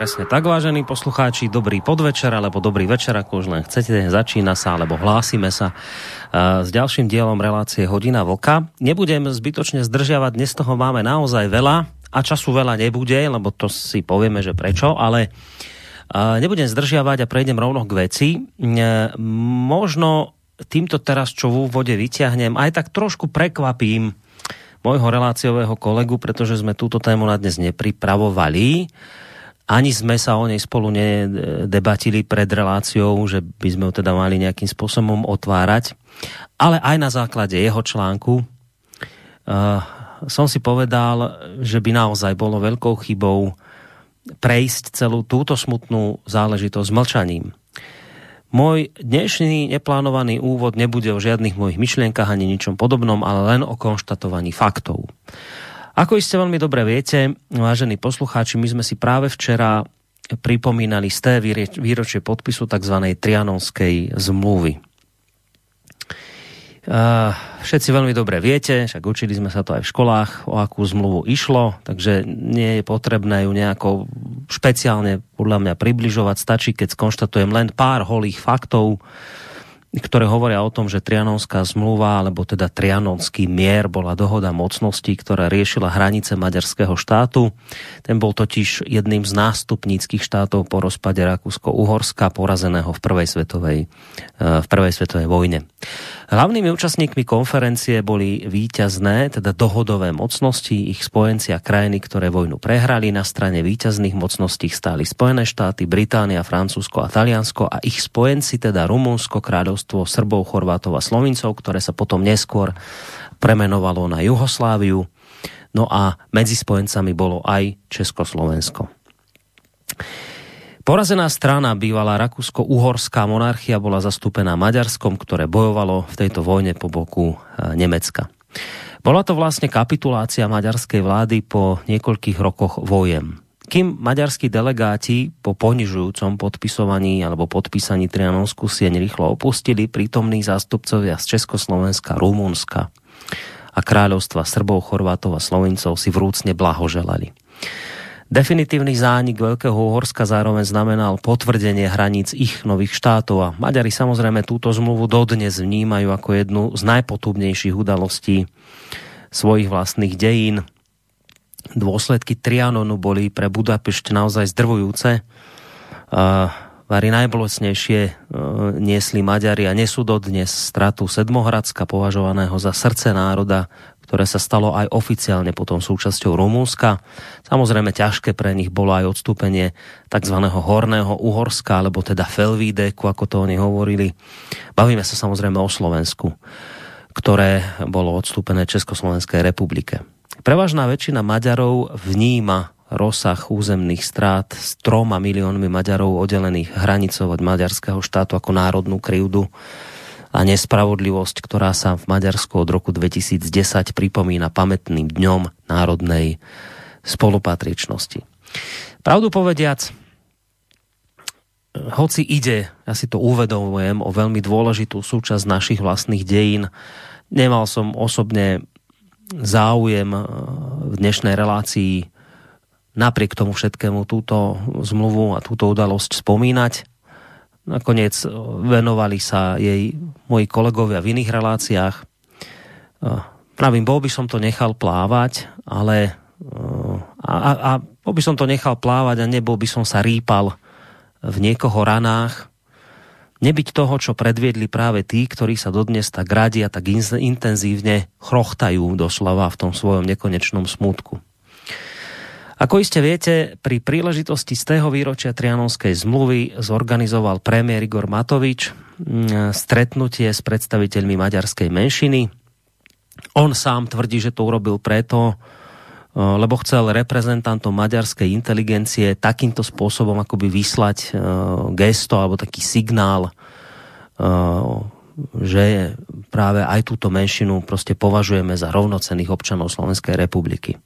Presne tak, vážení poslucháči, dobrý podvečer alebo dobrý večer, ako už len chcete, začína sa alebo hlásime sa uh, s ďalším dielom relácie Hodina Voka. Nebudem zbytočne zdržiavať, dnes toho máme naozaj veľa a času veľa nebude, lebo to si povieme, že prečo, ale uh, nebudem zdržiavať a prejdem rovno k veci. Uh, možno týmto teraz, čo v úvode vyťahnem, aj tak trošku prekvapím môjho reláciového kolegu, pretože sme túto tému na dnes nepripravovali ani sme sa o nej spolu nedebatili pred reláciou, že by sme ho teda mali nejakým spôsobom otvárať. Ale aj na základe jeho článku uh, som si povedal, že by naozaj bolo veľkou chybou prejsť celú túto smutnú záležitosť mlčaním. Môj dnešný neplánovaný úvod nebude o žiadnych mojich myšlienkach ani ničom podobnom, ale len o konštatovaní faktov. Ako iste veľmi dobre viete, vážení poslucháči, my sme si práve včera pripomínali z té výročie podpisu tzv. Trianonskej zmluvy. Všetci veľmi dobre viete, však učili sme sa to aj v školách, o akú zmluvu išlo, takže nie je potrebné ju nejako špeciálne podľa mňa približovať. Stačí, keď skonštatujem len pár holých faktov, ktoré hovoria o tom, že Trianonská zmluva, alebo teda Trianonský mier bola dohoda mocností, ktorá riešila hranice maďarského štátu. Ten bol totiž jedným z nástupníckých štátov po rozpade Rakúsko-Uhorska, porazeného v prvej svetovej, eh, v prvej svetovej vojne. Hlavnými účastníkmi konferencie boli víťazné, teda dohodové mocnosti, ich spojenci a krajiny, ktoré vojnu prehrali. Na strane víťazných mocností stáli Spojené štáty, Británia, Francúzsko a Taliansko a ich spojenci, teda Rumunsko, kráľovstvo Srbov, Chorvátov a Slovincov, ktoré sa potom neskôr premenovalo na Jugosláviu. No a medzi spojencami bolo aj Československo. Porazená strana, bývalá Rakúsko-Uhorská monarchia, bola zastúpená Maďarskom, ktoré bojovalo v tejto vojne po boku e, Nemecka. Bola to vlastne kapitulácia maďarskej vlády po niekoľkých rokoch vojem. Kým maďarskí delegáti po ponižujúcom podpisovaní alebo podpísaní Trianonsku sieň rýchlo opustili, prítomní zástupcovia z Československa, Rumunska a kráľovstva Srbov, Chorvátov a Slovincov si vrúcne blahoželali. Definitívny zánik Veľkého Uhorska zároveň znamenal potvrdenie hraníc ich nových štátov a Maďari samozrejme túto zmluvu dodnes vnímajú ako jednu z najpotubnejších udalostí svojich vlastných dejín. Dôsledky Trianonu boli pre Budapešť naozaj zdrvujúce. Vari najbolesnejšie e, niesli Maďari a nesú dodnes stratu Sedmohradska, považovaného za srdce národa, ktoré sa stalo aj oficiálne potom súčasťou Rumúnska. Samozrejme ťažké pre nich bolo aj odstúpenie tzv. horného Uhorska, alebo teda Felvídeku, ako to oni hovorili. Bavíme sa samozrejme o Slovensku, ktoré bolo odstúpené Československej republike. Prevažná väčšina Maďarov vníma rozsah územných strát s troma miliónmi Maďarov oddelených hranicou od maďarského štátu ako národnú krivdu a nespravodlivosť, ktorá sa v Maďarsku od roku 2010 pripomína pamätným dňom národnej spolupatričnosti. Pravdu povediac, hoci ide, ja si to uvedomujem, o veľmi dôležitú súčasť našich vlastných dejín, nemal som osobne záujem v dnešnej relácii napriek tomu všetkému túto zmluvu a túto udalosť spomínať. Nakoniec eh, venovali sa jej moji kolegovia v iných reláciách. Eh, pravím, bol by som to nechal plávať, ale eh, a, a, a bol by som to nechal plávať a nebol by som sa rýpal v niekoho ranách. Nebyť toho, čo predviedli práve tí, ktorí sa dodnes tak radia, tak intenzívne chrochtajú doslova v tom svojom nekonečnom smutku. Ako iste viete, pri príležitosti z tého výročia Trianonskej zmluvy zorganizoval premiér Igor Matovič mm, stretnutie s predstaviteľmi maďarskej menšiny. On sám tvrdí, že to urobil preto, lebo chcel reprezentantom maďarskej inteligencie takýmto spôsobom akoby vyslať e, gesto alebo taký signál e, že práve aj túto menšinu proste považujeme za rovnocenných občanov Slovenskej republiky.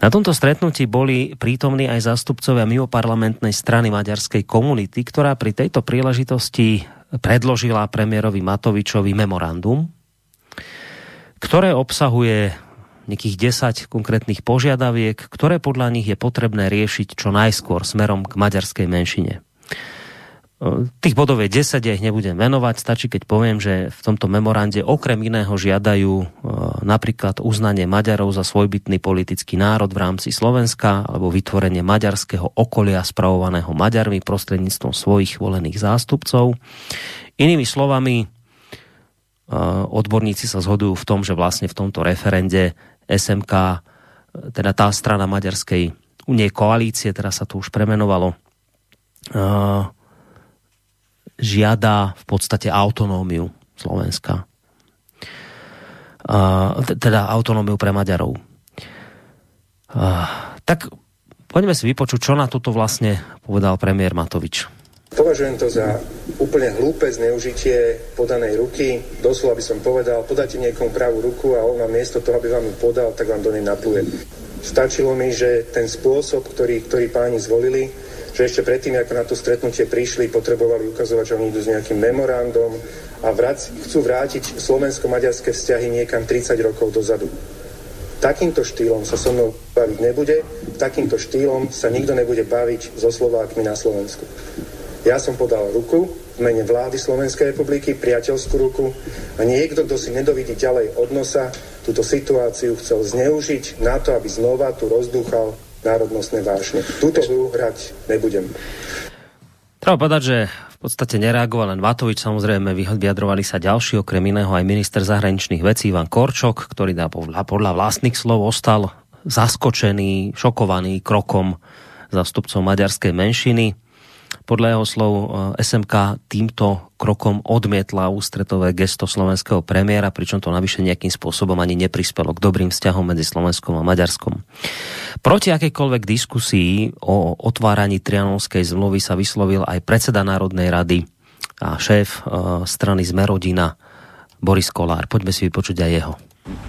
Na tomto stretnutí boli prítomní aj zástupcovia mimoparlamentnej strany maďarskej komunity, ktorá pri tejto príležitosti predložila premiérovi Matovičovi memorandum, ktoré obsahuje nejakých 10 konkrétnych požiadaviek, ktoré podľa nich je potrebné riešiť čo najskôr smerom k maďarskej menšine. Tých bodov je 10, ja ich nebudem venovať, stačí keď poviem, že v tomto memorande okrem iného žiadajú e, napríklad uznanie Maďarov za svojbytný politický národ v rámci Slovenska alebo vytvorenie maďarského okolia spravovaného Maďarmi prostredníctvom svojich volených zástupcov. Inými slovami, e, odborníci sa zhodujú v tom, že vlastne v tomto referende SMK, teda tá strana maďarskej nie koalície, teraz sa to už premenovalo, žiada v podstate autonómiu Slovenska. teda autonómiu pre Maďarov. tak poďme si vypočuť, čo na toto vlastne povedal premiér Matovič. Považujem to za úplne hlúpe zneužitie podanej ruky. Doslova by som povedal, podáte niekomu pravú ruku a on vám miesto toho, aby vám ju podal, tak vám do nej napluje. Stačilo mi, že ten spôsob, ktorý, ktorý páni zvolili, že ešte predtým, ako na to stretnutie prišli, potrebovali ukazovať, že oni idú s nejakým memorandom a vrát, chcú vrátiť slovensko-maďarské vzťahy niekam 30 rokov dozadu. Takýmto štýlom sa so mnou baviť nebude, takýmto štýlom sa nikto nebude baviť so Slovákmi na Slovensku. Ja som podal ruku v mene vlády Slovenskej republiky, priateľskú ruku a niekto, kto si nedovidí ďalej od nosa, túto situáciu chcel zneužiť na to, aby znova tu rozdúchal národnostné vášne. Túto hru hrať nebudem. Treba povedať, že v podstate nereagoval len Vatovič, samozrejme vyjadrovali sa ďalší, okrem iného aj minister zahraničných vecí Ivan Korčok, ktorý podľa vlastných slov ostal zaskočený, šokovaný krokom zastupcov maďarskej menšiny. Podľa jeho slov eh, SMK týmto krokom odmietla ústretové gesto slovenského premiéra, pričom to navyše nejakým spôsobom ani neprispelo k dobrým vzťahom medzi Slovenskom a Maďarskom. Proti akejkoľvek diskusii o otváraní Trianonskej zmluvy sa vyslovil aj predseda Národnej rady a šéf eh, strany Zmerodina Boris Kolár. Poďme si vypočuť aj jeho.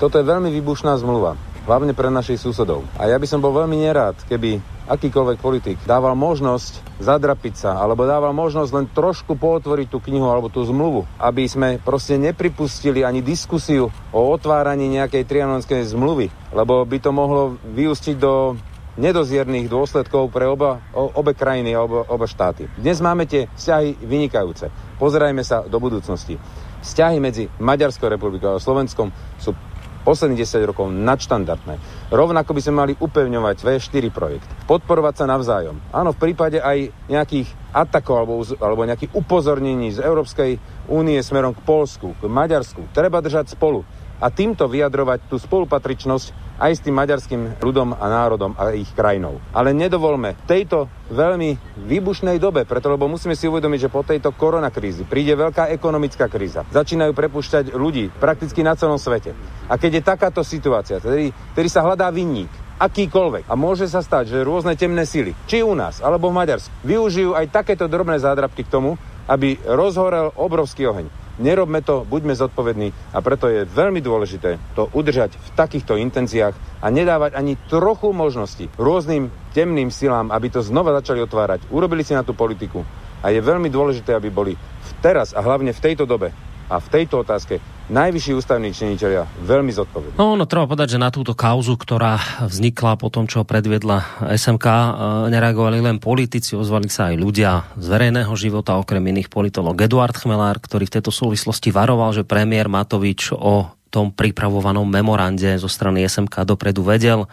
Toto je veľmi výbušná zmluva, hlavne pre našich susedov. A ja by som bol veľmi nerád, keby akýkoľvek politik dával možnosť zadrapiť sa, alebo dával možnosť len trošku pootvoriť tú knihu alebo tú zmluvu, aby sme proste nepripustili ani diskusiu o otváraní nejakej trianonskej zmluvy, lebo by to mohlo vyústiť do nedozierných dôsledkov pre oba, obe krajiny a oba, oba štáty. Dnes máme tie vzťahy vynikajúce. Pozerajme sa do budúcnosti. Vzťahy medzi Maďarskou republikou a Slovenskom sú posledných 10 rokov nadštandardné. Rovnako by sme mali upevňovať V4 projekt, podporovať sa navzájom. Áno, v prípade aj nejakých atakov alebo, alebo nejakých upozornení z Európskej únie smerom k Polsku, k Maďarsku, treba držať spolu a týmto vyjadrovať tú spolupatričnosť aj s tým maďarským ľudom a národom a ich krajinou. Ale nedovolme tejto veľmi výbušnej dobe, preto lebo musíme si uvedomiť, že po tejto koronakrízi príde veľká ekonomická kríza. Začínajú prepušťať ľudí prakticky na celom svete. A keď je takáto situácia, tedy, tedy sa hľadá vinník, akýkoľvek. A môže sa stať, že rôzne temné sily, či u nás, alebo v Maďarsku, využijú aj takéto drobné zádrabky k tomu, aby rozhorel obrovský oheň. Nerobme to, buďme zodpovední a preto je veľmi dôležité to udržať v takýchto intenciách a nedávať ani trochu možnosti rôznym temným silám, aby to znova začali otvárať. Urobili si na tú politiku a je veľmi dôležité, aby boli teraz a hlavne v tejto dobe a v tejto otázke najvyšší ústavní činiteľia veľmi zodpovední. No, no, treba povedať, že na túto kauzu, ktorá vznikla po tom, čo predviedla SMK, e, nereagovali len politici, ozvali sa aj ľudia z verejného života, okrem iných politolog Eduard Chmelár, ktorý v tejto súvislosti varoval, že premiér Matovič o tom pripravovanom memorande zo strany SMK dopredu vedel.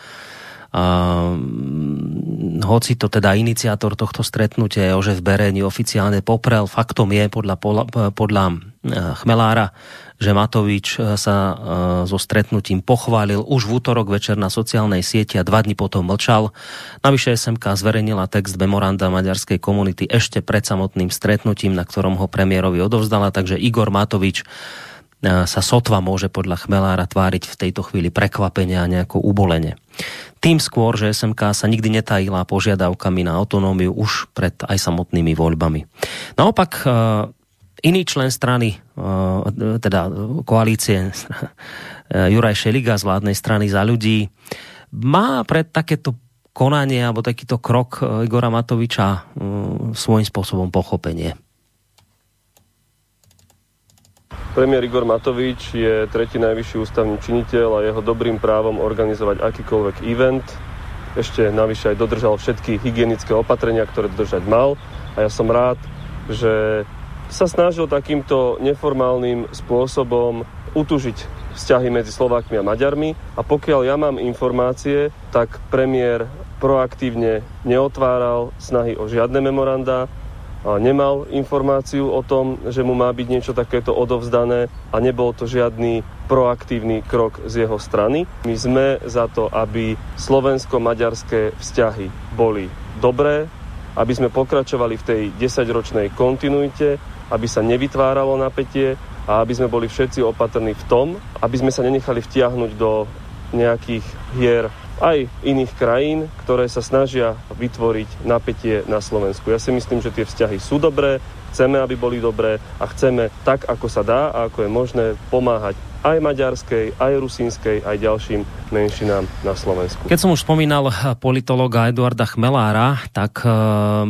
Uh, hoci to teda iniciátor tohto stretnutia Jožef Bereni oficiálne poprel, faktom je podľa, podľa uh, Chmelára, že Matovič uh, sa uh, so stretnutím pochválil už v útorok večer na sociálnej sieti a dva dní potom mlčal. Navyše SMK zverejnila text memoranda maďarskej komunity ešte pred samotným stretnutím, na ktorom ho premiérovi odovzdala, takže Igor Matovič sa sotva môže podľa Chmelára tváriť v tejto chvíli prekvapenia a nejako ubolenie. Tým skôr, že SMK sa nikdy netajila požiadavkami na autonómiu už pred aj samotnými voľbami. Naopak Iný člen strany, teda koalície Juraj Šeliga z vládnej strany za ľudí, má pre takéto konanie alebo takýto krok Igora Matoviča svojím spôsobom pochopenie. Premiér Igor Matovič je tretí najvyšší ústavný činiteľ a jeho dobrým právom organizovať akýkoľvek event. Ešte navyše aj dodržal všetky hygienické opatrenia, ktoré dodržať mal. A ja som rád, že sa snažil takýmto neformálnym spôsobom utužiť vzťahy medzi Slovákmi a Maďarmi. A pokiaľ ja mám informácie, tak premiér proaktívne neotváral snahy o žiadne memoranda, nemal informáciu o tom, že mu má byť niečo takéto odovzdané a nebol to žiadny proaktívny krok z jeho strany. My sme za to, aby slovensko-maďarské vzťahy boli dobré, aby sme pokračovali v tej desaťročnej kontinuite, aby sa nevytváralo napätie a aby sme boli všetci opatrní v tom, aby sme sa nenechali vtiahnuť do nejakých hier aj iných krajín, ktoré sa snažia vytvoriť napätie na Slovensku. Ja si myslím, že tie vzťahy sú dobré, chceme, aby boli dobré a chceme tak, ako sa dá a ako je možné pomáhať aj maďarskej, aj rusínskej, aj ďalším menšinám na Slovensku. Keď som už spomínal politologa Eduarda Chmelára, tak uh,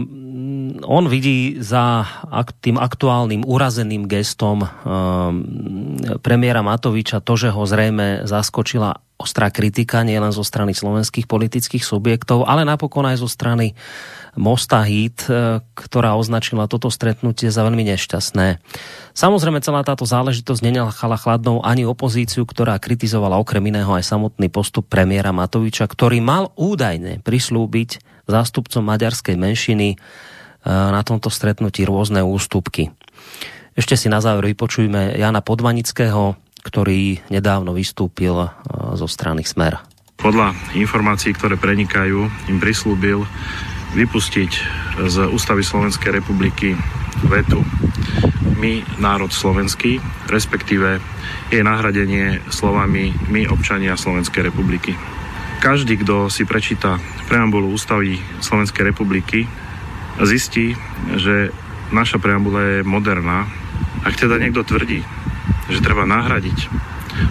on vidí za tým aktuálnym urazeným gestom uh, premiéra Matoviča to, že ho zrejme zaskočila ostrá kritika nielen zo strany slovenských politických subjektov, ale napokon aj zo strany Mosta Hit, e, ktorá označila toto stretnutie za veľmi nešťastné. Samozrejme, celá táto záležitosť nenechala chladnou ani opozíciu, ktorá kritizovala okrem iného aj samotný postup premiéra Matoviča, ktorý mal údajne prislúbiť zástupcom maďarskej menšiny e, na tomto stretnutí rôzne ústupky. Ešte si na záver vypočujme Jana Podvanického, ktorý nedávno vystúpil e, zo strany Smer. Podľa informácií, ktoré prenikajú, im prislúbil vypustiť z Ústavy Slovenskej republiky vetu my, národ slovenský, respektíve jej nahradenie slovami my, občania Slovenskej republiky. Každý, kto si prečíta preambulu Ústavy Slovenskej republiky, zistí, že naša preambula je moderná. Ak teda niekto tvrdí, že treba nahradiť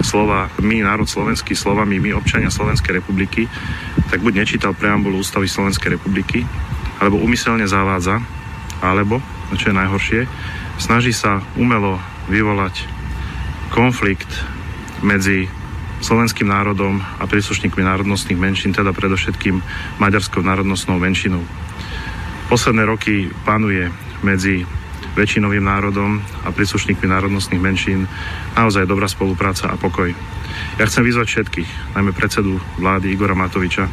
slova my, národ slovenský, slovami my, občania Slovenskej republiky, tak buď nečítal preambulu Ústavy Slovenskej republiky, alebo umyselne zavádza, alebo, čo je najhoršie, snaží sa umelo vyvolať konflikt medzi slovenským národom a príslušníkmi národnostných menšín, teda predovšetkým maďarskou národnostnou menšinou. Posledné roky panuje medzi väčšinovým národom a príslušníkmi národnostných menšín naozaj dobrá spolupráca a pokoj. Ja chcem vyzvať všetkých, najmä predsedu vlády Igora Matoviča,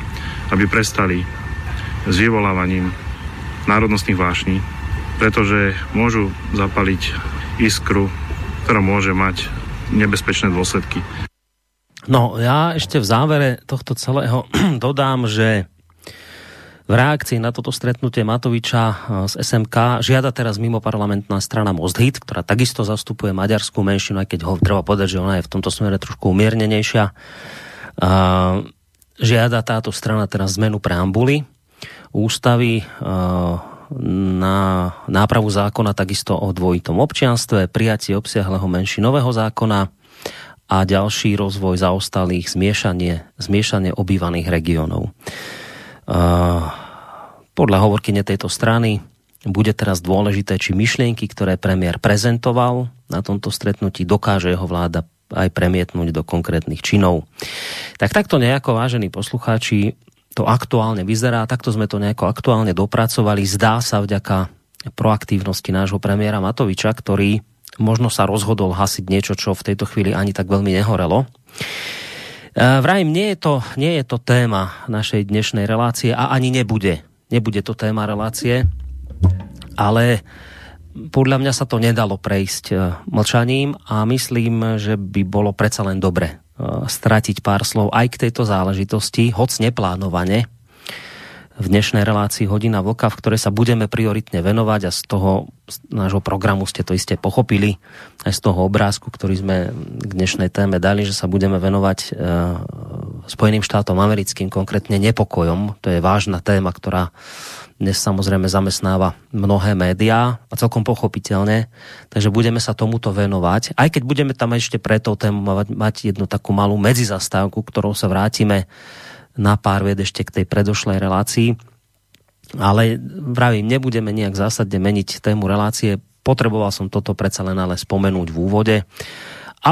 aby prestali s vyvolávaním národnostných vášní, pretože môžu zapaliť iskru, ktorá môže mať nebezpečné dôsledky. No, ja ešte v závere tohto celého dodám, že v reakcii na toto stretnutie Matoviča eh, z SMK žiada teraz mimo parlamentná strana Mosthit, ktorá takisto zastupuje maďarskú menšinu, aj keď ho treba povedať, že ona je v tomto smere trošku umiernenejšia. Uh, žiada táto strana teraz zmenu preambuly ústavy uh, na nápravu zákona takisto o dvojitom občianstve, prijatie obsiahleho menšinového zákona a ďalší rozvoj zaostalých zmiešanie, zmiešanie obývaných regiónov podľa hovorkyne tejto strany bude teraz dôležité, či myšlienky, ktoré premiér prezentoval na tomto stretnutí, dokáže jeho vláda aj premietnúť do konkrétnych činov. Tak takto nejako, vážení poslucháči, to aktuálne vyzerá, takto sme to nejako aktuálne dopracovali, zdá sa vďaka proaktívnosti nášho premiéra Matoviča, ktorý možno sa rozhodol hasiť niečo, čo v tejto chvíli ani tak veľmi nehorelo. Eh, vrajím, nie je, to, nie je to téma našej dnešnej relácie a ani nebude. Nebude to téma relácie, ale podľa mňa sa to nedalo prejsť eh, mlčaním a myslím, že by bolo predsa len dobre eh, stratiť pár slov aj k tejto záležitosti, hoc neplánovane, v dnešnej relácii Hodina Vlka, v ktorej sa budeme prioritne venovať a z toho z nášho programu ste to iste pochopili, aj z toho obrázku, ktorý sme k dnešnej téme dali, že sa budeme venovať e, Spojeným štátom americkým, konkrétne nepokojom. To je vážna téma, ktorá dnes samozrejme zamestnáva mnohé médiá a celkom pochopiteľne, takže budeme sa tomuto venovať. Aj keď budeme tam ešte pre tou tému mať, jednu takú malú medzizastávku, ktorou sa vrátime na pár vied ešte k tej predošlej relácii. Ale vravím, nebudeme nejak zásadne meniť tému relácie. Potreboval som toto predsa len ale spomenúť v úvode. A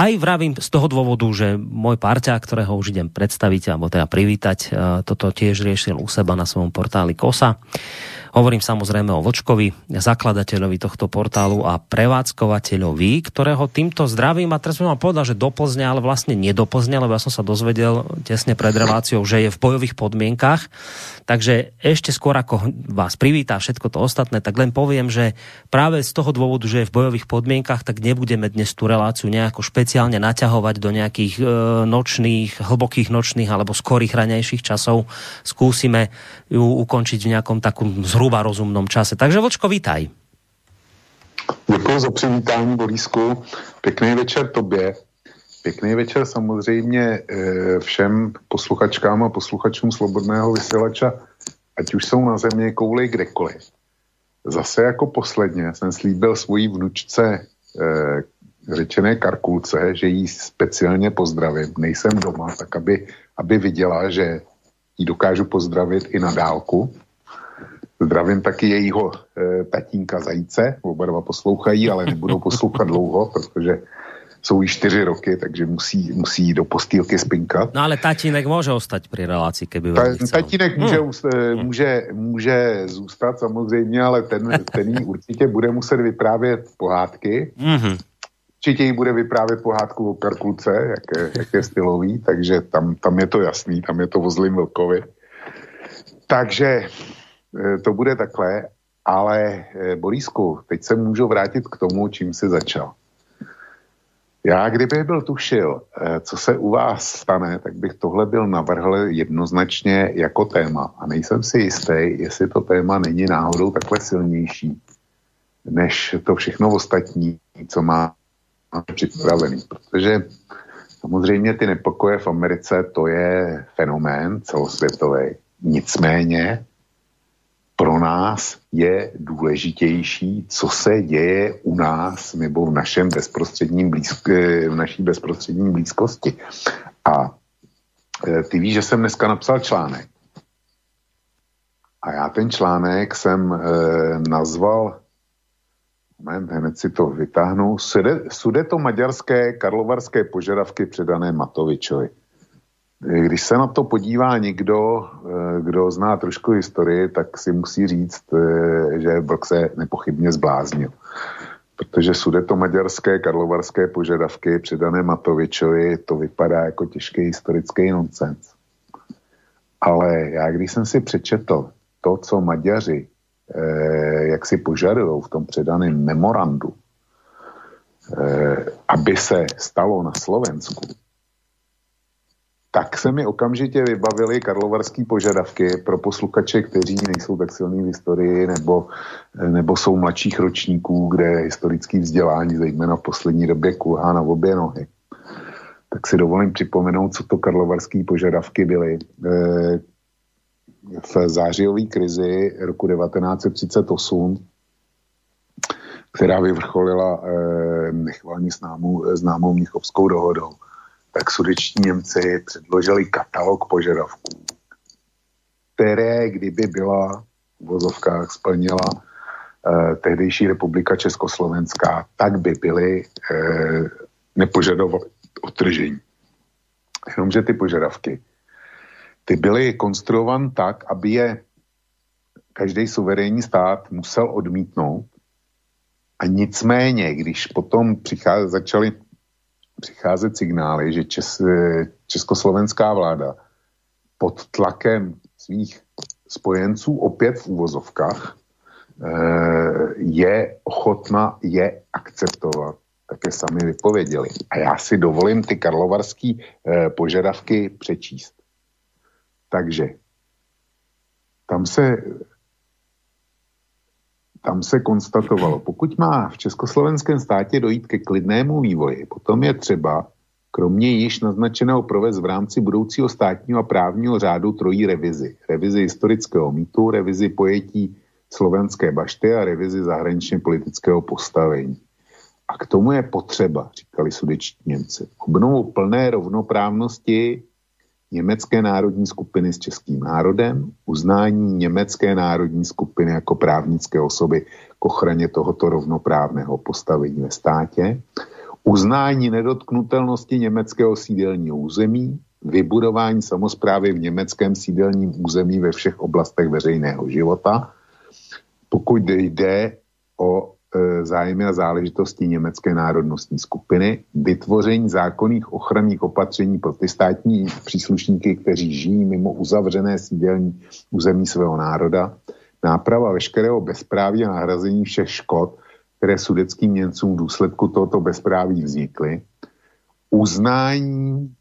aj vravím z toho dôvodu, že môj parťa, ktorého už idem predstaviť, alebo teda privítať, e, toto tiež riešil u seba na svojom portáli KOSA. Hovorím samozrejme o Vočkovi, zakladateľovi tohto portálu a prevádzkovateľovi, ktorého týmto zdravím a teraz by mal povedal, že do ale vlastne nie do Plzne, lebo ja som sa dozvedel tesne pred reláciou, že je v bojových podmienkach. Takže ešte skôr ako vás privítá všetko to ostatné, tak len poviem, že práve z toho dôvodu, že je v bojových podmienkach, tak nebudeme dnes tú reláciu nejako špeciálne naťahovať do nejakých e, nočných, hlbokých nočných alebo skorých ranejších časov. Skúsime ju ukončiť v nejakom takom zhruba rozumnom čase. Takže Vlčko, vítaj. Děkuji za přivítání, Borisku. Pěkný večer tobě. Pěkný večer samozřejmě eh, všem posluchačkám a posluchačům Slobodného vysílača, ať už jsou na země kouli kdekoliv. Zase jako posledně jsem slíbil svojí vnučce eh, řečené Karkulce, že jí speciálně pozdravím. Nejsem doma, tak aby, aby viděla, že ji dokážu pozdravit i na dálku. Zdravím taky jejího e, tatínka Zajíce, oba dva poslouchají, ale nebudou poslouchat dlouho, protože jsou již čtyři roky, takže musí, musí do postýlky spinkat. No ale tatínek může ostať při relaci, keby Ta, Tatínek může, hmm. může, může zůstat samozřejmě, ale ten, ten jí určitě bude muset vyprávět pohádky. Hmm. Určitě jí bude vyprávět pohádku o Karkulce, jak je, jak je stylový, takže tam, tam je to jasný, tam je to o zlým vlkovi. Takže to bude takhle, ale eh, Borisku, teď se můžu vrátit k tomu, čím jsi začal. Já, kdyby byl tušil, eh, co se u vás stane, tak bych tohle byl navrhl jednoznačně jako téma. A nejsem si jistý, jestli to téma není náhodou takhle silnější, než to všechno ostatní, co má připravený. Protože samozřejmě ty nepokoje v Americe, to je fenomén celosvětový. Nicméně pro nás je důležitější, co se děje u nás nebo v, našem bezprostředním blízk, v naší bezprostřední blízkosti. A e, ty víš, že jsem dneska napsal článek. A já ten článek jsem e, nazval, moment, hned si to vytáhnu, sude, to maďarské karlovarské požadavky předané Matovičovi. Když se na to podívá někdo, eh, kdo zná trošku historii, tak si musí říct, eh, že Vlk se nepochybně zbláznil. Protože to maďarské karlovarské požadavky předané Matovičovi, to vypadá jako těžký historický nonsens. Ale já, když jsem si přečetl to, co Maďaři, eh, jak si požadují v tom předaném memorandu, aby se stalo na Slovensku, tak se mi okamžitě vybavily karlovarský požadavky pro posluchače, kteří nejsou tak silní v historii nebo, nebo jsou mladších ročníků, kde historický vzdělání, zejména v poslední době, kulhá na obě nohy. Tak si dovolím připomenout, co to karlovarský požadavky byly. E, v zářijové krizi roku 1938 která vyvrcholila eh, nechvalně známou, známou Mnichovskou dohodou tak sudeční Němci předložili katalog požadavků, které, kdyby byla v vozovkách splnila eh, tehdejší republika Československá, tak by byly eh, nepožadovaly otržení. Jenomže ty požadavky, ty byly konstruovan tak, aby je každý suverénní stát musel odmítnout a nicméně, když potom začali přicházet signály, že Čes, československá vláda pod tlakem svých spojenců opět v úvozovkách eh, je ochotna je akceptovat, také sami vypověděli. A já si dovolím ty karlovarské eh, požadavky přečíst. Takže tam se tam se konstatovalo, pokud má v československém státě dojít ke klidnému vývoji, potom je třeba kromě již naznačeného provez v rámci budoucího státního a právního řádu trojí revizi. Revizi historického mýtu, revizi pojetí slovenské bašty a revizi zahraničně politického postavení. A k tomu je potřeba, říkali sudeční Němci, obnovu plné rovnoprávnosti německé národní skupiny s českým národem, uznání německé národní skupiny jako právnické osoby k ochraně tohoto rovnoprávného postavení ve státě, uznání nedotknutelnosti německého sídelního území, vybudování samozprávy v německém sídelním území ve všech oblastech veřejného života, pokud jde zájmy a záležitosti německé národnostní skupiny, vytvoření zákonných ochranných opatření pro ty státní příslušníky, kteří žijí mimo uzavřené sídelní území svého národa, náprava veškerého bezpráví a nahrazení všech škod, které sudeckým Němcům v důsledku tohoto bezpráví vznikly, uznání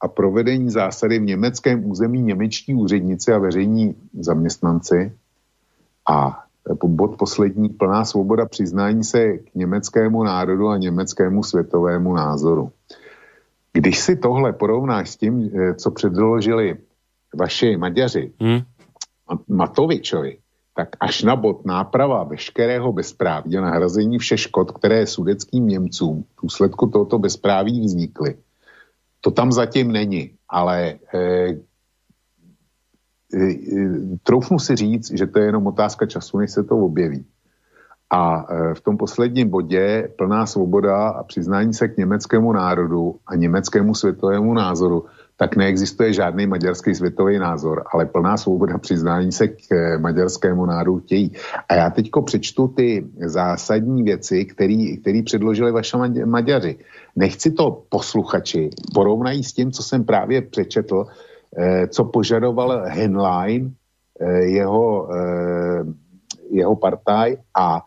a provedení zásady v německém území němečtí úředníci a veřejní zaměstnanci a bod poslední, plná svoboda přiznání se k německému národu a německému světovému názoru. Když si tohle porovnáš s tím, eh, co předložili vaši Maďaři, hmm. Matovičovi, tak až na bod náprava veškerého bezpráví a nahrazení všech škod, které sudeckým Němcům v důsledku tohoto bezpráví vznikly, to tam zatím není, ale eh, troufnu si říct, že to je jenom otázka času, než se to objeví. A eh, v tom posledním bodě plná svoboda a přiznání se k německému národu a německému světovému názoru tak neexistuje žádný maďarský světový názor, ale plná svoboda přiznání se k eh, maďarskému národu chtějí. A já teďko přečtu ty zásadní věci, které předložili vaše Maďaři. Nechci to posluchači porovnají s tím, co jsem právě přečetl, co požadoval Henlein, eh, jeho, jeho partaj a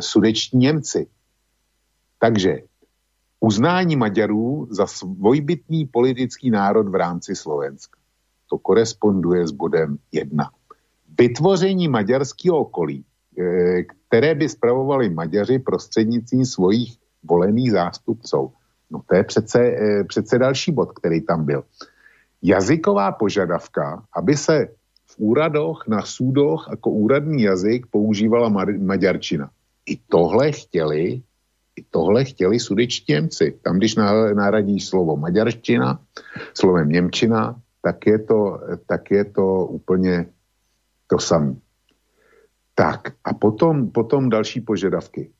sudeční Němci. Takže uznání Maďarů za svojbytný politický národ v rámci Slovenska. To koresponduje s bodem 1. Vytvoření maďarského okolí, eh, které by spravovali Maďaři prostřednictvím svojich volených zástupců. No to je přece, eh, přece další bod, který tam byl. Jazyková požadavka, aby se v úradoch, na súdoch jako úradní jazyk používala maďarčina. I tohle chtěli tohle chtěli sudeční Němci. Tam, když náradí slovo maďarština, slovem Němčina, tak je to, tak je to úplně to samé. Tak a potom, potom další požadavky.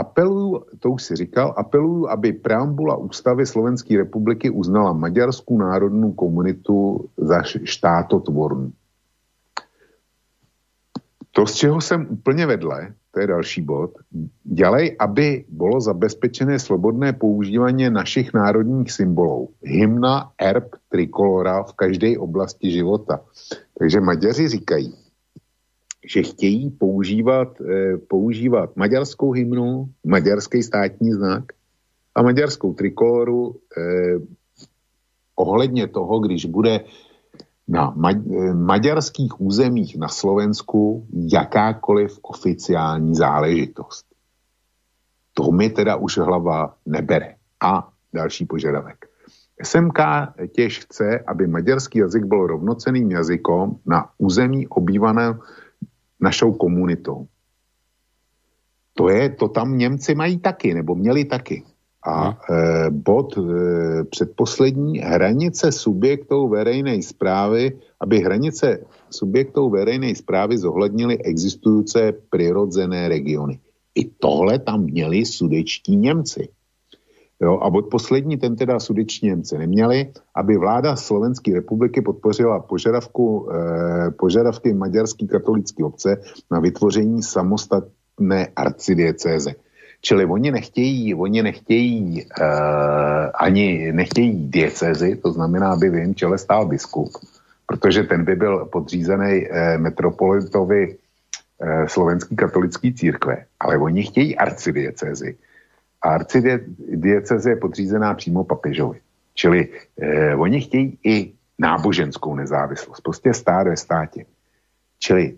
Apeluju, to už si říkal, apeluju, aby preambula ústavy Slovenské republiky uznala maďarskou národnou komunitu za štátotvornou. To, z čeho jsem úplně vedle, to je další bod, dělej, aby bylo zabezpečené slobodné používání našich národních symbolů. Hymna, erb, trikolora v každé oblasti života. Takže Maďaři říkají, že chtějí používat, eh, používat maďarskou hymnu, maďarský státní znak a maďarskou trikoloru eh, ohledně toho, když bude na ma- maďarských územích na Slovensku jakákoliv oficiální záležitost. To mi teda už hlava nebere. A další požadavek. SMK těž chce, aby maďarský jazyk byl rovnoceným jazykom na území obývané našou komunitou. To je, to tam Němci mají taky, nebo měli taky. A e, bod e, předposlední, hranice subjektů veřejné zprávy, aby hranice subjektů veřejné zprávy zohlednily existující přirozené regiony. I tohle tam měli sudečtí Němci. Jo, a bod poslední, ten teda sudeční Němci neměli, aby vláda Slovenské republiky podpořila požadavku, e, požadavky maďarské katolické obce na vytvoření samostatné arcidiecéze. Čili oni nechtějí, oni nechtějí uh, ani nechtějí diecezy, to znamená, aby v jejím čele stál biskup, protože ten by byl podřízený uh, metropolitovi uh, slovenský katolický církve, ale oni chtějí arcidiecezy. A arcidieceze je podřízená přímo papežovi. Čili uh, oni chtějí i náboženskou nezávislost, prostě stát ve státě. Čili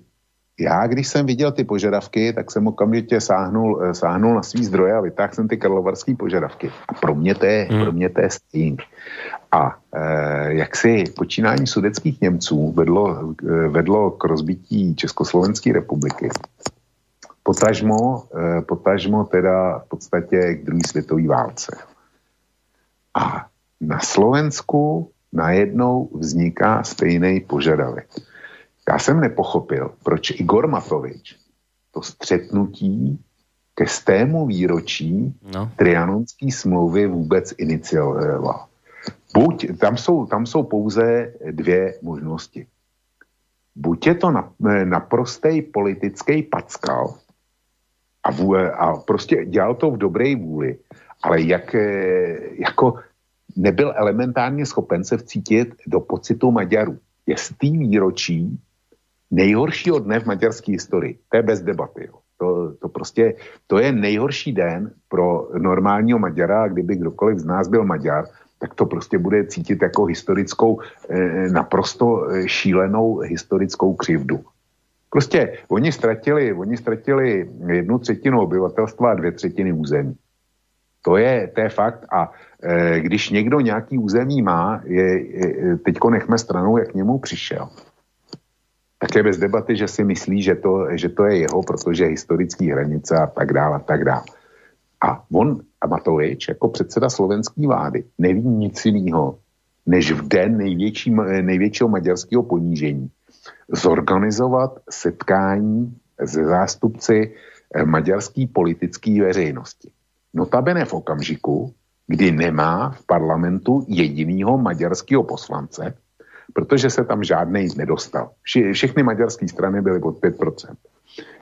já, když jsem viděl ty požadavky, tak jsem okamžitě sáhnul, eh, sáhnul na svý zdroje a vytáhl jsem ty karlovarské požadavky. A pro mě to je, hmm. pro mě to je sting. A eh, jak si počínání sudeckých Němců vedlo, eh, vedlo k rozbití Československé republiky, potažmo, eh, potažmo teda v podstatě k druhé světové válce. A na Slovensku najednou vzniká stejný požadavek. Já jsem nepochopil, proč Igor Matovič to střetnutí ke stému výročí no. trianonské smlouvy vůbec inicioval. Buď, tam jsou, tam jsou pouze dvě možnosti. Buď je to na, naprostý politický packal a, vůle, a prostě dělal to v dobré vůli, ale jak, jako nebyl elementárně schopen se vcítit do pocitu Maďarů. Je z té výročí nejhoršího dne v maďarské historii. To je bez debaty. Jo. To, to prostě, to je nejhorší den pro normálního Maďara, kdyby kdokoliv z nás byl Maďar, tak to prostě bude cítit jako historickou, eh, naprosto eh, šílenou historickou křivdu. Prostě oni ztratili, oni ztratili jednu třetinu obyvatelstva a dvě třetiny území. To je, to je fakt a e, když někdo nějaký území má, je, je, teďko nechme stranou, jak k němu přišel, tak je bez debaty, že si myslí, že to, že to je jeho, protože historický hranice a tak dále a tak dále. A on, a Matovič, jako předseda slovenské vlády, neví nic jiného, než v den největší, největšího maďarského ponížení zorganizovat setkání se zástupci eh, maďarské politické veřejnosti. Notabene v okamžiku, kdy nemá v parlamentu jedinýho maďarského poslance, protože se tam žádný nedostal. Všechny maďarské strany byly pod 5%.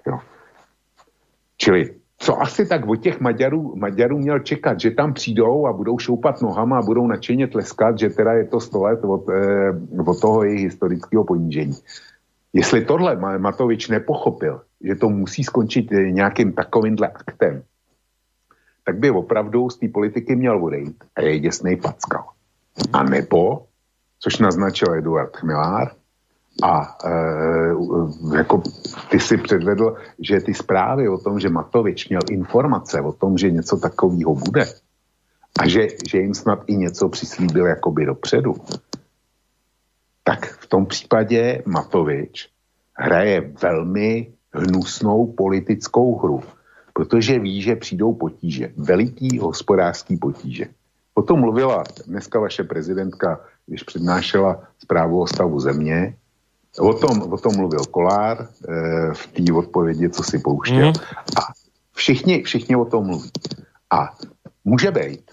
Jo. Čili co asi tak od těch Maďarů, Maďarů měl čekat, že tam přijdou a budou šoupat nohama a budou nadšeně tleskat, že teda je to 100 let od, eh, od toho jejich historického ponížení. Jestli tohle Matovič nepochopil, že to musí skončit eh, nějakým takovýmhle aktem, tak by opravdu z té politiky měl odejít a je děsnej packal. A nebo což naznačil Eduard Chmilár. A e, jako ty si předvedl, že ty zprávy o tom, že Matovič měl informace o tom, že něco takového bude a že, že jim snad i něco přislíbil jakoby dopředu, tak v tom případě Matovič hraje velmi hnusnou politickou hru, protože ví, že přijdou potíže, veliký hospodářský potíže. O tom mluvila dneska vaše prezidentka když přednášela zprávu o stavu země. O tom, o tom mluvil Kolár e, v té odpovědi, co si pouštěl. Mm. A všichni, všichni o tom mluví. A může být,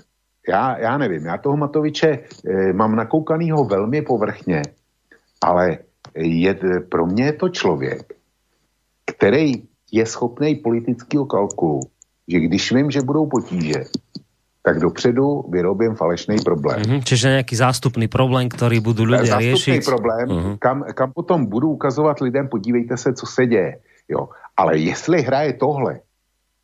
já, já nevím, já toho Matoviče e, mám nakoukanýho velmi povrchně, ale je, pro mě je to člověk, který je schopný politického kalkulu, že když vím, že budou potíže, tak dopředu vyrobím falešný problém. Mm-hmm, čiže nějaký zástupný problém, který budou lidé zástupný řešit. problém, mm-hmm. kam, kam potom budu ukazovat lidem, podívejte se, co se děje. Jo. Ale jestli hraje tohle,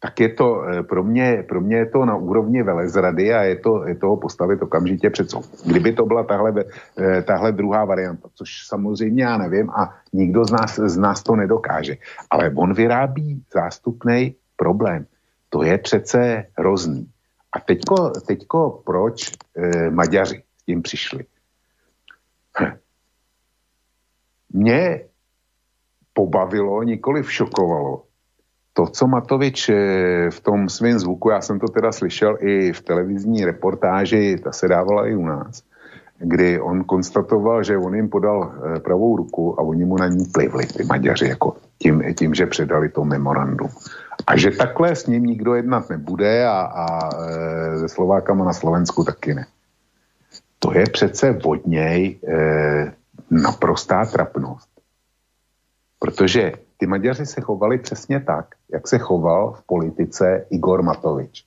tak je to eh, pro mě, pro mě je to na úrovni velezrady a je to, je to postavit okamžitě před soud. Kdyby to byla tahle, eh, tahle druhá varianta, což samozřejmě já nevím a nikdo z nás, z nás to nedokáže. Ale on vyrábí zástupný problém. To je přece hrozný. A teďko, teďko proč e, Maďaři s tím přišli? Hm. Mě pobavilo, nikoli šokovalo, to, co Matovič e, v tom svém zvuku, já jsem to teda slyšel i v televizní reportáži, ta se dávala i u nás, kdy on konstatoval, že on jim podal e, pravou ruku a oni mu na ní plivli, ty Maďaři, jako tím, tím že předali to memorandum. A že takhle s ním nikdo jednat nebude a, a e, se Slovákama na Slovensku taky ne. To je přece od něj e, naprostá trapnost. Protože ty Maďaři se chovali přesně tak, jak se choval v politice Igor Matovič.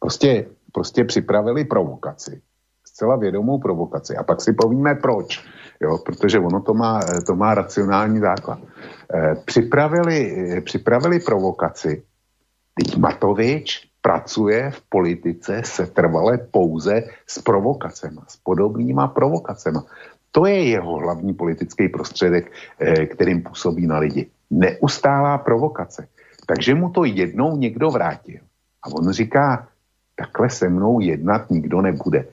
Prostě, prostě připravili provokaci. Zcela vědomou provokaci. A pak si povíme proč. Jo, protože ono to má, to má racionální základ. Eh, připravili, eh, připravili provokaci. Teď Matovič pracuje v politice se trvale pouze s provokacemi, s podobnýma provokacemi. To je jeho hlavní politický prostředek, eh, kterým působí na lidi. Neustálá provokace. Takže mu to jednou někdo vrátil. A on říká, takhle se mnou jednat nikdo nebude.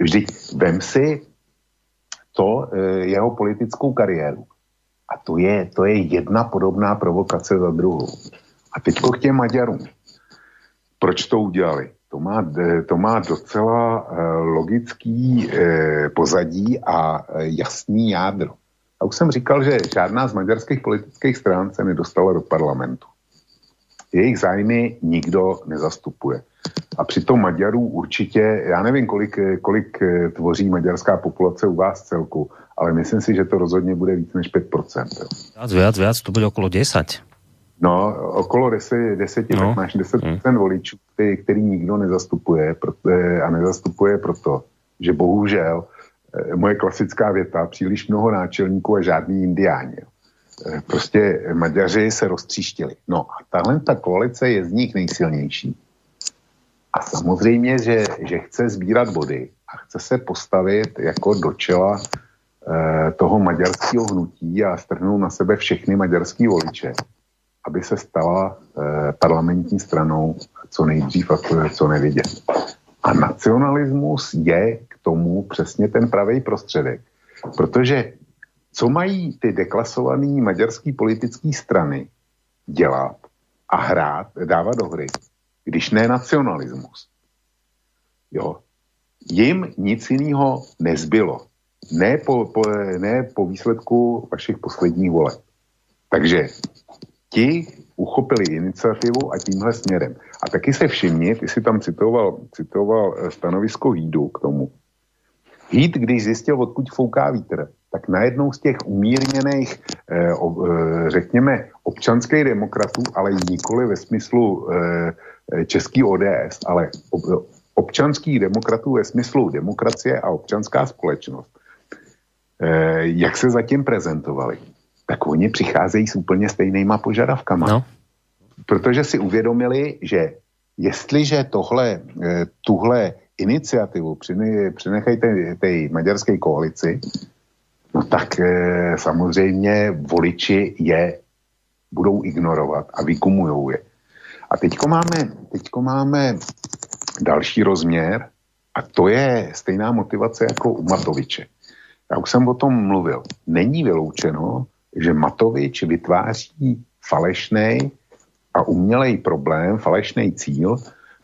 Vždyť vem si to e, jeho politickou kariéru. A to je, to je jedna podobná provokace za druhou. A teď k těm Maďarům. Proč to udělali? To má, e, to má docela e, logický pozadí a jasný jádro. A už jsem říkal, že žádná z maďarských politických stran se nedostala do parlamentu. Jejich zájmy nikdo nezastupuje. A přitom Maďarů určitě, já nevím, kolik, kolik eh, tvoří maďarská populace u vás celku, ale myslím si, že to rozhodně bude víc než 5%. Viac, viac, viac, to bude okolo 10. No, okolo 10, 10 no. tak máš 10% hmm. voličů, který, který nikdo nezastupuje proto, eh, a nezastupuje proto, že bohužel moje klasická věta, příliš mnoho náčelníků a žádný indiáni. Prostě Maďaři se roztříštili. No a tahle ta koalice je z nich nejsilnější. A samozřejmě, že, že chce sbírat body a chce se postavit jako do čela eh, toho maďarského hnutí a strhnout na sebe všechny maďarský voliče, aby se stala eh, parlamentní stranou co nejdřív a co nevidět. A nacionalismus je k tomu přesně ten pravý prostředek. Protože co mají ty deklasované maďarské politické strany dělat a hrát, dávat do hry, když ne nacionalismus. Jo. Jim nic jiného nezbylo. Ne po, po, ne po výsledku vašich posledních voleb. Takže ti uchopili iniciativu a tímhle směrem. A taky se všimni, ty si tam citoval, citoval eh, stanovisko Hídu k tomu. Híd, když zjistil, odkud fouká vítr, tak najednou z těch umírněných, eh, eh, řekněme, občanských demokratů, ale nikoli ve smyslu eh, český ODS, ale občanských demokratů ve smyslu demokracie a občanská společnost, jak se zatím prezentovali, tak oni přicházejí s úplně stejnýma požadavkama. No. Protože si uvědomili, že jestliže tohle, tuhle iniciativu přenechejte té maďarské koalici, no tak e, samozřejmě voliči je budou ignorovat a vykumujou je. A teďko máme, teďko máme další rozměr a to je stejná motivace jako u Matoviče. Já už jsem o tom mluvil. Není vyloučeno, že Matovič vytváří falešný a umělej problém, falešný cíl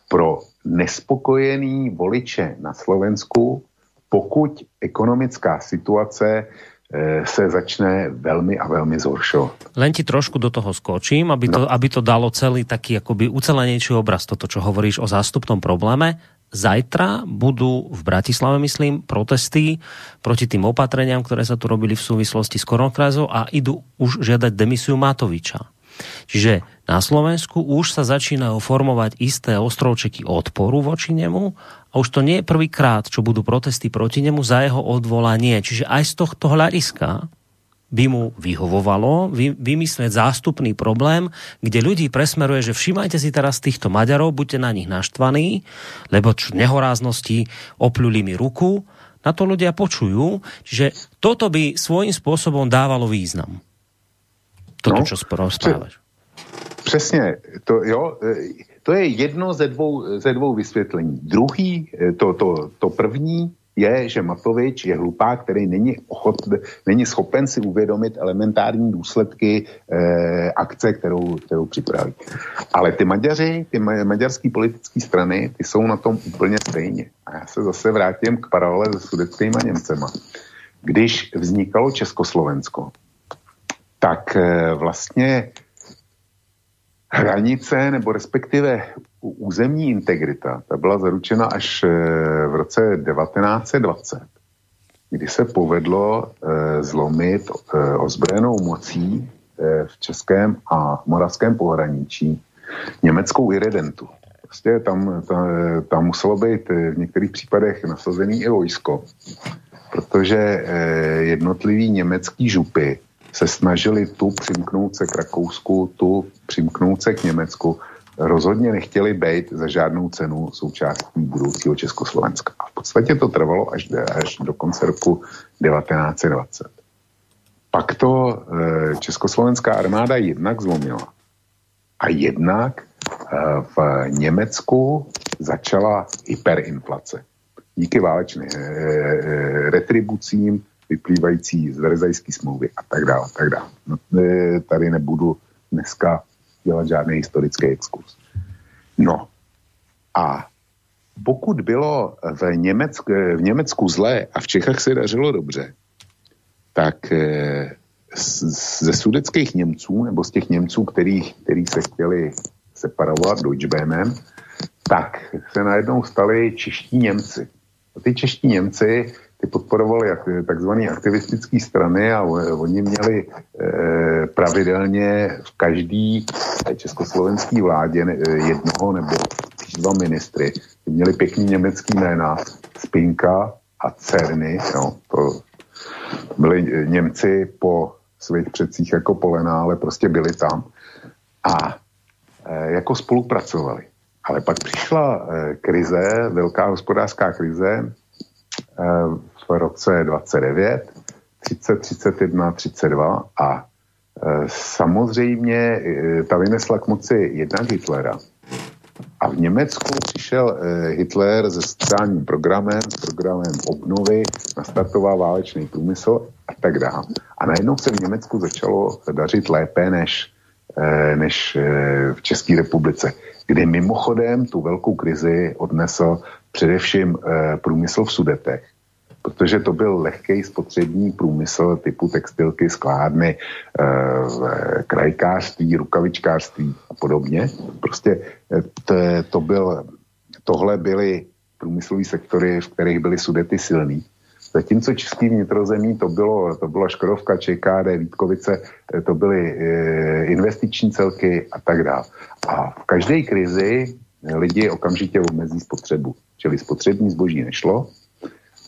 pro nespokojený voliče na Slovensku, pokud ekonomická situace eh, se začne veľmi a veľmi zhoršovať. Len ti trošku do toho skočím, aby to, no. aby to dalo celý taký akoby ucelenejší obraz, toto, čo hovoríš o zástupnom probléme. Zajtra budú v Bratislave, myslím, protesty proti tým opatreniam, ktoré sa tu robili v súvislosti s koronakrizou a idú už žiadať demisiu Matoviča. Čiže na Slovensku už sa začínajú formovať isté ostrovčeky odporu voči nemu a už to nie je prvýkrát, čo budú protesty proti nemu za jeho odvolanie. Čiže aj z tohto hľadiska by mu vyhovovalo vy, vymyslieť zástupný problém, kde ľudí presmeruje, že všimajte si teraz týchto Maďarov, buďte na nich naštvaní, lebo nehoráznosti opľuli mi ruku, na to ľudia počujú, že toto by svojím spôsobom dávalo význam. Toto, no, čo rozprávaš. Přesně, to, jo, e, to je jedno ze dvou, ze dvou vysvětlení. Druhý, e, to, to, to první, je, že Matovič je hlupák, který není, ochot, není schopen si uvědomit elementární důsledky eh, akce, kterou, kterou připraví. Ale ty Maďaři, ty maďarské politické strany, ty jsou na tom úplně stejně. A já se zase vrátím k paralele se sudeckýma Němcema. Když vznikalo Československo, tak eh, vlastně hranice nebo respektive územní integrita, ta byla zaručena až eh, v roce 1920, kdy se povedlo eh, zlomit ozbrojenou mocí v českém a moravském pohraničí německou iridentu. Prostě tam, tam, tam muselo být v některých případech nasazený i vojsko, protože jednotlivý německý župy se snažili tu přimknout se k Rakousku, tu přimknout se k Německu, rozhodně nechtěli být za žádnou cenu součástí budoucího Československa. A v podstatě to trvalo až, až do konce roku 1920. pak to československá armáda jednak zlomila. A jednak v Německu začala hyperinflace. Díky válečným retribucím vyplývající z Verzajské smlouvy a tak dále. Tak dále. No, tady nebudu dneska dělat žádný historický exkurs. No a pokud bylo v Německu, v Německu zlé a v Čechách se dařilo dobře, tak eh, ze sudeckých Němců, nebo z těch Němců, který, který se chtěli separovat Deutschbahnem, tak se najednou stali čeští Němci. A ty čeští Němci podporovali takzvané aktivistické strany a oni měli e, pravidelně v každý československý vládě jednoho nebo dva ministry. Měli pěkný německý jména, Spinka a Cerny, no, to byli Němci po svých předcích jako Polena, ale prostě byli tam a jako spolupracovali. Ale pak přišla krize, velká hospodářská krize v roce 29, 30, 31, 32 a samozřejmě ta vynesla k moci jednak Hitlera, a v Německu přišel eh, Hitler se sociálním programem, s programem obnovy, nastartoval válečný průmysl a tak dále. A najednou se v Německu začalo dařit lépe než, eh, než eh, v České republice, kde mimochodem tu velkou krizi odnesl především průmysl v Sudetech protože to byl lehký spotřební průmysl typu textilky, skládny, e, krajkářství, rukavičkářství a podobně. Prostě eh, to, to byl, tohle byly průmyslové sektory, v kterých byly sudety silný. Zatímco český vnitrozemí to bylo, to byla Škodovka, ČKD, Vítkovice, eh, to byly e, investiční celky a tak dále. A v každé krizi lidi okamžitě omezí spotřebu. Čili spotřební zboží nešlo,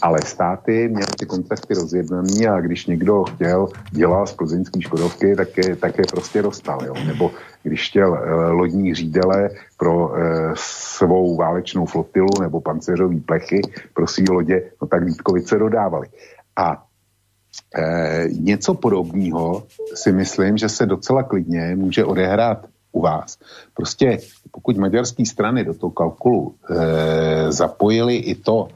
ale státy měly ty kontrakty rozjednaný a když někdo chtěl dělat z plzeňský Škodovky, tak je, tak je prostě dostal. Jo? Nebo když chtěl e, lodní řídele pro e, svou válečnou flotilu nebo pancéřové plechy pro svý lodě, no tak Vítkovice dodávali. A e, něco podobného si myslím, že se docela klidně může odehrát u vás. Prostě pokud maďarské strany do toho kalkulu e, zapojili i to,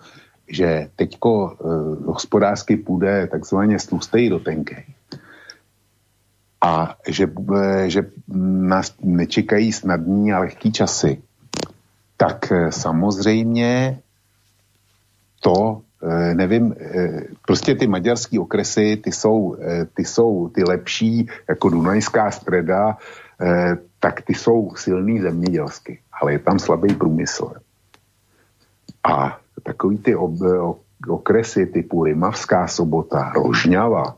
že teďko uh, hospodářsky půjde takzvaně tlustej do tenkej. A že, uh, že nás nečekají snadní a lehký časy, tak uh, samozřejmě to, nevím, prostě ty maďarské okresy, ty jsou, ty jsou ty lepší, jako Dunajská streda, tak ty jsou silný zemědělsky, ale je tam slabý průmysl. A takový ty ob, okresy typu Rimavská sobota, Rožňava,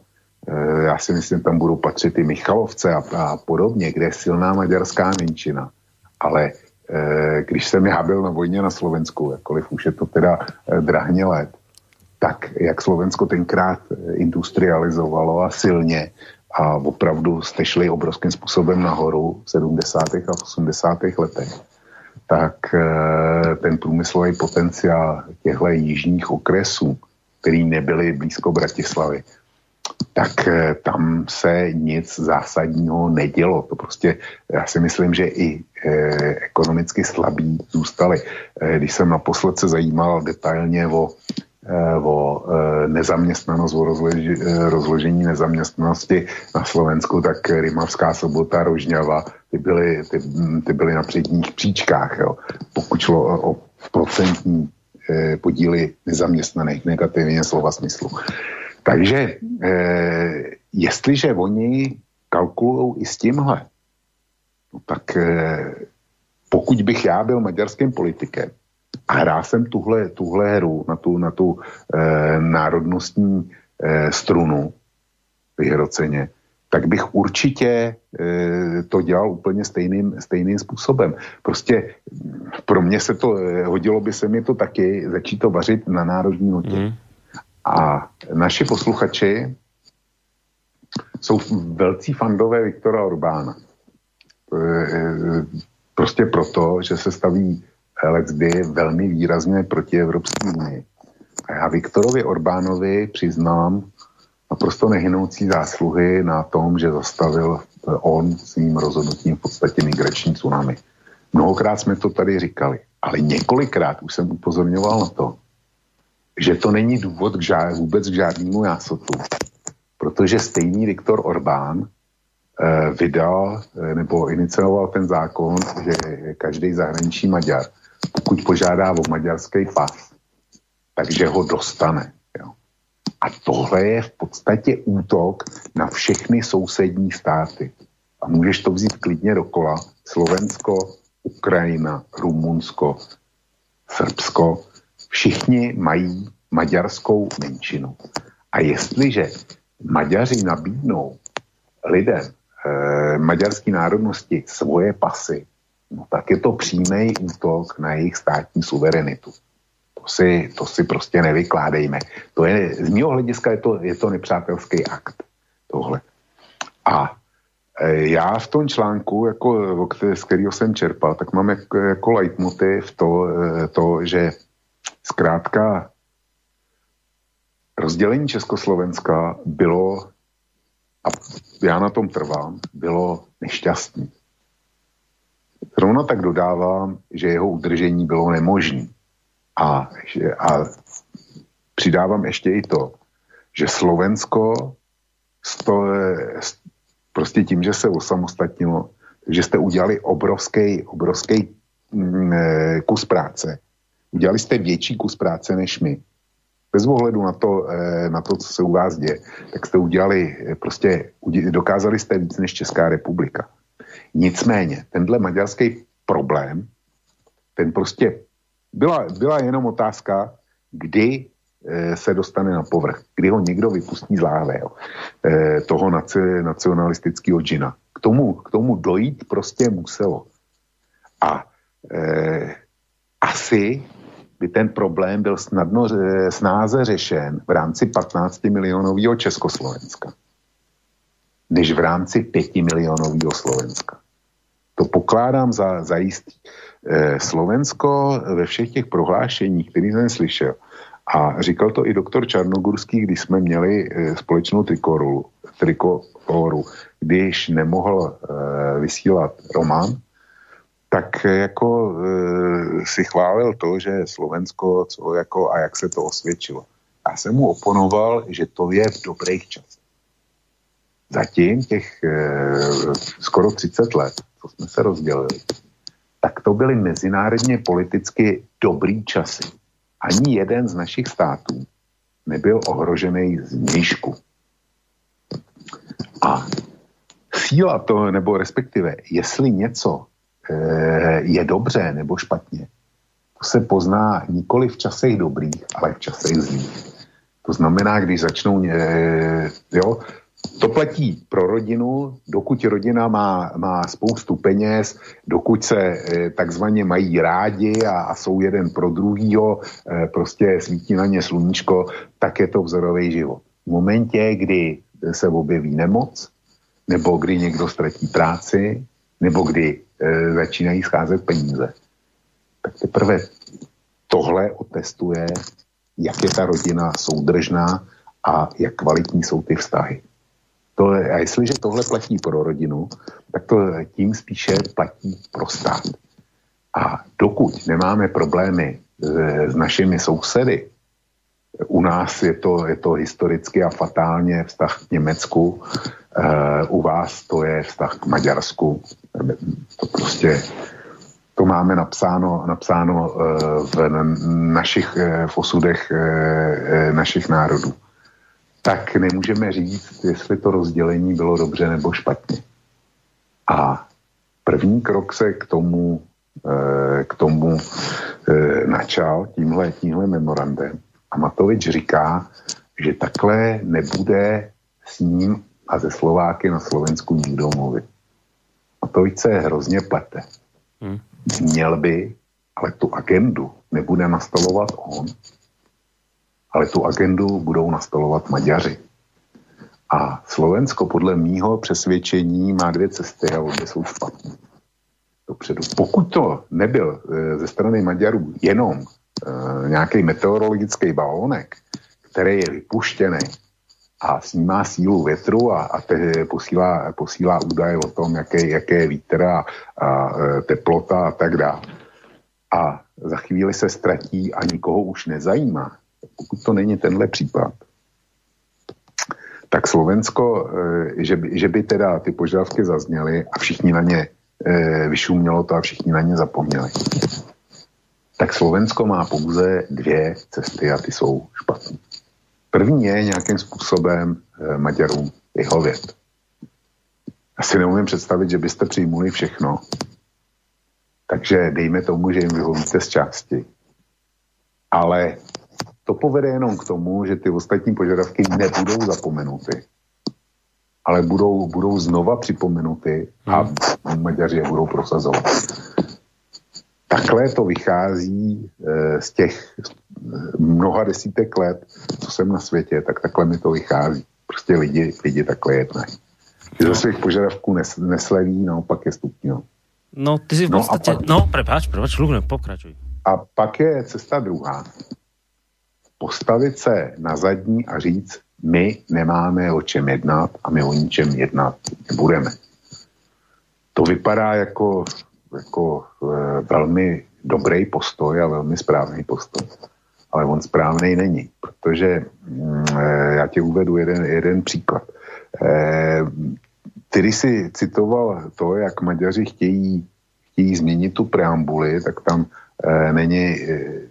e, já si myslím, tam budou patřit i Michalovce a, a podobně, kde je silná maďarská menšina. Ale e, když jsem já byl na vojně na Slovensku, jakkoliv už je to teda e, drahně let, tak jak Slovensko tenkrát industrializovalo a silně a opravdu jste šli obrovským způsobem nahoru v 70. a 80. letech, tak eh, ten průmyslový potenciál těchto jižních okresů, který nebyly blízko Bratislavy, tak eh, tam se nic zásadního nedělo. To prostě, já si myslím, že i eh, ekonomicky slabí zůstali. Eh, když jsem naposled se zajímal detailně o o eh, nezaměstnanost, o eh, rozložení nezaměstnanosti na Slovensku, tak Rimavská sobota, Rožňava, ty byly, ty, ty byly na předních příčkách. Jo. Pokud šlo o, o procentní podíly nezaměstnaných, negativně slova smyslu. Takže eh, jestliže oni kalkulují i s tímhle, no tak eh, pokud bych já byl maďarským politikem, a hrál jsem tuhle, tuhle hru na tu, na tu e, národnostní e, strunu vyhroceně, tak bych určitě e, to dělal úplně stejným, stejným způsobem. Prostě pro mě se to, hodilo by se mi to taky začít to vařit na národní notě. Mm. A naši posluchači jsou velcí fandové Viktora Orbána. Prostě proto, že se staví leckdy velmi výrazně proti Evropské unii. A já Viktorovi Orbánovi přiznám, naprosto nehynoucí zásluhy na tom, že zastavil on svým rozhodnutím v podstatě migrační tsunami. Mnohokrát jsme to tady říkali, ale několikrát už jsem upozorňoval na to, že to není důvod k žád, vůbec k žádnému jásotu, protože stejný Viktor Orbán eh, vydal eh, nebo inicioval ten zákon, že každý zahraniční Maďar, pokud požádá o maďarský pas, takže ho dostane. Jo. A tohle je v podstatě útok na všechny sousední státy. A můžeš to vzít klidně dokola. Slovensko, Ukrajina, Rumunsko, Srbsko, všichni mají maďarskou menšinu. A jestliže Maďaři nabídnou lidem e, maďarské národnosti svoje pasy, tak je to přímý útok na jejich státní suverenitu. To si, to si prostě nevykládejme. To je, z mého hlediska je to, je to nepřátelský akt. Tohle. A e, já v tom článku, jako, z kterého jsem čerpal, tak mám jako, jako leitmotiv to, e, to, že zkrátka rozdělení Československa bylo, a já na tom trvám, bylo nešťastné. Zrovna tak dodávám, že jeho udržení bylo nemožné. A, a přidávám ještě i to, že Slovensko sto, prostě tím, že se osamostatnilo, že jste udělali obrovský, obrovský mm, eh, kus práce. Udělali jste větší kus práce než my. Bez ohledu na to, eh, na to, co se u vás děje, tak jste udělali, eh, prostě dokázali jste víc než Česká republika. Nicméně, tenhle maďarský problém, ten prostě byla, byla jenom otázka, kdy e, se dostane na povrch, kdy ho někdo vypustí z láhve, jo, e, toho nacionalistického džina. K tomu, k tomu dojít prostě muselo. A e, asi by ten problém byl snadno, snáze řešen v rámci 15 milionového Československa, než v rámci 5 milionového Slovenska. To pokládám za, za jistý. Eh, Slovensko ve všech těch prohlášeních, který jsem slyšel, a říkal to i doktor Čarnogurský, když jsme měli eh, společnou trikoru, trikoru když nemohl eh, vysílat román, tak jako si chválil to, že Slovensko, co jako a jak se to osvědčilo. Já jsem mu oponoval, že to je v dobrých časech. Zatím těch skoro 30 let, co jsme se rozdělili, tak to byly mezinárodně politicky dobrý časy. Ani jeden z našich států nebyl ohrožený z nížku. A síla to, nebo respektive, jestli něco e, je dobře nebo špatně, to se pozná nikoli v časech dobrých, ale v časech zlých. To znamená, když začnou, e, jo, to platí pro rodinu, dokud rodina má, má spoustu peněz, dokud se e, takzvaně mají rádi a, a jsou jeden pro druhýho, e, prostě svítí na ně sluníčko, tak je to vzorový život. V momentě, kdy se objeví nemoc, nebo kdy někdo ztratí práci, nebo kdy e, začínají scházet peníze, tak teprve tohle otestuje, jak je ta rodina soudržná a jak kvalitní jsou ty vztahy. To, a jestliže tohle platí pro rodinu, tak to tím spíše platí pro stát. A dokud nemáme problémy s, s našimi sousedy, u nás je to, je to historicky a fatálně vztah k Německu, e, u vás to je vztah k Maďarsku. To prostě to máme napsáno, napsáno e, v našich e, v osudech e, našich národů tak nemůžeme říct, jestli to rozdělení bylo dobře nebo špatně. A první krok se k tomu, eh, k tomu eh, načal tímhle, tímhle memorandem. A Matovič říká, že takhle nebude s ním a ze Slováky na Slovensku nikdo mluvit. Matovič se hrozně plete. Hmm. Měl by, ale tu agendu nebude nastavovat on, ale tu agendu budou nastolovat Maďaři. A Slovensko podle mýho přesvědčení má dvě cesty a obě jsou špatné. Dopředu. Pokud to nebyl e, ze strany Maďarů jenom e, nějaký meteorologický balónek, který je vypuštěný a snímá sílu větru a, a te, posílá, posílá údaje o tom, jaké, jaké je vítr a, a e, teplota a tak dále. A za chvíli se ztratí a nikoho už nezajímá. Pokud to není tenhle případ, tak Slovensko, e, že by, že by teda ty požadavky zazněly a všichni na ně e, vyšumělo to a všichni na ně zapomněli. Tak Slovensko má pouze dvě cesty a ty jsou špatné. První je nějakým způsobem e, Maďarům vyhovět. Asi neumím představit, že byste přijmuli všechno. Takže dejme tomu, že jim vyhovíte z části. Ale to povede jenom k tomu, že ty ostatní požadavky nebudou zapomenuty, ale budou, budou znova připomenuty a hmm. Maďaři je budou prosazovat. Takhle to vychází e, z těch mnoha desítek let, co jsem na světě, tak takhle mi to vychází. Prostě lidi, lidi takhle jednají. Ze svých požadavků nes, nesleví, naopak je stupňují. No, ty si v no podstate... Pak, no, prepáč, prepáč, pokračuj. A pak je cesta druhá postavit se na zadní a říct, my nemáme o čem jednat a my o ničem jednat nebudeme. To vypadá jako, jako e, velmi dobrý postoj a velmi správný postoj. Ale on správný není, protože mm, e, já ti uvedu jeden, jeden příklad. E, ty, si citoval to, jak Maďaři chtějí, chtějí změnit tu preambuli, tak tam e, není e,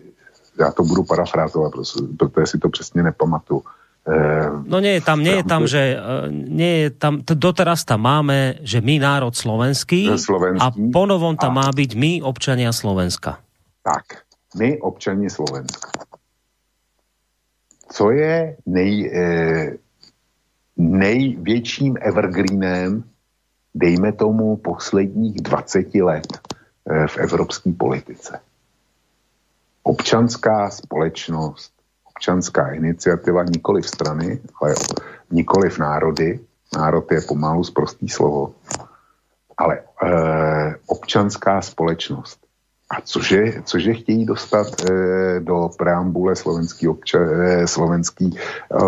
já to budu parafrázovat, protože si to přesně nepamatuju. Eh, no nie je tam, nie je tam, že eh, nie je tam, doteraz tam máme, že my národ slovenský, slovenský a ponovom tam a... má byť my občania Slovenska. Tak, my občania Slovenska. Co je nej, eh, největším evergreenem, dejme tomu, posledních 20 let eh, v evropské politice? Občanská společnost, občanská iniciativa nikoli v strany, ale nikoli v národy, národ je pomalu zprostý slovo, ale e, občanská společnost. A cože, cože chtějí dostat e, do preambule slovenský, obča, e, slovenský e,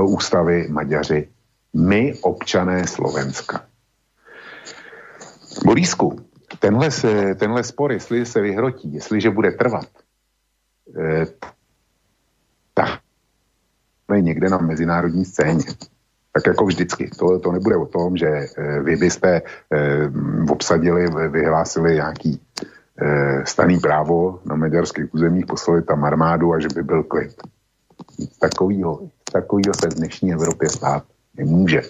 ústavy Maďaři? My, občané Slovenska. Borísku, tenhle, tenhle spor, jestli se vyhrotí, jestliže bude trvat, eh, tak někde na mezinárodní scéně. Tak jako vždycky. To, to nebude o tom, že eh, vy byste eh, obsadili, vyhlásili nějaký staný právo na maďarských územích, poslali tam armádu a že by byl klid. Takovýho, takovýho se v dnešní Evropě stát nemůže.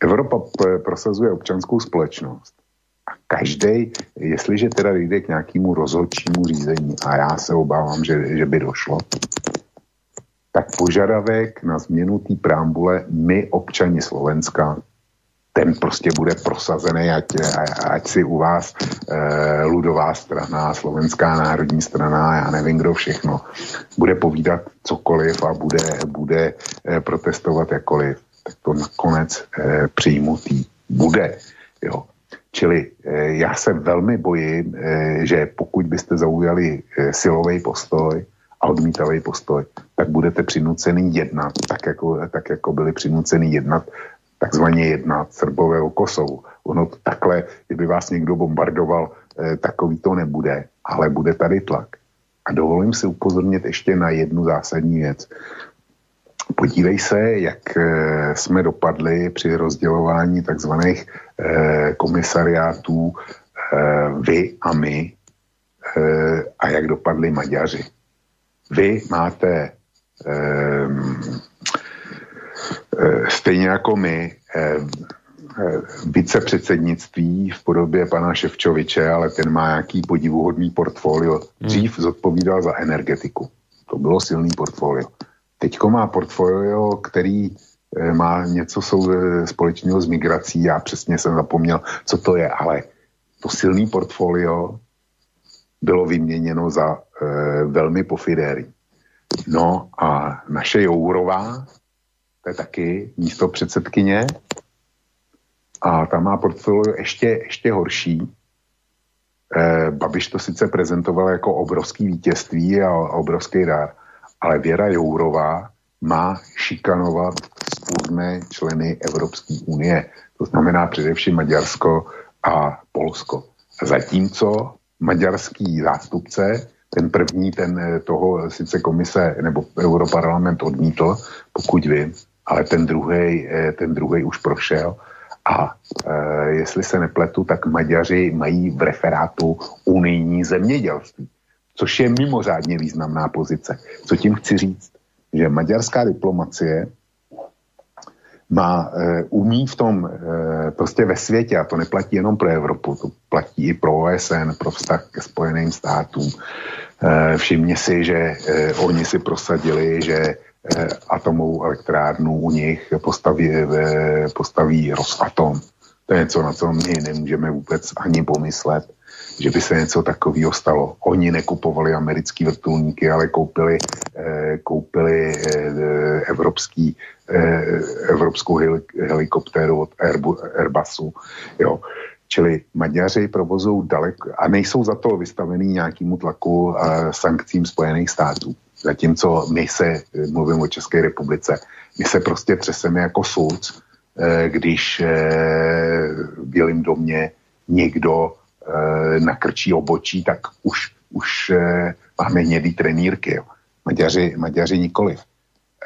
Evropa prosazuje občanskou společnost a každý, jestliže teda jde k nějakému rozhodčímu řízení, a já se obávám, že, že by došlo, tak požadavek na změnu té preambule my, občani Slovenska, ten prostě bude prosazený, ať, ať si u vás e, ludová strana, slovenská národní strana, já nevím kdo všechno, bude povídat cokoliv a bude, bude e, protestovat jakoliv, tak to nakonec e, přijmutý bude. Jo. Čili eh, já se velmi bojím, eh, že pokud byste zaujali eh, silový postoj a odmítavý postoj, tak budete přinucený jednat, tak jako, tak jako byli přinucený jednat, takzvaně jednat Srbové o Kosovu. Ono takhle, kdyby vás někdo bombardoval, takový to nebude, ale bude tady tlak. A dovolím si upozornit ještě na jednu zásadní věc. Podívej se, jak eh, jsme dopadli při rozdělování takzvaných eh, komisariátů eh, vy a my a jak dopadli Maďaři. Vy máte stejně jako my vicepředsednictví v podobě pana Ševčoviče, ale ten má nějaký podivuhodný portfolio. Dřív zodpovídal za energetiku. To bylo silný portfolio. Teďko má portfolio, který eh, má něco eh, společného s migrací, já přesně jsem zapomněl, co to je, ale to silný portfolio bylo vyměněno za e, velmi pofidérní. No a naše Jourová, to je taky místo předsedkyně, a tam má portfolio ještě, ještě horší. E, Babiš to sice prezentoval jako obrovský vítězství a obrovský dár, ale Věra Jourová má šikanovat jsme členy Evropské unie. To znamená především Maďarsko a Polsko. Zatímco maďarský zástupce, ten první, ten eh, toho sice komise nebo Europarlament odmítl, pokud vím, ale ten druhý, eh, ten druhý už prošel a e, jestli se nepletu, tak Maďaři mají v referátu unijní zemědělství, což je mimořádně významná pozice. Co tím chci říct? Že maďarská diplomacie má, e, umí v tom e, prostě ve světě, a to neplatí jenom pro Evropu, to platí i pro OSN, pro vztah ke Spojeným státům. E, všimně si, že e, oni si prosadili, že Eh, atomovou elektrárnu u nich postaví, eh, postaví Rosatom. To je něco, na co my nemůžeme vůbec ani pomyslet, že by se něco takového stalo. Oni nekupovali americký vrtulníky, ale koupili, eh, koupili evropský, evropskou helikoptéru od Airbusu. Jo. Čili Maďaři provozují daleko a nejsou za to vystavený nějakému tlaku a sankcím Spojených států. Zatímco my se, mluvím o České republice, my se prostě třeseme jako sulc, eh, když eh, v Bělém domě někdo eh, nakrčí obočí, tak už, už máme hnědý trenýrky. Jo. Maďaři, Maďaři nikoliv.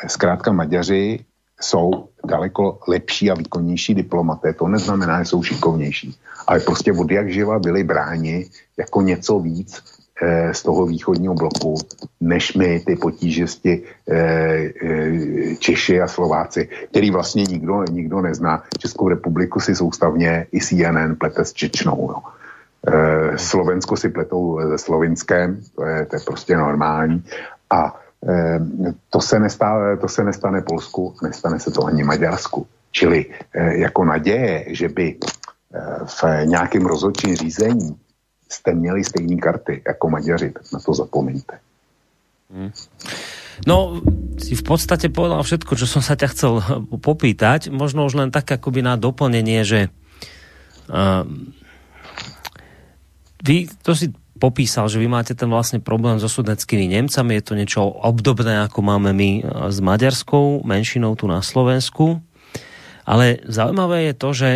Zkrátka Maďaři jsou daleko lepší a výkonnější diplomaté. To neznamená, že jsou šikovnější. Ale prostě od jak živa byli bráni jako něco víc, Eh, z toho východního bloku, než my, ty potížesti eh, eh, Češi a Slováci, který vlastně nikdo, nikdo nezná. Českou republiku si soustavně i CNN plete s Čečnou. Jo. Slovensko si pletou se Slovinskem, to je, to je prostě normální. A to se, nestane, to se nestane Polsku, nestane se to ani Maďarsku. Čili jako naděje, že by v nějakém rozhodčím řízení jste měli stejné karty jako Maďaři, tak na to zapomeňte. Hmm. No, si v podstate povedal všetko, čo som sa ťa chcel popýtať. Možno už len tak akoby na doplnenie, že uh, vy, to si popísal, že vy máte ten vlastne problém so sudeckými Nemcami. Je to niečo obdobné, ako máme my s maďarskou menšinou tu na Slovensku. Ale zaujímavé je to, že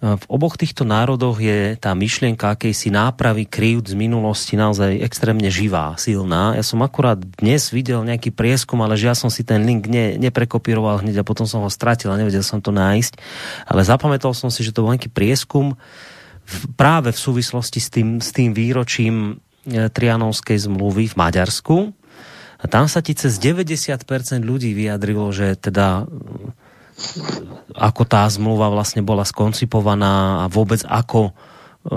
v oboch týchto národoch je tá myšlienka akejsi nápravy krivd z minulosti naozaj extrémne živá, silná. Ja som akurát dnes videl nejaký prieskum, ale žiaľ som si ten link ne, neprekopíroval hneď a potom som ho stratil a nevedel som to nájsť. Ale zapamätal som si, že to bol nejaký prieskum práve v súvislosti s tým, s tým výročím e, Trianonskej zmluvy v Maďarsku. A tam sa ti cez 90% ľudí vyjadrilo, že teda ako tá zmluva vlastne bola skoncipovaná a vôbec ako e,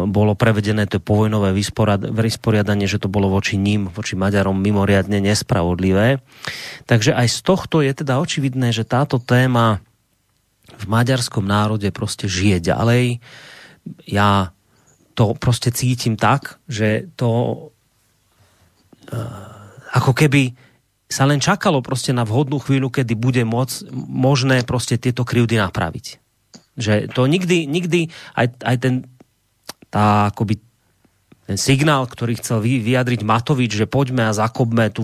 bolo prevedené to povojnové vysporiadanie, že to bolo voči ním, voči Maďarom mimoriadne nespravodlivé. Takže aj z tohto je teda očividné, že táto téma v maďarskom národe proste žije ďalej. Ja to proste cítim tak, že to uh, ako keby sa len čakalo proste na vhodnú chvíľu, kedy bude moc, možné proste tieto krivdy napraviť. Že to nikdy, nikdy aj, aj ten, tá akoby ten signál, ktorý chcel vyjadriť Matovič, že poďme a zakopme tu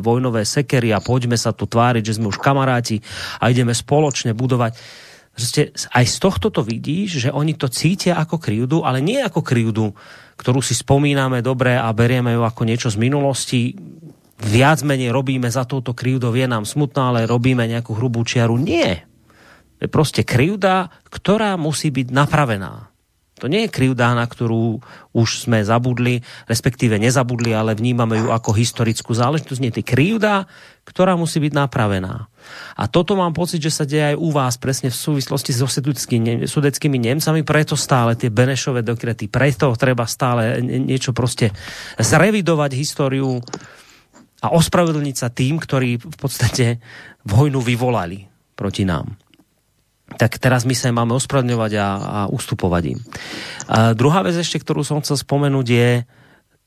vojnové sekery a poďme sa tu tváriť, že sme už kamaráti a ideme spoločne budovať. Proste aj z tohto to vidíš, že oni to cítia ako krivdu, ale nie ako krivdu, ktorú si spomíname dobre a berieme ju ako niečo z minulosti viac menej robíme za touto krivdou, je nám smutná, ale robíme nejakú hrubú čiaru. Nie. Je proste krivda, ktorá musí byť napravená. To nie je krivda, na ktorú už sme zabudli, respektíve nezabudli, ale vnímame ju ako historickú záležitosť. Nie, je krivda, ktorá musí byť napravená. A toto mám pocit, že sa deje aj u vás presne v súvislosti so sudeckými Nemcami, preto stále tie Benešové dokrety, preto treba stále niečo proste zrevidovať históriu a ospravedlniť sa tým, ktorí v podstate vojnu vyvolali proti nám. Tak teraz my sa máme ospravedlňovať a, a ustupovať im. A druhá vec ešte, ktorú som chcel spomenúť je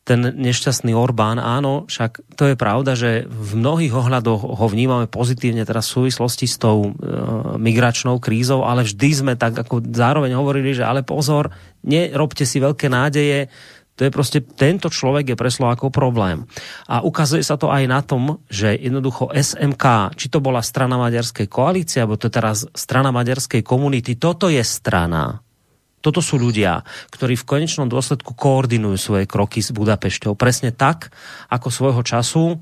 ten nešťastný Orbán. Áno, však to je pravda, že v mnohých ohľadoch ho vnímame pozitívne teraz v súvislosti s tou e, migračnou krízou, ale vždy sme tak ako zároveň hovorili, že ale pozor, nerobte si veľké nádeje, To je proste, tento človek je pre Slovákov problém. A ukazuje sa to aj na tom, že jednoducho SMK, či to bola strana maďarskej koalície, alebo to je teraz strana maďarskej komunity, toto je strana. Toto sú ľudia, ktorí v konečnom dôsledku koordinujú svoje kroky s Budapešťou. Presne tak, ako svojho času uh,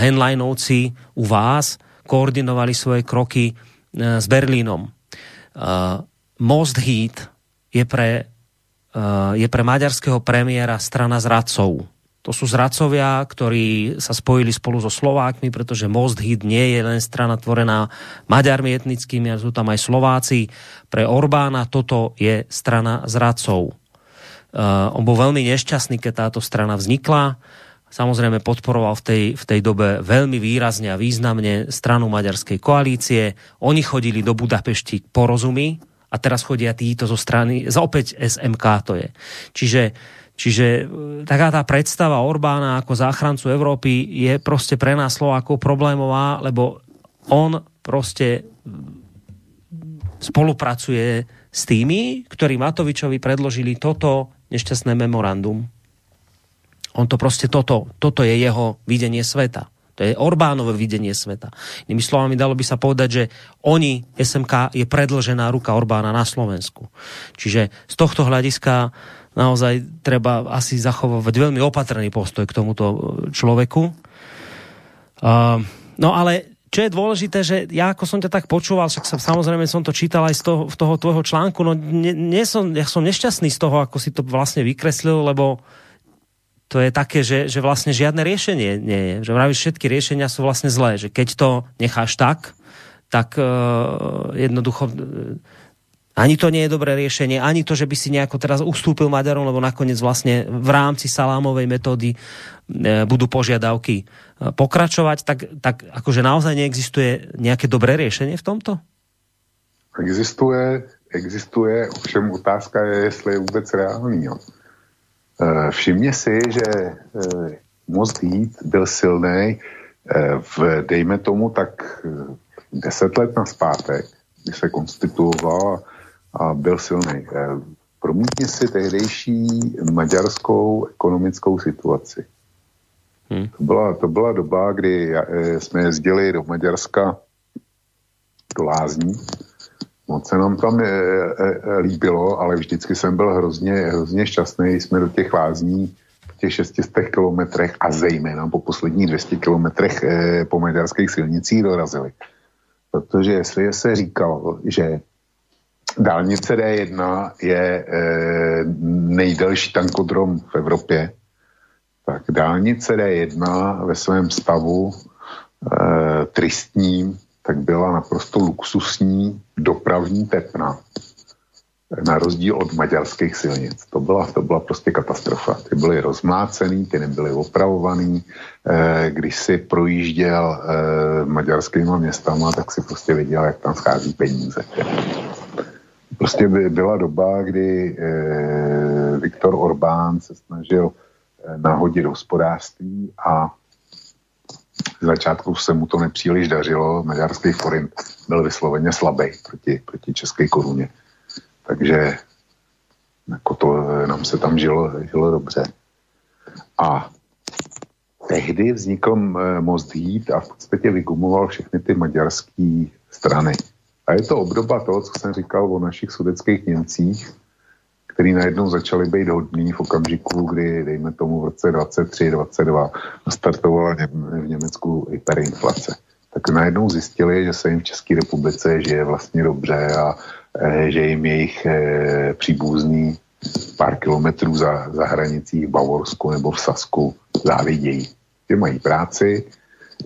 Henleinovci u vás koordinovali svoje kroky uh, s Berlínom. Uh, Most Heat je pre Eh, je pre maďarského premiéra strana zradcov. To sú zradcovia, ktorí sa spojili spolu so Slovákmi, pretože Most Hit nie je len strana tvorená maďarmi etnickými, ale sú tam aj Slováci. Pre Orbána toto je strana zradcov. Uh, on bol veľmi nešťastný, keď táto strana vznikla. Samozrejme podporoval v tej, v tej dobe veľmi výrazne a významne stranu maďarskej koalície. Oni chodili do Budapešti k porozumí, a teraz chodia títo zo strany, za opäť SMK to je. Čiže, čiže e, taká tá predstava Orbána ako záchrancu Európy je proste pre nás Slovákov problémová, lebo on proste spolupracuje s tými, ktorí Matovičovi predložili toto nešťastné memorandum. On to proste toto, toto je jeho videnie sveta. To je Orbánové videnie sveta. Inými slovami, dalo by sa povedať, že oni, SMK, je predlžená ruka Orbána na Slovensku. Čiže z tohto hľadiska naozaj treba asi zachovať veľmi opatrný postoj k tomuto človeku. Uh, no ale čo je dôležité, že ja ako som ťa tak počúval, však sa, samozrejme som to čítal aj z toho, toho tvojho článku, no nie, nie som, ja som nešťastný z toho, ako si to vlastne vykreslil, lebo to je také, že, že vlastne žiadne riešenie nie je. Že vravíš, všetky riešenia sú vlastne zlé. Že keď to necháš tak, tak uh, jednoducho uh, ani to nie je dobré riešenie, ani to, že by si nejako teraz ustúpil Maďarom, lebo nakoniec vlastne v rámci salámovej metódy uh, budú požiadavky pokračovať, tak, tak akože naozaj neexistuje nejaké dobré riešenie v tomto? Existuje, existuje, ovšem otázka je, jestli je vůbec reálný. Eh, všimně si, že eh, Most Heat byl silný eh, v, dejme tomu, tak deset let na zpátek, kdy se konstituoval a byl silný. Promítně si tehdejší maďarskou ekonomickou situaci. Hmm. To, byla, to byla doba, kdy jsme jezdili do Maďarska do Lázní Moc se nám tam e, e, líbilo, ale vždycky jsem byl hrozně, hrozně šťastný. Jsme do těch lázní v těch 600 kilometrech a zejména po posledních 200 kilometrech e, po maďarských silnicích dorazili. Protože jestli se říkalo, že dálnice D1 je e, nejdelší tankodrom v Evropě, tak dálnice D1 ve svém stavu e, tristním tak byla naprosto luxusní dopravní tepna. Na rozdíl od maďarských silnic. To byla, to byla prostě katastrofa. Ty byly rozmácený, ty nebyly opravovaný. E, když si projížděl e, maďarskými městama, tak si prostě viděl, jak tam schází peníze. Prostě by byla doba, kdy e, Viktor Orbán se snažil nahodit hospodářství a v začátku se mu to nepříliš dařilo, maďarský forint byl vysloveně slabý proti, proti české koruně. Takže jako to nám se tam žilo, žilo dobře. A tehdy vznikl Most Heat a v podstatě vygumoval všechny ty maďarské strany. A je to obdoba toho, co jsem říkal o našich sudeckých Němcích, který najednou začaly být hodný v okamžiku, kdy, dejme tomu v roce 23-22, startovala v Německu hyperinflace. Tak najednou zjistili, že se jim v České republice žije vlastně dobře a e, že jim jejich e, příbuzný pár kilometrů za, za hranicí v Bavorsku nebo v Sasku závidějí. Že mají práci,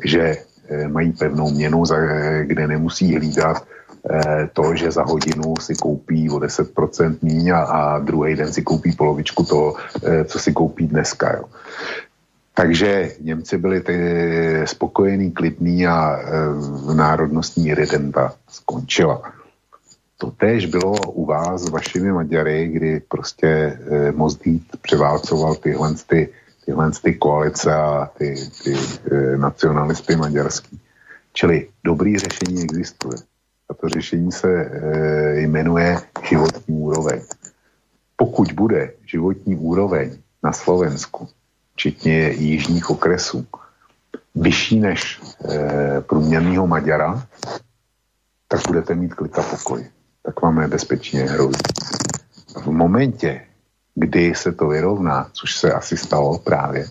že e, mají pevnou měnu, kde nemusí hlídat to, že za hodinu si koupí o 10% míň a, a druhý den si koupí polovičku toho, eh, co si koupí dneska. Jo. Takže Němci byli ty spokojení, klidní a národnostní iridenta skončila. To též bylo u vás s vašimi Maďary, kdy prostě Mozdít převálcoval tyhle, ty, tyhle ty koalice a ty, ty nacionalisty maďarský. Čili dobrý řešení existuje. A to řešení se e, jmenuje životní úroveň. Pokud bude životní úroveň na Slovensku, včetně jižních okresů, vyšší než e, průměrného Maďara, tak budete mít klika pokoj. Tak vám nebezpečně hrozí. V momentě, kdy se to vyrovná, což se asi stalo právě,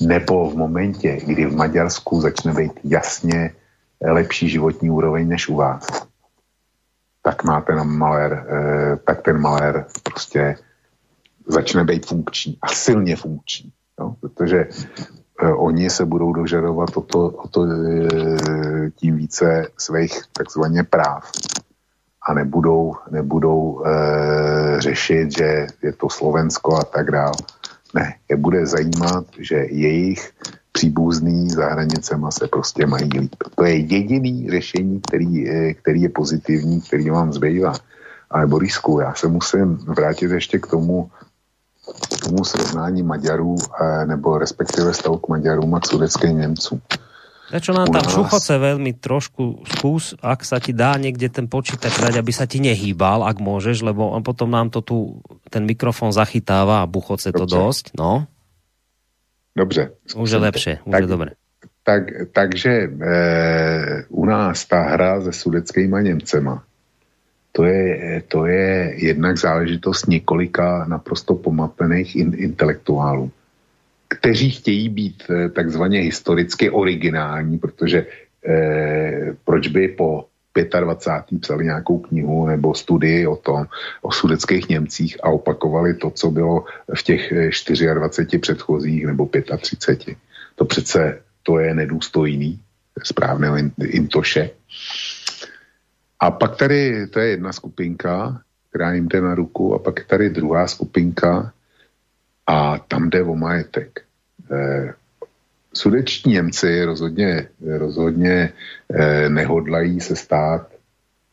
nebo v momentě, kdy v Maďarsku začne být jasně lepší životní úroveň než u vás, tak má ten malér, eh, tak ten malér prostě začne být funkční a silně funkční. No? Protože eh, oni se budou dožadovat o to, o to eh, tím více svých takzvaně práv a nebudou, nebudou e, řešit, že je to Slovensko a tak dále. Ne, je bude zajímat, že jejich příbuzný za hranicema se prostě mají líp. To je jediný řešení, který, který je pozitivní, který vám zbývá. Ale Borisku, já se musím vrátit ještě k tomu, k tomu srovnání Maďarů, e, nebo respektive stavu k Maďarům a k sudeckým Němcům. Prečo nám tam šuchoce veľmi trošku skús, ak sa ti dá niekde ten počítač dať, aby sa ti nehýbal, ak môžeš, lebo on potom nám to tu, ten mikrofon zachytáva a buchoce to dosť, no. Dobře. Už je lepšie, už tak, je dobré. Tak, takže e, u nás ta hra se sudeckýma Němcema, to je, to je jednak záležitost několika naprosto pomapených in, intelektuálů kteří chtějí být eh, takzvaně historicky originální, protože eh, proč by po 25. psali nějakou knihu nebo studii o tom, o sudeckých Němcích a opakovali to, co bylo v těch 24 eh, předchozích nebo 35. To přece to je nedůstojný, správného intoše. A pak tady, to je jedna skupinka, která jim jde na ruku, a pak je tady druhá skupinka, a tam jde o majetek. Eh, sudeční Němci rozhodně, rozhodně eh, nehodlají se stát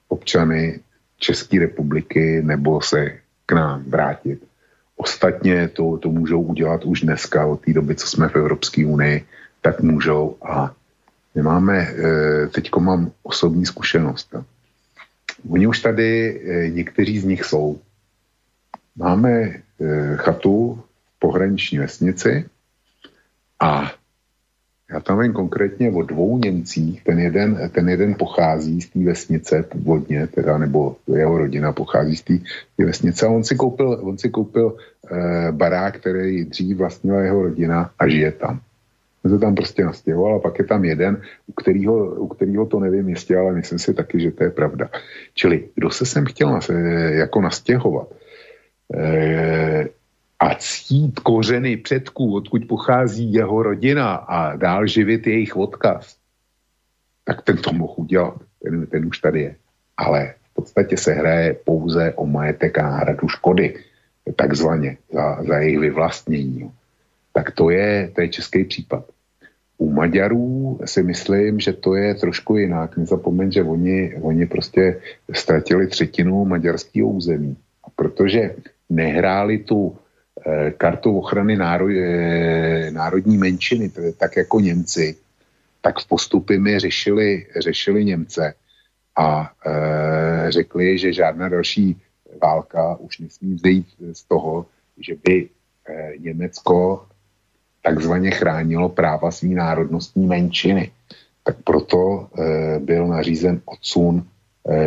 občany České republiky nebo se k nám vrátit. Ostatně to, to můžou udělat už dneska, od té doby, co jsme v Evropské unii, tak můžou a my máme, eh, teďko mám osobní zkušenost. Oni už tady, někteří z nich jsou. Máme chatu pohraniční vesnici a já tam vím konkrétně o dvou Němcích, ten jeden, ten jeden pochází z té vesnice původně, teda, nebo jeho rodina pochází z té vesnice a on si koupil, on si koupil e, barák, který dřív vlastnila jeho rodina a žije tam. On se tam prostě nastěhoval a pak je tam jeden, u kterého, u kterého to nevím jistě, ale myslím si taky, že to je pravda. Čili kdo se sem chtěl nas, jako nastěhovat, e, a ctít kořeny předků, odkud pochází jeho rodina a dál živit jejich odkaz, tak ten to mohl udělat. Ten, ten už tady je. Ale v podstatě se hraje pouze o majetek a náhradu škody, takzvaně, za, za jejich vyvlastnění. Tak to je, to je český případ. U Maďarů si myslím, že to je trošku jinak. Nezapomeň, že oni, oni prostě ztratili třetinu maďarského území. A protože nehráli tu kartu ochrany náro, eh, národní menšiny, tak jako Němci, tak v postupy mi řešili, řešili Němce a e, řekli, že žádná další válka už nesmí vzejít z toho, že by e, Německo takzvaně chránilo práva svý národnostní menšiny. Tak proto e, byl nařízen odsun Eh,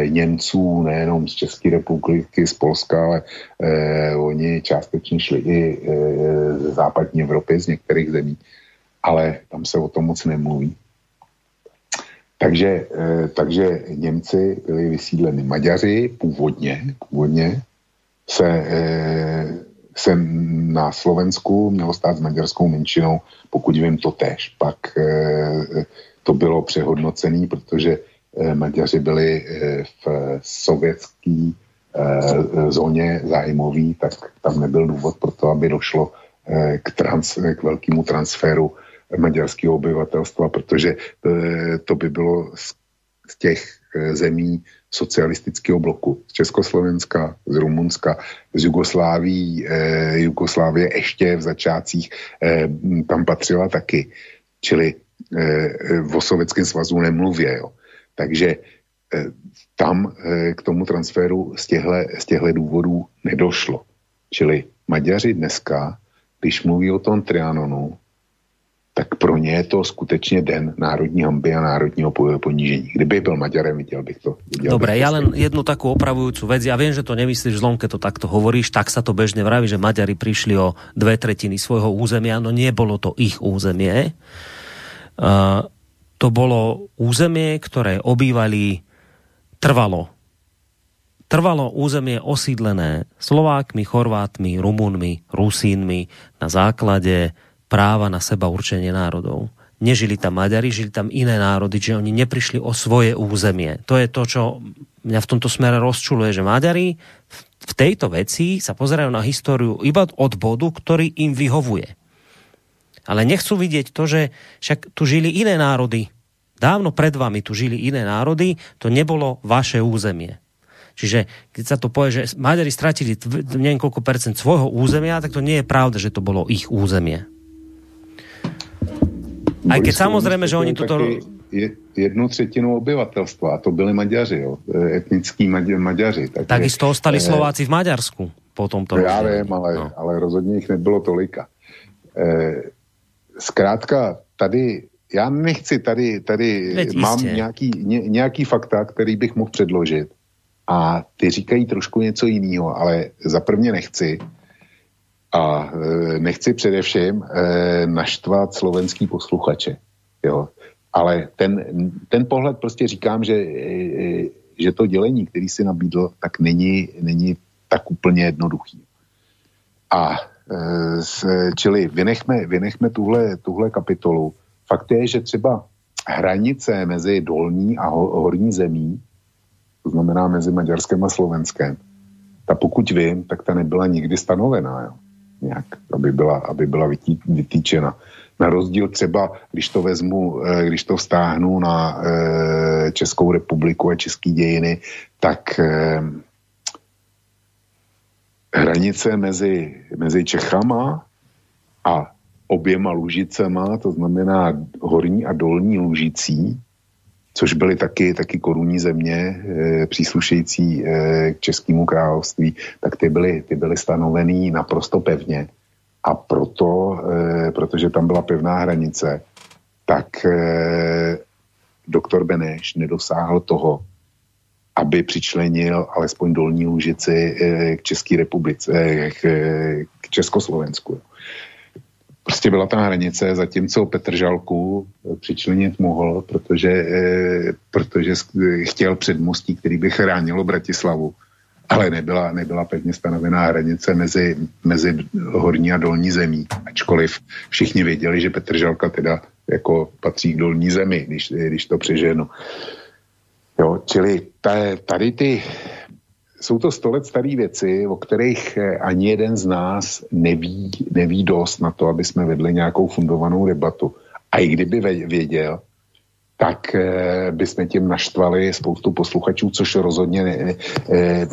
Němců, nejenom z České republiky, z Polska, ale eh, oni částečně šli i eh, ze západní Evropy, z některých zemí, ale tam se o tom moc nemluví. Takže, eh, takže Němci byli vysídleni Maďaři původně, původně se, eh, se na Slovensku mělo stát s maďarskou menšinou, pokud vím to tež. Pak eh, to bylo přehodnocené, protože Eh, Maďaři byli eh, v sovětské eh, zóně zájmový, tak tam nebyl důvod pro to, aby došlo k, trans, k velkému transferu maďarského obyvatelstva, protože to by bylo z těch zemí socialistického bloku, z Československa, z Rumunska, z Jugoslávii, Jugoslávie ještě v začátcích tam patřila taky. Čili o Sovětském svazu nemluvě. Jo. Takže eh, tam eh, k tomu transferu z těchto, z těchto důvodů nedošlo. Čili Maďaři dneska když mluví o tom Trianonu, tak pro ně je to skutečně den národní hamby a národního ponížení. Kdyby byl Maďarem, viděl bych to. Viděl Dobre, bych ja to len jednu takú opravujúcu vec. Ja viem, že to nemyslíš zlom, keď to takto hovoríš, tak sa to bežne vraví, že Maďari prišli o dve tretiny svojho územia, no nebolo to ich územie. Uh, to bolo územie, ktoré obývali trvalo. Trvalo územie osídlené Slovákmi, Chorvátmi, Rumunmi, Rusínmi na základe práva na seba určenie národov. Nežili tam Maďari, žili tam iné národy, že oni neprišli o svoje územie. To je to, čo mňa v tomto smere rozčuluje, že Maďari v tejto veci sa pozerajú na históriu iba od bodu, ktorý im vyhovuje. Ale nechcú vidieť to, že však tu žili iné národy. Dávno pred vami tu žili iné národy, to nebolo vaše územie. Čiže keď sa to povie, že Maďari stratili neviem koľko percent svojho územia, tak to nie je pravda, že to bolo ich územie. Aj keď samozrejme, že oni tuto... jednu třetinu obyvatelstva, a to byli Maďaři, jo, etnickí Maďaři. Tak Takisto ostali eh, Slováci v Maďarsku po tomto. Já vím, ale, no. ale rozhodně jich nebylo tolika. Eh, zkrátka, tady, já nechci tady, tady Veď mám nějaký, ně, nějaký fakta, který bych mohl předložit a ty říkají trošku něco jiného, ale za prvně nechci, a e, nechci především e, naštvat slovenský posluchače. Jo. Ale ten, ten pohled prostě říkám, že, e, že to dělení, který si nabídl, tak není, není tak úplně jednoduchý. A čili vynechme, vynechme tuhle, tuhle kapitolu. Fakt je, že třeba hranice mezi dolní a horní zemí, to znamená mezi Maďarskem a Slovenskem, ta pokud vím, tak ta nebyla nikdy stanovená. Jo nějak, aby byla, aby byla vytí, vytýčena. Na rozdíl třeba, když to vezmu, eh, když to vztáhnu na eh, Českou republiku a české dějiny, tak eh, hranice mezi, mezi Čechama a oběma Lužicema, to znamená horní a dolní Lužicí, což byly taky, taky korunní země e, příslušející e, k Českému království, tak ty byly, ty byly stanovený naprosto pevně. A proto, e, protože tam byla pevná hranice, tak e, doktor Beneš nedosáhl toho, aby přičlenil alespoň dolní Lužici e, k České republice, e, k, k Československu prostě byla ta hranice, zatímco Petr Žalku eh, přičlenit mohl, protože, eh, protože chtěl předmostí, který by chránilo Bratislavu, ale nebyla, nebyla pevně stanovená hranice mezi, mezi horní a dolní zemí, ačkoliv všichni věděli, že Petr Žalka teda jako patří k dolní zemi, když, když to přeženu. Jo, čili tady ty jsou to sto let staré věci, o kterých eh, ani jeden z nás neví, neví dost na to, aby jsme vedli nějakou fundovanou debatu. A i kdyby věděl, tak eh, bychom tím naštvali spoustu posluchačů, což rozhodně ne, ne, eh,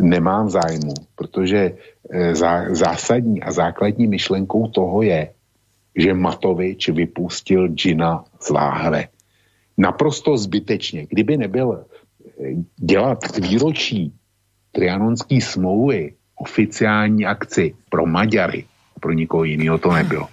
nemám zájmu, protože zásadní a základní myšlenkou toho je, že Matovič vypustil džina z láhve. Naprosto zbytečně. Kdyby nebyl dělat výročí trianonský smlouvy oficiální akci pro Maďary, pro nikoho jiného to nebylo.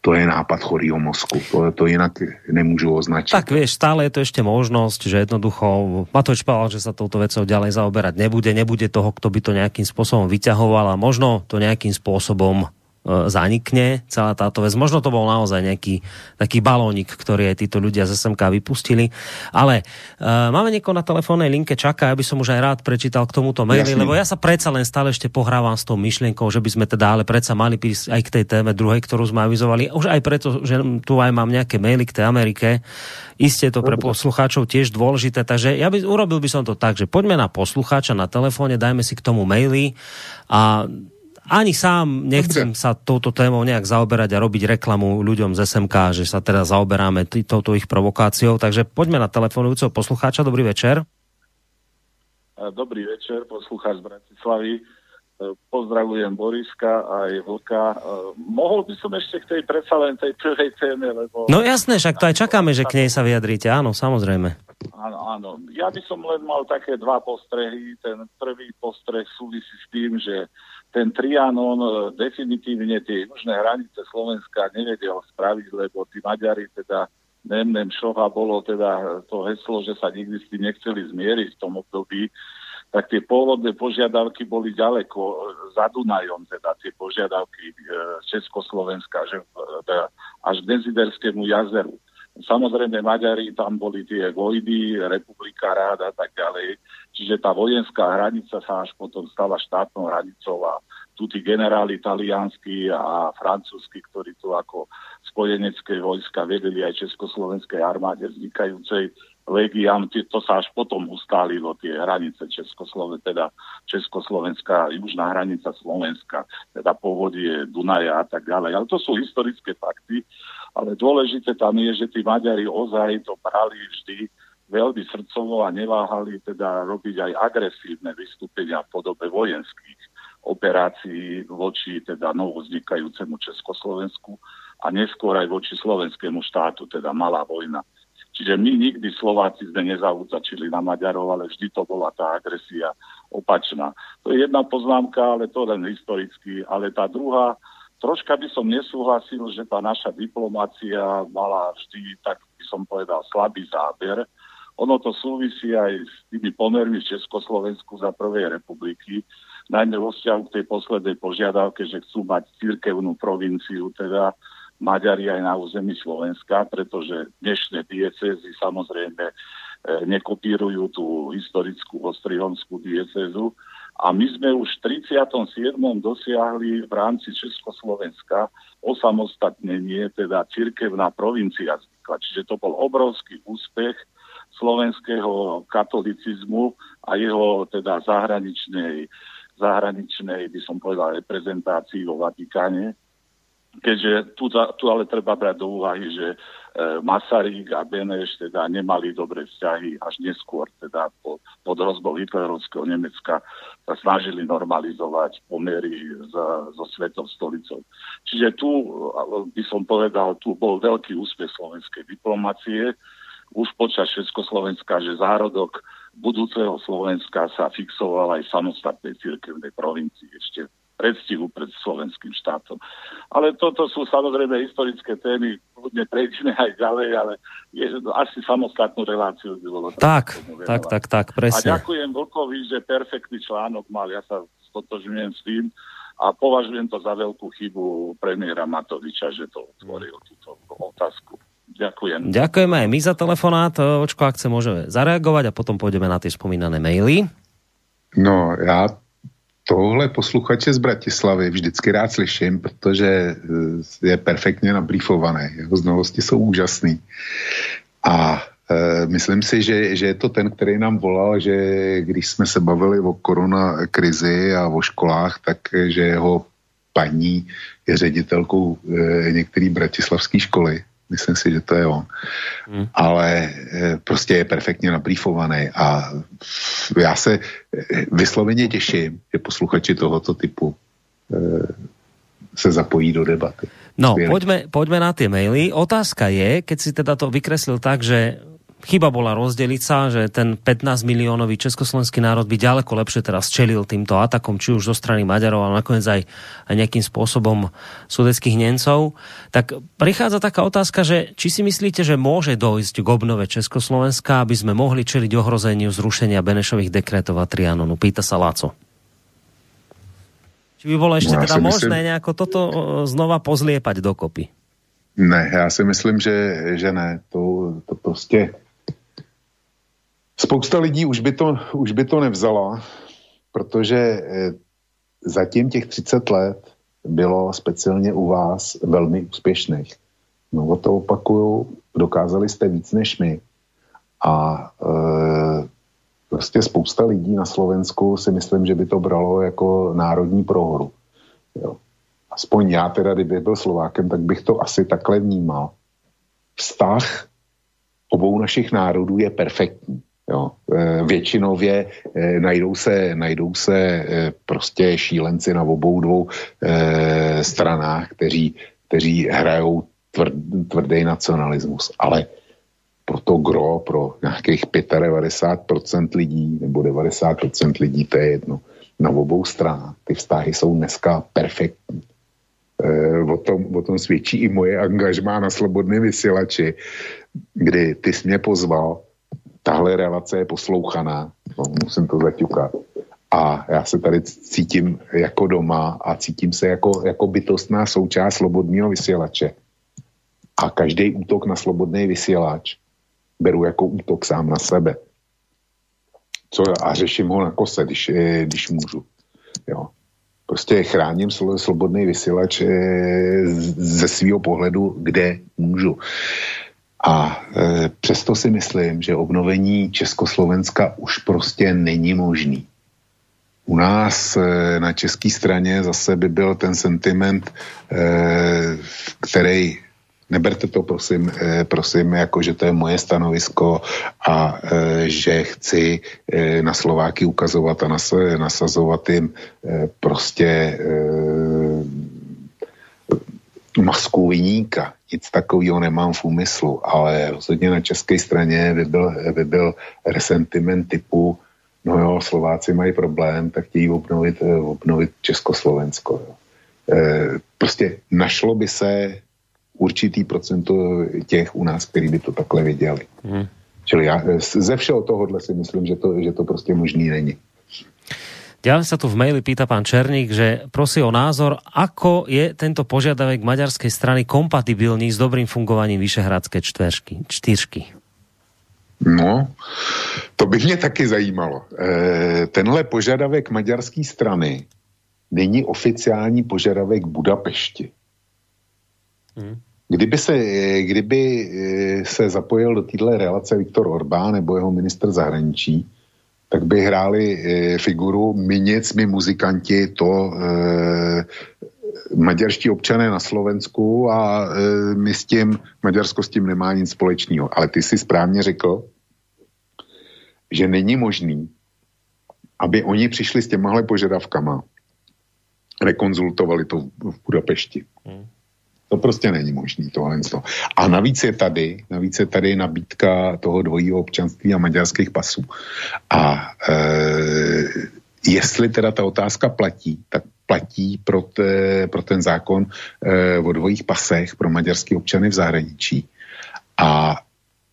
To je nápad chorýho mozku. To, to jinak nemůžu označiť. Tak vieš, stále je to ešte možnosť, že jednoducho Matovič povedal, že sa touto vecou ďalej zaoberať nebude. Nebude toho, kto by to nejakým spôsobom vyťahoval a možno to nejakým spôsobom zanikne celá táto vec. Možno to bol naozaj nejaký taký balónik, ktorý aj títo ľudia z SMK vypustili. Ale uh, máme niekoho na telefónnej linke, čaká, aby som už aj rád prečítal k tomuto maili, lebo ja sa predsa len stále ešte pohrávam s tou myšlienkou, že by sme teda ale predsa mali prísť aj k tej téme druhej, ktorú sme avizovali. Už aj preto, že tu aj mám nejaké maily k tej Amerike. Isté to pre poslucháčov tiež dôležité, takže ja by, urobil by som to tak, že poďme na poslucháča na telefóne, dajme si k tomu maily a ani sám nechcem sa touto témou nejak zaoberať a robiť reklamu ľuďom z SMK, že sa teda zaoberáme touto ich provokáciou. Takže poďme na telefonujúceho poslucháča. Dobrý večer. Dobrý večer, poslucháč z Bratislavy. E, pozdravujem Boriska aj Vlka. E, mohol by som ešte k tej predsa len tej prvej téme, lebo... No jasné, však to aj čakáme, že k nej sa vyjadríte. Áno, samozrejme. Áno, áno. Ja by som len mal také dva postrehy. Ten prvý postreh súvisí s tým, že ten Trianon e, definitívne tie južné hranice Slovenska nevedel spraviť, lebo tí Maďari teda Nemnem Šoha bolo teda to heslo, že sa nikdy s tým nechceli zmieriť v tom období, tak tie pôvodné požiadavky boli ďaleko e, za Dunajom, teda tie požiadavky e, Československa, že teda až k Deziderskému jazeru. Samozrejme, Maďari, tam boli tie vojny, republika rád a tak ďalej. Čiže tá vojenská hranica sa až potom stala štátnou hranicou a tu tí generáli talianskí a francúzsky, ktorí tu ako spojenecké vojska vedeli aj Československej armáde vznikajúcej legiám, to sa až potom ustálilo, tie hranice Československa, teda Československá, južná hranica Slovenska, teda povodie Dunaja a tak ďalej. Ale to sú historické fakty ale dôležité tam je, že tí Maďari ozaj to brali vždy veľmi srdcovo a neváhali teda robiť aj agresívne vystúpenia v podobe vojenských operácií voči teda novoznikajúcemu Československu a neskôr aj voči slovenskému štátu, teda malá vojna. Čiže my nikdy Slováci sme nezautočili na Maďarov, ale vždy to bola tá agresia opačná. To je jedna poznámka, ale to len historicky. Ale tá druhá, Troška by som nesúhlasil, že tá naša diplomácia mala vždy, tak by som povedal, slabý záber. Ono to súvisí aj s tými pomermi v Československu za prvej republiky, najmä vo vzťahu k tej poslednej požiadavke, že chcú mať církevnú provinciu, teda Maďari aj na území Slovenska, pretože dnešné diecezy samozrejme e, nekopírujú tú historickú ostrihomskú diecezu, a my sme už v 37. dosiahli v rámci Československa osamostatnenie, teda cirkevná provincia vznikla. Čiže to bol obrovský úspech slovenského katolicizmu a jeho teda zahraničnej, zahraničnej, by som povedal, reprezentácii vo Vatikáne keďže tu, tu ale treba brať do úvahy, že e, Masaryk a Beneš teda nemali dobré vzťahy až neskôr, teda po, pod hrozbou hitlerovského Nemecka sa snažili normalizovať pomery za, so Svetou stolicou. Čiže tu by som povedal, tu bol veľký úspech slovenskej diplomacie, už počas Československa, že zárodok budúceho Slovenska sa fixoval aj v samostatnej cirkevnej provincii ešte predstihu pred slovenským štátom. Ale toto sú samozrejme historické témy, kľudne prejdeme aj ďalej, ale je, asi samostatnú reláciu by bolo. Tak, tak, tak, tak, presne. A ďakujem Vlkovi, že perfektný článok mal, ja sa stotožňujem s tým a považujem to za veľkú chybu premiéra Matoviča, že to otvoril túto otázku. Ďakujem. Ďakujeme aj my za telefonát. Očko, ak chce, môžeme zareagovať a potom pôjdeme na tie spomínané maily. No, já tohle posluchače z Bratislavy vždycky rád slyším, protože eh, je perfektně nabrýfovaný. Jeho znalosti jsou úžasný. A e, myslím si, že, že je to ten, který nám volal, že když jsme se bavili o korona krizi a o školách, tak že jeho paní je ředitelkou e, některé bratislavské školy Myslím si, že to je on. Hmm. Ale eh, prostě je perfektně nabrýfovaný a já se eh, vysloveně těším, že posluchači tohoto typu eh, se zapojí do debaty. No, poďme, poďme na tie maily. Otázka je, keď si teda to vykreslil tak, že chyba bola rozdeliť sa, že ten 15 miliónový československý národ by ďaleko lepšie teraz čelil týmto atakom, či už zo strany Maďarov, ale nakoniec aj, aj nejakým spôsobom sudeckých Nemcov. Tak prichádza taká otázka, že či si myslíte, že môže dojsť k obnove Československa, aby sme mohli čeliť ohrozeniu zrušenia Benešových dekretov a Trianonu? Pýta sa Láco. Či by bolo ešte no, teda možné myslím... nejako toto znova pozliepať dokopy? Ne, já si myslím, že, že ne. To, to prostě Spousta lidí už by to, už by to nevzala, protože eh, zatím těch 30 let bylo speciálně u vás velmi úspěšných. No o to opakuju, dokázali jste víc než my. A e, prostě spousta lidí na Slovensku si myslím, že by to bralo jako národní prohru. Jo. Aspoň já teda, kdyby byl Slovákem, tak bych to asi takhle vnímal. Vztah obou našich národů je perfektní. Jo. E, většinově e, najdou se, najdou se e, prostě šílenci na obou dvou stranách, kteří, kteří hrajou tvr, tvrdý nacionalismus. Ale pro to gro, pro nějakých 95% lidí nebo 90% lidí, to je jedno. na obou stranách. Ty vztahy jsou dneska perfektní. E, o, tom, o tom svědčí i moje angažmá na Slobodné vysílači, kdy ty jsi mě pozval, tahle relace je poslouchaná, no, musím to zaťukat. A já se tady cítím jako doma a cítím se jako, jako bytostná součást slobodného vysílače. A každý útok na slobodný vysílač beru jako útok sám na sebe. Co, a řeším ho na kose, když, eh, když můžu. Jo. Prostě chráním slobodný vysílač eh, ze svého pohledu, kde můžu. A e, přesto si myslím, že obnovení Československa už prostě není možný. U nás e, na české straně zase by byl ten sentiment, e, který neberte to prosím, eh, prosím jako, že to je moje stanovisko a eh, že chci eh, na Slováky ukazovat a nas, nasazovat jim prostě masku vyníka. Nic takového nemám v úmyslu, ale rozhodně na české straně by byl, by byl resentiment typu no jo, Slováci mají problém, tak chtějí obnovit, obnovit Československo. Jo. prostě našlo by se určitý procento těch u nás, kteří by to takhle viděli. Hmm. Čili já ze všeho tohohle si myslím, že to, že to prostě možný není. Ďalej sa tu v maili pýta pán Černík, že prosí o názor, ako je tento požiadavek maďarskej strany kompatibilní s dobrým fungovaním Vyšehradské čtveřky, čtyřky. No, to by mě taky zajímalo. E, tenhle požadavek maďarské strany není oficiální požadavek Budapešti. Hmm. Kdyby se, kdyby eh, se zapojil do téhle relace Viktor Orbán nebo jeho minister zahraničí, tak by hráli eh, figuru my my muzikanti, to eh, maďarští občané na Slovensku a e, my s tím, Maďarsko s tím nemá nic společného. Ale ty si správně řekl, že není možný, aby oni přišli s těmahle požadavkama, rekonzultovali to v Budapešti. Hmm. To prostě není možný tohle. A navíc je tady, navíc je tady nabídka toho dvojího občanství a maďarských pasů. A e, jestli teda ta otázka platí, tak platí pro, te, pro ten zákon e, o dvojích pasech pro maďarské občany v zahraničí. A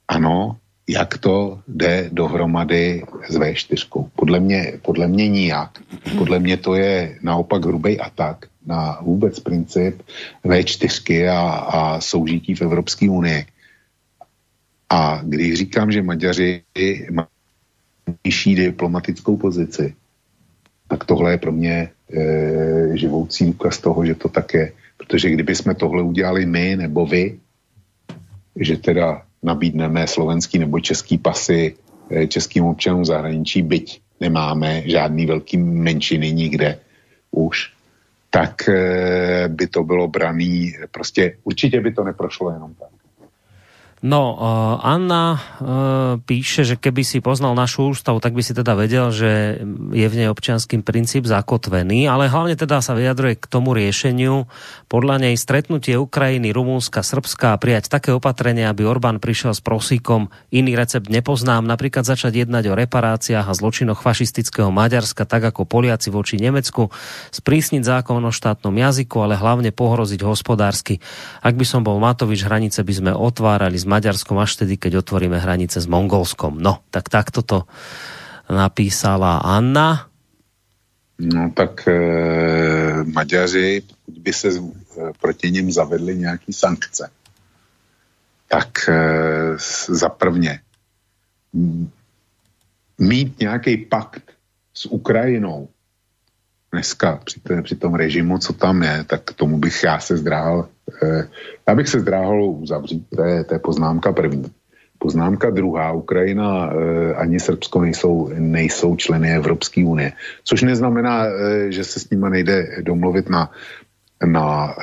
ano, jak to jde dohromady s V4. Podle mě, podle mě nijak. Podle mě to je naopak hrubý atak na vůbec princip V4 a, a soužití v Evropské unii. A když říkám, že Maďaři mají nižší diplomatickou pozici, tak tohle je pro mě e, živoucí důkaz toho, že to tak je. Protože kdyby jsme tohle udělali my nebo vy, že teda nabídneme slovenský nebo český pasy e, českým občanům zahraničí, byť nemáme žádný velký menšiny nikde už, tak eh, by to bylo braný, prostě určitě by to neprošlo jenom tak. No, uh, Anna uh, píše, že keby si poznal našu ústavu, tak by si teda vedel, že je v nej občianský princíp zakotvený, ale hlavne teda sa vyjadruje k tomu riešeniu. Podľa nej stretnutie Ukrajiny, Rumúnska, Srbska a prijať také opatrenie, aby Orbán prišiel s prosíkom. Iný recept nepoznám, napríklad začať jednať o reparáciách a zločinoch fašistického Maďarska, tak ako Poliaci voči Nemecku, sprísniť zákon o štátnom jazyku, ale hlavne pohroziť hospodársky. Ak by som bol Matovič, hranice by sme otvárali Maďarskom až tedy, keď otvoríme hranice s Mongolskom. No, tak takto to napísala Anna. No tak e, Maďaři, pokud by se e, proti ním zavedly nějaké sankce, tak e, za prvně mít nějaký pakt s Ukrajinou dneska při, té, při tom režimu, co tam je, tak tomu bych já se zdráhal, eh, já bych se zdráhal uzavřít, to je, to je poznámka první. Poznámka druhá, Ukrajina eh, ani Srbsko nejsou, nejsou členy Evropské unie, což neznamená, eh, že se s nimi nejde domluvit na, na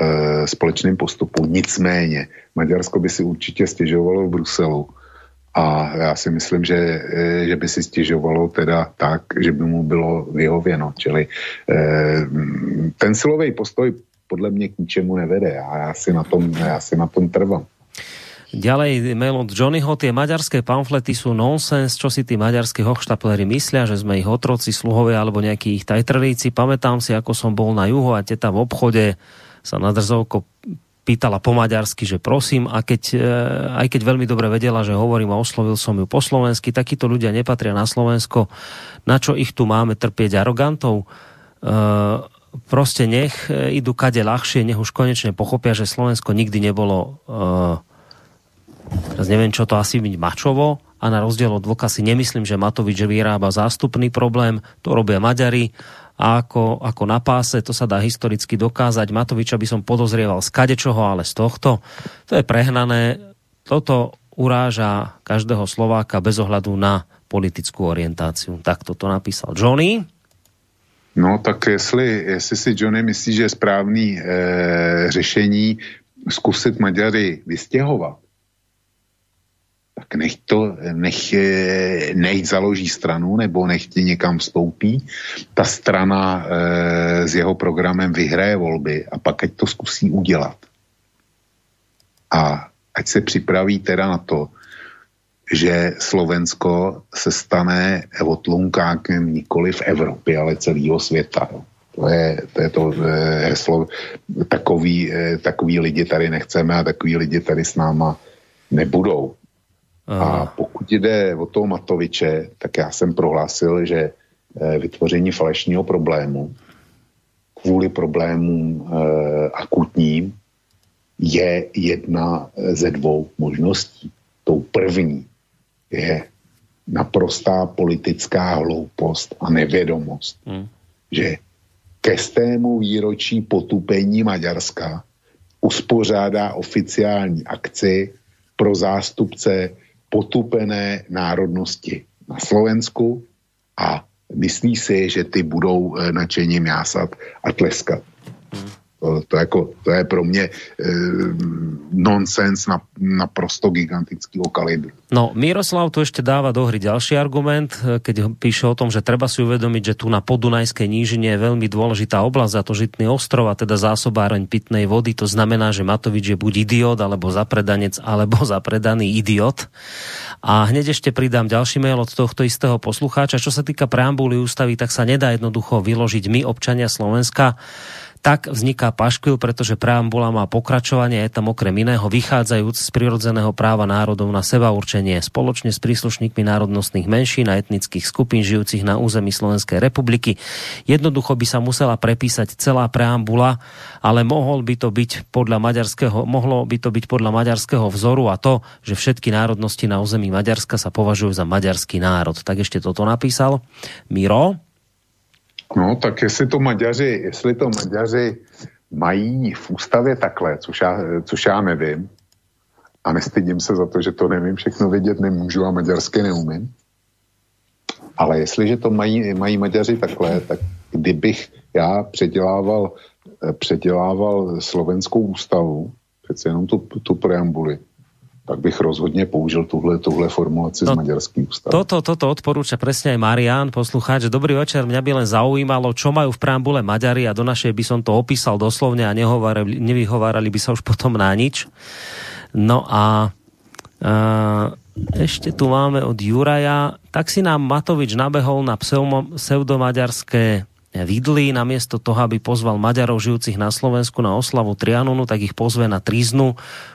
společném postupu. Nicméně, Maďarsko by si určitě stěžovalo v Bruselu, a já si myslím, že, eh, že by si stěžovalo teda tak, že by mu bylo vyhověno. Čili eh, ten silový postoj podle mě k ničemu nevede a já si na tom, já si na tom trvám. Ďalej mail od Johnnyho, tie maďarské pamflety sú nonsens, čo si tí maďarskí hochštapleri myslia, že sme ich otroci, sluhovia alebo nejakí ich tajtrlíci. Pamätám si, ako som bol na juhu a teta v obchode sa na drzovko pýtala po maďarsky, že prosím, a keď, e, aj keď veľmi dobre vedela, že hovorím a oslovil som ju po slovensky, takíto ľudia nepatria na Slovensko, na čo ich tu máme trpieť arogantov? E, proste nech idú kade ľahšie, nech už konečne pochopia, že Slovensko nikdy nebolo uh, teraz neviem, čo to asi byť mačovo. A na rozdiel od si nemyslím, že Matovič vyrába zástupný problém, to robia Maďari a ako, ako na páse, to sa dá historicky dokázať. Matoviča by som podozrieval z kadečoho, ale z tohto. To je prehnané. Toto uráža každého Slováka bez ohľadu na politickú orientáciu. Tak toto napísal Johnny. No tak jestli, jestli si Johnny myslí, že je správný e, řešení zkusit Maďary vystěhovat, tak nech to, nech, nech založí stranu nebo nech ti někam vstoupí. Ta strana e, s jeho programem vyhraje volby a pak ať to zkusí udělat. A ať se připraví teda na to, že Slovensko se stane otlunkákem nikoli v Evropě, ale celého světa. Jo. To je to, je to e, heslo. Takový, takový lidi tady nechceme a takový lidi tady s náma nebudou. A pokud jde o toho Matoviče, tak já jsem prohlásil, že eh, vytvoření falešního problému kvůli problémům e, akutním je jedna ze dvou možností. Tou první je naprostá politická hloupost a nevědomost, hmm. že ke stému výročí potupení Maďarska uspořádá oficiální akci pro zástupce potupené národnosti na Slovensku a myslí si, že ty budou eh, nadšením jásat a tleskat. To, jako, to je pro mě e, nonsens na, naprosto gigantického kalibru. No, Miroslav tu ešte dáva do hry ďalší argument, e, keď píše o tom, že treba si uvedomiť, že tu na podunajskej nížine je veľmi dôležitá oblasť, a to Žitný ostrov, a teda zásobáreň pitnej vody. To znamená, že Matovič je buď idiot, alebo zapredanec, alebo zapredaný idiot. A hneď ešte pridám ďalší mail od tohto istého poslucháča. Čo sa týka preambuly ústavy, tak sa nedá jednoducho vyložiť my, občania Slovenska tak vzniká paškvil, pretože preambula má pokračovanie, je tam okrem iného vychádzajúc z prirodzeného práva národov na seba určenie spoločne s príslušníkmi národnostných menšín a etnických skupín žijúcich na území Slovenskej republiky. Jednoducho by sa musela prepísať celá preambula, ale mohol by to byť podľa maďarského, mohlo by to byť podľa maďarského vzoru a to, že všetky národnosti na území Maďarska sa považujú za maďarský národ. Tak ešte toto napísal Miro. No, tak jestli to Maďaři, jestli to Maďaři mají v ústavě takhle, což já, což já nevím, a nestydím se za to, že to nevím, všechno vědět nemůžu a maďarsky neumím. Ale jestliže to mají, mají Maďaři takhle, tak kdybych já předělával, předělával slovenskou ústavu, přece jenom tu, tu preambuli, tak bych rozhodne použil tuhle, tuhle formulaci no, z maďarských ústav. Toto, toto odporúča presne aj Marian, poslucháč. Dobrý večer, mňa by len zaujímalo, čo majú v preambule Maďari a do našej by som to opísal doslovne a nevyhovárali by sa už potom na nič. No a, a ešte tu máme od Juraja. Tak si nám Matovič nabehol na pseudomaďarské vidli, namiesto toho, aby pozval Maďarov žijúcich na Slovensku na oslavu Trianonu, tak ich pozve na Triznu.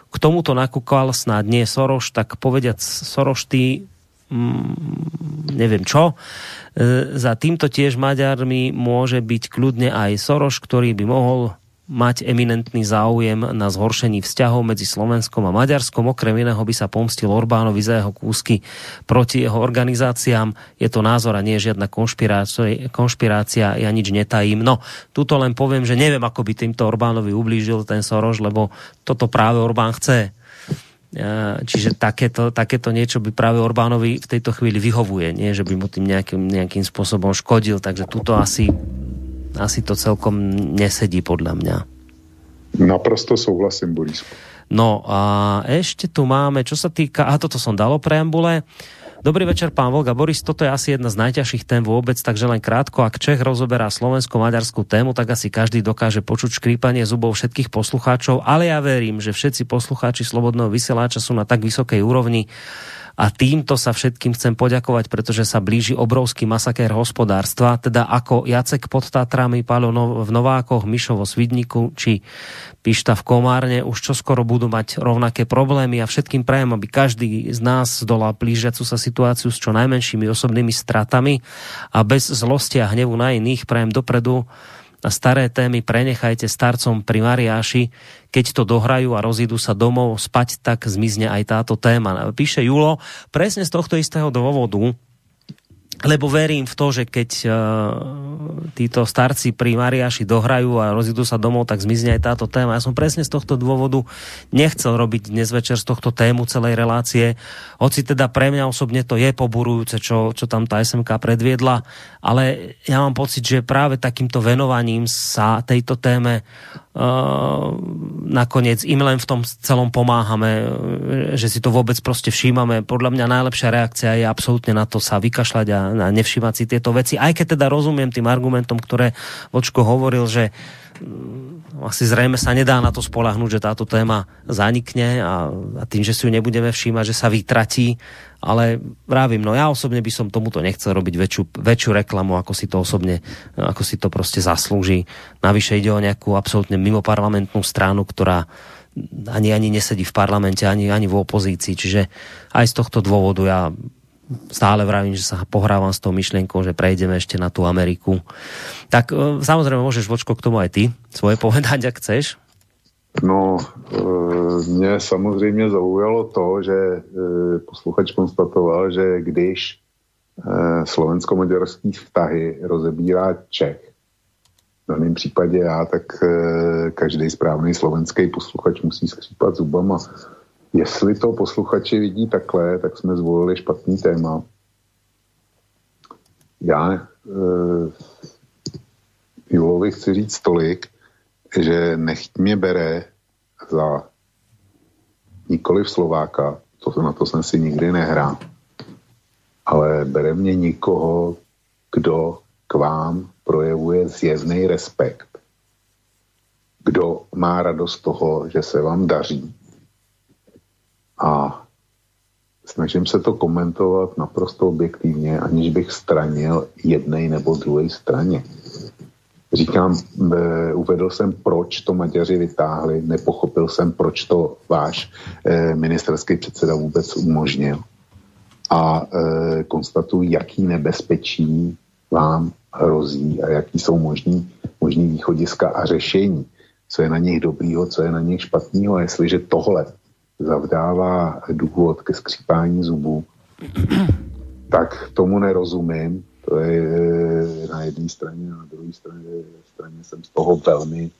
K tomuto nakúkal snáď nie Soroš, tak povediať Soroš ty mm, neviem čo. E, za týmto tiež Maďarmi môže byť kľudne aj Soroš, ktorý by mohol mať eminentný záujem na zhoršení vzťahov medzi Slovenskom a Maďarskom. Okrem iného by sa pomstil Orbánovi za jeho kúsky proti jeho organizáciám. Je to názor a nie je žiadna konšpirácia, konšpirácia ja nič netajím. No, tuto len poviem, že neviem, ako by týmto Orbánovi ublížil ten Soroš, lebo toto práve Orbán chce. E, čiže takéto, takéto niečo by práve Orbánovi v tejto chvíli vyhovuje, nie že by mu tým nejakým, nejakým spôsobom škodil, takže tuto asi asi to celkom nesedí podľa mňa. Naprosto souhlasím, Boris. No a ešte tu máme, čo sa týka, a toto som dalo preambule, Dobrý večer, pán Volga. Boris, toto je asi jedna z najťažších tém vôbec, takže len krátko, ak Čech rozoberá slovensko-maďarskú tému, tak asi každý dokáže počuť škrípanie zubov všetkých poslucháčov, ale ja verím, že všetci poslucháči Slobodného vysielača sú na tak vysokej úrovni, a týmto sa všetkým chcem poďakovať, pretože sa blíži obrovský masakér hospodárstva, teda ako Jacek pod Tatrami, Pálo v Novákoch, Mišo vo Svidniku či Pišta v Komárne už čoskoro budú mať rovnaké problémy a všetkým prajem, aby každý z nás zdolal blížiacu sa situáciu s čo najmenšími osobnými stratami a bez zlosti a hnevu na iných prajem dopredu a staré témy prenechajte starcom pri Mariáši. Keď to dohrajú a rozídu sa domov spať, tak zmizne aj táto téma. Píše Julo, presne z tohto istého dôvodu, lebo verím v to, že keď uh, títo starci pri Mariaši dohrajú a rozídu sa domov, tak zmizne aj táto téma. Ja som presne z tohto dôvodu nechcel robiť dnes večer z tohto tému celej relácie, hoci teda pre mňa osobne to je poburujúce, čo, čo tam tá SMK predviedla, ale ja mám pocit, že práve takýmto venovaním sa tejto téme nakoniec im len v tom celom pomáhame, že si to vôbec proste všímame. Podľa mňa najlepšia reakcia je absolútne na to sa vykašľať a a nevšimať si tieto veci. Aj keď teda rozumiem tým argumentom, ktoré Vočko hovoril, že asi zrejme sa nedá na to spolahnuť, že táto téma zanikne a, a tým, že si ju nebudeme všímať, že sa vytratí. Ale vravím, no ja osobne by som tomuto nechcel robiť väčšiu, väčšiu reklamu, ako si to osobne, ako si to proste zaslúži. Navyše ide o nejakú absolútne mimoparlamentnú stranu, ktorá ani, ani nesedí v parlamente, ani, ani v opozícii. Čiže aj z tohto dôvodu ja stále vravím, že sa pohrávam s tou myšlienkou, že prejdeme ešte na tú Ameriku. Tak e, samozrejme môžeš vočko k tomu aj ty svoje povedať, ak chceš. No, e, mě samozřejmě zaujalo to, že e, posluchač konstatoval, že když slovensko-maďarský vztahy rozebírá Čech, v daném případě já, tak každý správný slovenský posluchač musí skřípat zubama Jestli to posluchači vidí takhle, tak jsme zvolili špatný téma. Já e, Julovi chci říct tolik, že nechť mě bere za nikoli v Slováka, to, na to jsem si nikdy nehrál, ale bere mě nikoho, kdo k vám projevuje zjevný respekt, kdo má radost toho, že se vám daří, a snažím se to komentovat naprosto objektivně, aniž bych stranil jednej nebo druhé straně. Říkám, e, uvedl jsem, proč to Maďaři vytáhli, nepochopil jsem, proč to váš e, ministerský předseda vůbec umožnil. A e, konstatuji, jaký nebezpečí vám hrozí a jaký jsou možný, možný východiska a řešení. Co je na nich dobrýho, co je na nich špatného. A jestliže tohle zavdává důvod ke skřípání zubů, tak tomu nerozumím. To je na jedné straně, na druhé straně, straně jsem z toho velmi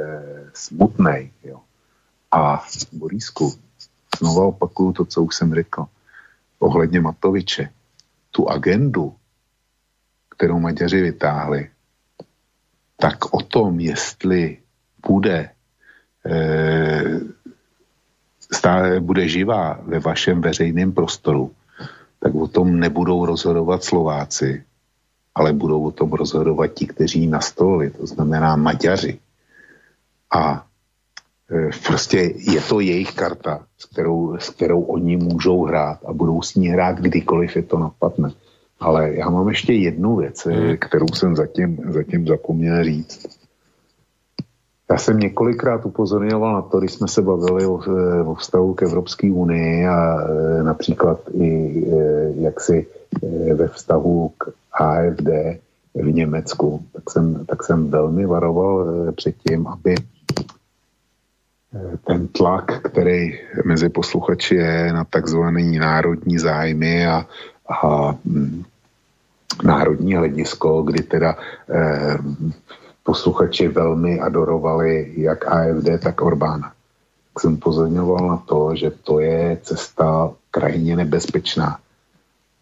eh, smutný. A Borisku, znovu opakuju to, co už jsem řekl, ohledně Matoviče. Tu agendu, kterou Maďaři vytáhli, tak o tom, jestli bude eh, stále bude živá ve vašem veřejném prostoru, tak o tom nebudou rozhodovat Slováci, ale budou o tom rozhodovat ti, kteří nastolili, to znamená Maďaři. A e, prostě je to jejich karta, s kterou, s kterou oni můžou hrát a budou s ní hrát kdykoliv je to napadne. Ale já mám ještě jednu věc, e, kterou jsem zatím, zatím zapomněl říct. Já jsem několikrát upozorňoval na to, když jsme se bavili o, e, o vztahu k Evropské unii a e, například i e, jaksi ve vztahu k AFD v Německu, tak jsem, tak jsem velmi varoval před tím, aby ten tlak, který mezi posluchači je na takzvaný národní zájmy a, a mm, národní hledisko, kdy teda eh, posluchači velmi adorovali jak AFD, tak Orbána. Jsem pozorňoval na to, že to je cesta krajně nebezpečná,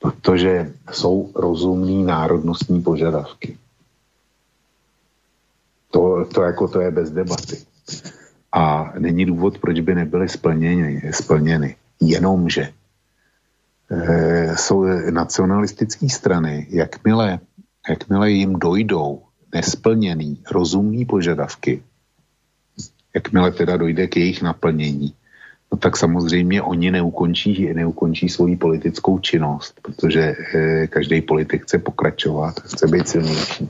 protože jsou rozumní národnostní požadavky. To, to jako to je bez debaty. a není důvod, proč by nebyly splněny. splněny. Jenomže e, jsou nacionalistické strany, jakmile, jakmile jim dojdou nesplněný rozumný požadavky, jakmile teda dojde k jejich naplnění, no tak samozřejmě oni neukončí, neukončí svoji politickou činnost, protože e, každý politik chce pokračovat, chce být silnější,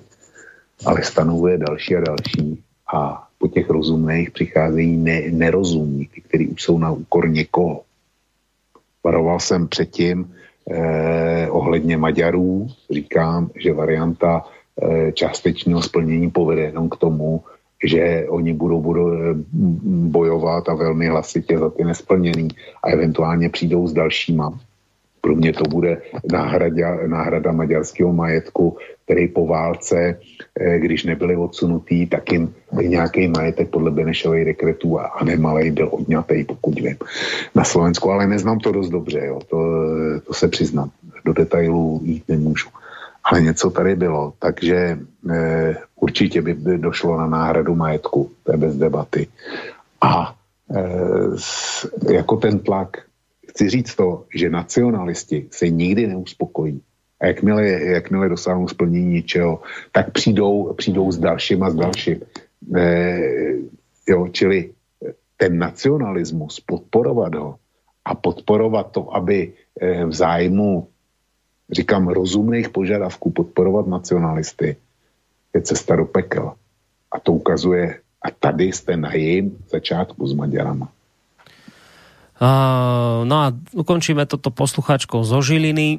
ale stanovuje další a další a po těch rozumných přicházejí ne, nerozumní, ty, kteří už jsou na úkor někoho. Varoval jsem předtím eh, ohledně Maďarů, říkám, že varianta eh, částečného splnění povede jenom k tomu, že oni budou, budou eh, bojovat a velmi hlasitě za ty nesplněný a eventuálně přijdou s dalšíma. Pro mě to bude náhrada, náhrada maďarského majetku, který po válce, eh, když nebyli odsunutý, tak jim nějaký majetek podle Benešovej dekretů a nemalej byl odňatý, pokud vím. Na Slovensku, ale neznám to dost dobře, jo. To, to se přiznám. Do detailů jít nemůžu. Ale něco tady bylo, takže e, určitě by, by došlo na náhradu majetku, to je bez debaty. A e, s, jako ten tlak chci říct to, že nacionalisti se nikdy neuspokojí. A jakmile, jakmile dosáhnou splnění něčeho, tak přijdou, přijdou s dalším a s dalším. E, jo, čili ten nacionalismus, podporovat ho a podporovat to, aby e, v zájmu, říkám, rozumných požadavků podporovat nacionalisty, je cesta do pekel. A to ukazuje, a tady jste na jejím začátku s Maďarama. Uh, no a ukončíme toto poslucháčkou zo Žiliny,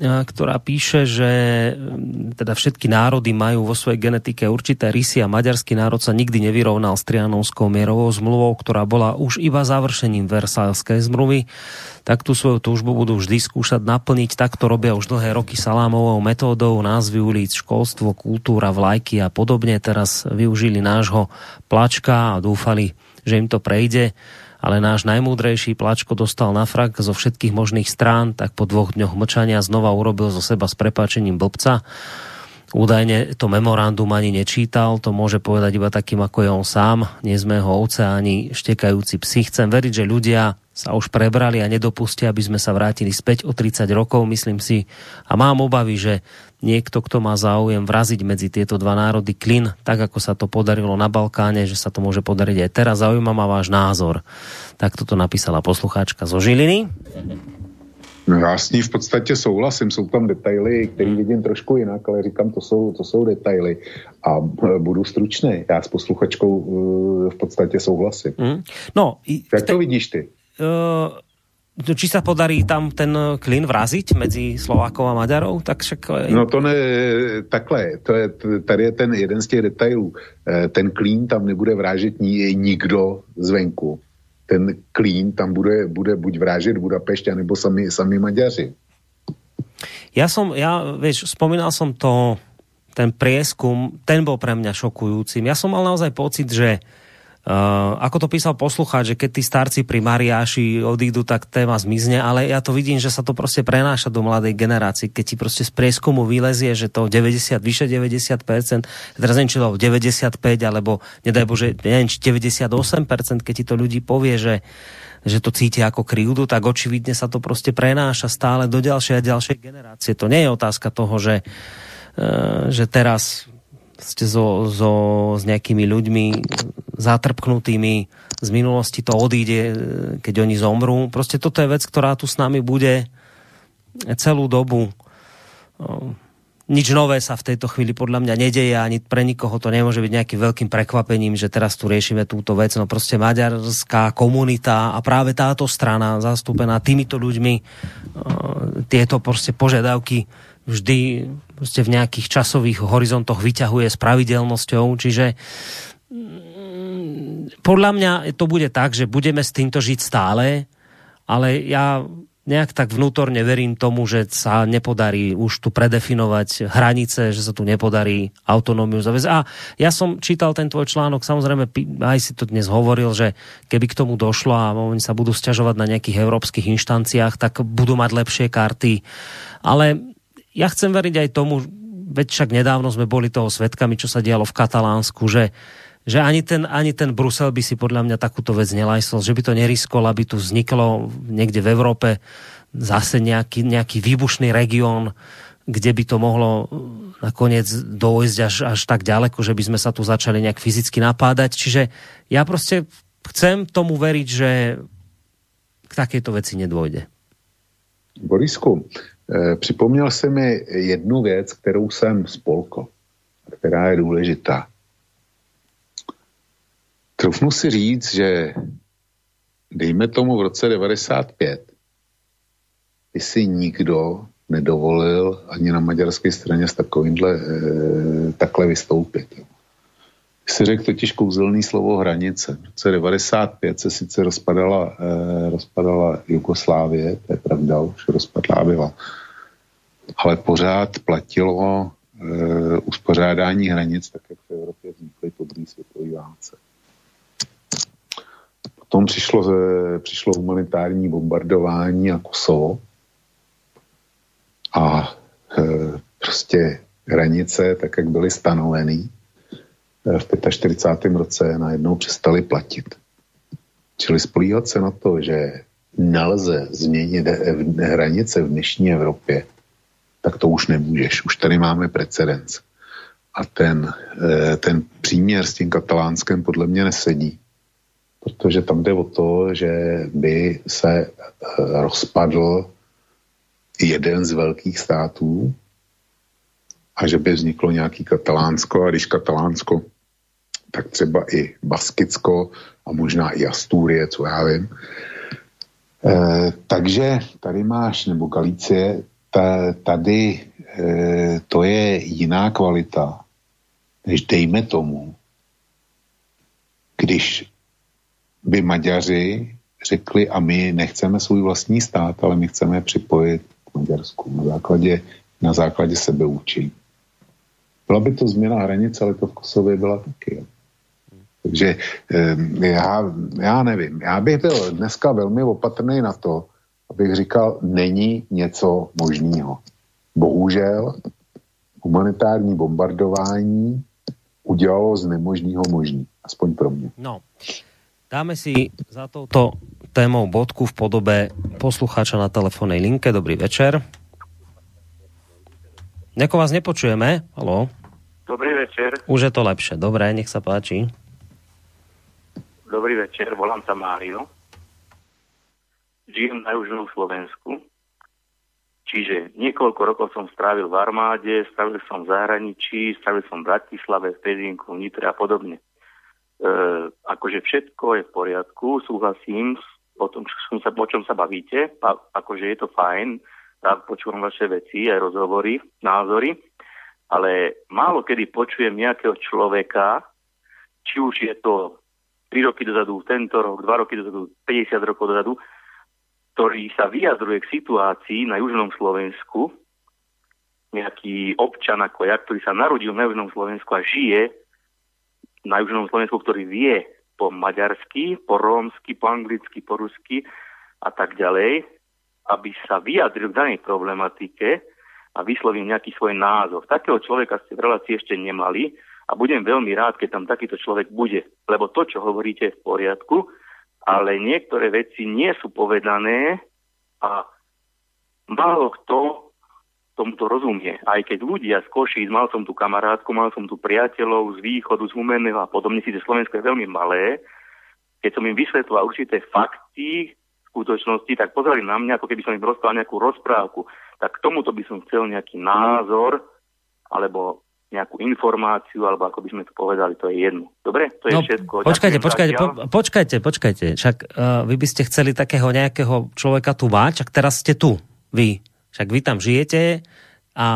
ktorá píše, že um, teda všetky národy majú vo svojej genetike určité rysy a maďarský národ sa nikdy nevyrovnal s Trianovskou mierovou zmluvou, ktorá bola už iba završením Versálskej zmluvy. Tak tú svoju túžbu budú vždy skúšať naplniť. Tak to robia už dlhé roky salámovou metódou, názvy ulic, školstvo, kultúra, vlajky a podobne. Teraz využili nášho plačka a dúfali, že im to prejde ale náš najmúdrejší plačko dostal na frak zo všetkých možných strán, tak po dvoch dňoch mlčania znova urobil zo seba s prepáčením blbca. Údajne to memorandum ani nečítal, to môže povedať iba takým, ako je on sám. Nie sme ho ovce ani štekajúci psi. Chcem veriť, že ľudia sa už prebrali a nedopustia, aby sme sa vrátili späť o 30 rokov, myslím si. A mám obavy, že niekto, kto má záujem vraziť medzi tieto dva národy klin, tak ako sa to podarilo na Balkáne, že sa to môže podariť aj teraz. Zaujíma ma váš názor. Tak toto napísala poslucháčka zo Žiliny. No já s ní v podstatě souhlasím, jsou tam detaily, které vidím trošku jinak, ale říkám, to jsou, to jsou detaily a budu stručný. Já s posluchačkou uh, v podstatě souhlasím. Mm. No, Jak to vidíš ty? Uh či sa podarí tam ten klin vraziť medzi Slovákov a Maďarov, tak však... No to ne, takhle, to je, tady je ten jeden z těch detailů. Eh, ten klín tam nebude vrážet nikdo zvenku ten klín tam bude, bude buď vrážet Budapešť, anebo sami, sami Maďaři. Ja som, ja, vieš, spomínal som to, ten prieskum, ten bol pre mňa šokujúcim. Ja som mal naozaj pocit, že uh, Uh, ako to písal poslucháč, že keď tí starci pri Mariáši odídu, tak téma zmizne, ale ja to vidím, že sa to proste prenáša do mladej generácie. Keď ti proste z prieskumu vylezie, že to 90, vyše 90%, teraz neviem, či to 95, alebo nedaj Bože, neviem, či 98%, keď ti to ľudí povie, že že to cíti ako krivdu, tak očividne sa to proste prenáša stále do ďalšej a ďalšej generácie. To nie je otázka toho, že, uh, že teraz ste so, so, s nejakými ľuďmi zatrpknutými z minulosti to odíde, keď oni zomrú. Proste toto je vec, ktorá tu s nami bude celú dobu. Nič nové sa v tejto chvíli podľa mňa nedeje, ani pre nikoho to nemôže byť nejakým veľkým prekvapením, že teraz tu riešime túto vec. No proste maďarská komunita a práve táto strana zastúpená týmito ľuďmi tieto proste požiadavky vždy v nejakých časových horizontoch vyťahuje s pravidelnosťou, čiže mm, podľa mňa to bude tak, že budeme s týmto žiť stále, ale ja nejak tak vnútorne verím tomu, že sa nepodarí už tu predefinovať hranice, že sa tu nepodarí autonómiu zaviesť. A ja som čítal ten tvoj článok, samozrejme aj si to dnes hovoril, že keby k tomu došlo a oni sa budú sťažovať na nejakých európskych inštanciách, tak budú mať lepšie karty. Ale ja chcem veriť aj tomu, veď však nedávno sme boli toho svetkami, čo sa dialo v Katalánsku, že že ani ten, ani ten Brusel by si podľa mňa takúto vec nelajsol, že by to neriskol, aby tu vzniklo niekde v Európe zase nejaký, nejaký výbušný región, kde by to mohlo nakoniec dojsť až, až tak ďaleko, že by sme sa tu začali nejak fyzicky napádať. Čiže ja proste chcem tomu veriť, že k takejto veci nedôjde. Borisku, eh, připomněl se mi jednu věc, kterou jsem spolkl, která je důležitá. Trufnu si říct, že dejme tomu v roce 95, by si nikdo nedovolil ani na maďarské straně s takovýmhle e, takhle vystoupit. Když si řekl totiž kouzelný slovo hranice. V roce 95 se sice rozpadala, e, rozpadala Jugoslávie, to je pravda, už rozpadlá byla, ale pořád platilo e, uspořádání hranic, tak jak v Evropě vznikly po druhé světové válce. Potom přišlo, přišlo humanitární bombardování a Kosovo, a e, prostě hranice, tak jak byly stanoveny e, v 45. roce, najednou přestaly platit. Čili spolíhat se na to, že nelze změnit hranice v dnešní Evropě, tak to už nemůžeš. Už tady máme precedens. A ten, e, ten příměr s tím katalánskem podle mě nesedí. Protože tam jde o to, že by se rozpadl jeden z velkých států a že by vzniklo nějaký katalánsko a když katalánsko, tak třeba i Baskicko a možná i Astúrie, co já vím. E, takže tady máš, nebo Galicie, ta, tady e, to je jiná kvalita, než dejme tomu, když by Maďaři řekli a my nechceme svůj vlastní stát, ale my chceme připojit Maďarsku na základě, na základě sebeučení. Byla by to změna hranice, ale to v Kosově byla taky. Takže já, já nevím. Já bych byl dneska velmi opatrný na to, abych říkal, není něco možného. Bohužel humanitární bombardování udělalo z nemožného možný. Aspoň pro mě. No, dáme si za touto témou bodku v podobe poslucháča na telefónnej linke. Dobrý večer. Neko vás nepočujeme. Haló. Dobrý večer. Už je to lepšie. Dobre, nech sa páči. Dobrý večer, volám sa Mário. Žijem na južnom Slovensku. Čiže niekoľko rokov som strávil v armáde, strávil som v zahraničí, strávil som v Bratislave, v Pezinku, v Nitre a podobne. E, akože všetko je v poriadku, súhlasím s o tom, čo sa, o čom sa bavíte, a, akože je to fajn, rád počúvam vaše veci, aj rozhovory, názory, ale málo kedy počujem nejakého človeka, či už je to 3 roky dozadu, tento rok, 2 roky dozadu, 50 rokov dozadu, ktorý sa vyjadruje k situácii na Južnom Slovensku, nejaký občan ako ja, ktorý sa narodil na Južnom Slovensku a žije na Južnom Slovensku, ktorý vie, po maďarsky, po rómsky, po anglicky, po rusky a tak ďalej, aby sa vyjadril k danej problematike a vyslovil nejaký svoj názor. Takého človeka ste v relácii ešte nemali a budem veľmi rád, keď tam takýto človek bude. Lebo to, čo hovoríte, je v poriadku, ale niektoré veci nie sú povedané a málo kto tomuto rozumie. Aj keď ľudia z Košíc, mal som tu kamarátku, mal som tu priateľov z východu, z Humenného a podobne, síce Slovensko je veľmi malé, keď som im vysvetloval určité fakty, skutočnosti, tak pozerali na mňa, ako keby som im rozprával nejakú rozprávku. Tak k tomuto by som chcel nejaký názor, alebo nejakú informáciu, alebo ako by sme to povedali, to je jedno. Dobre? To je no, všetko. Počkajte, počkajte, po, počkajte, počkajte. Však uh, vy by ste chceli takého nejakého človeka tu mať, však teraz ste tu, vy. Však vy tam žijete a,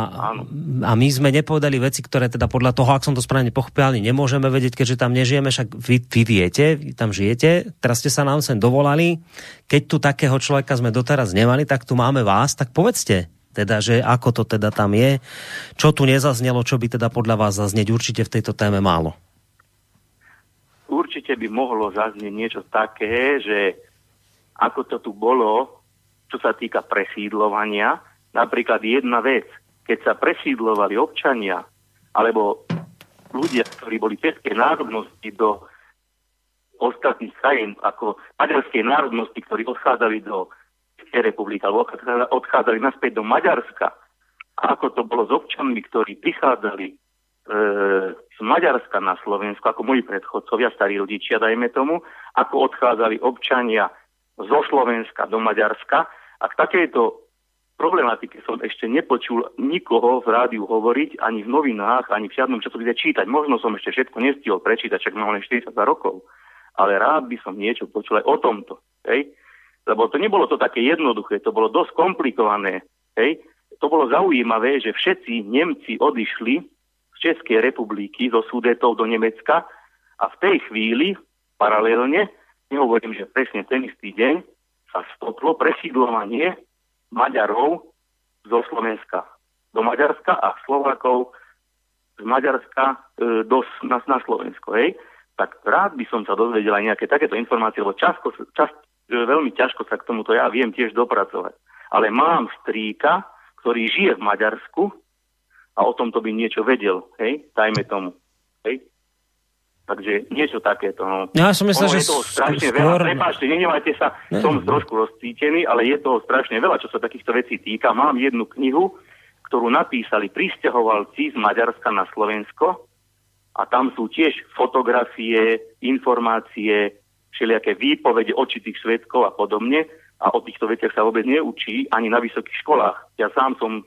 a my sme nepovedali veci, ktoré teda podľa toho, ak som to správne pochopil, nemôžeme vedieť, keďže tam nežijeme, však vy, vy viete, vy tam žijete, teraz ste sa nám sem dovolali, keď tu takého človeka sme doteraz nemali, tak tu máme vás, tak povedzte, teda, že ako to teda tam je, čo tu nezaznelo, čo by teda podľa vás zaznieť určite v tejto téme málo. Určite by mohlo zaznieť niečo také, že ako to tu bolo čo sa týka presídlovania. Napríklad jedna vec, keď sa presídlovali občania alebo ľudia ktorí boli českej národnosti do ostatných krajín, ako maďarskej národnosti, ktorí odchádzali do Českej republiky, alebo odchádzali naspäť do Maďarska, a ako to bolo s občanmi, ktorí prichádzali e, z Maďarska na Slovensku, ako moji predchodcovia, starí rodičia, dajme tomu, ako odchádzali občania zo Slovenska do Maďarska. A k takejto problematike som ešte nepočul nikoho v rádiu hovoriť, ani v novinách, ani v žiadnom časopise čítať. Možno som ešte všetko nestihol prečítať, čak mám len 42 rokov. Ale rád by som niečo počul aj o tomto. Hej? Lebo to nebolo to také jednoduché, to bolo dosť komplikované. Hej? To bolo zaujímavé, že všetci Nemci odišli z Českej republiky, zo Sudetov do Nemecka a v tej chvíli paralelne, nehovorím, že presne ten istý deň, sa stoplo presídlovanie Maďarov zo Slovenska do Maďarska a Slovákov z Maďarska e, do, na, na Slovensko. Hej? Tak rád by som sa dozvedel aj nejaké takéto informácie, lebo časko, čas, veľmi ťažko sa k tomuto ja viem tiež dopracovať. Ale mám strýka, ktorý žije v Maďarsku a o tomto by niečo vedel, hej, dajme tomu. Hej? Takže niečo takéto. No. Ja som myslel, že je toho strašne skôr... veľa. Prepáčte, nenevajte sa, ne. som trošku rozcítený, ale je toho strašne veľa, čo sa takýchto vecí týka. Mám jednu knihu, ktorú napísali pristahovalci z Maďarska na Slovensko a tam sú tiež fotografie, informácie, všelijaké výpovede očitých svetkov a podobne a o týchto veciach sa vôbec neučí ani na vysokých školách. Ja sám som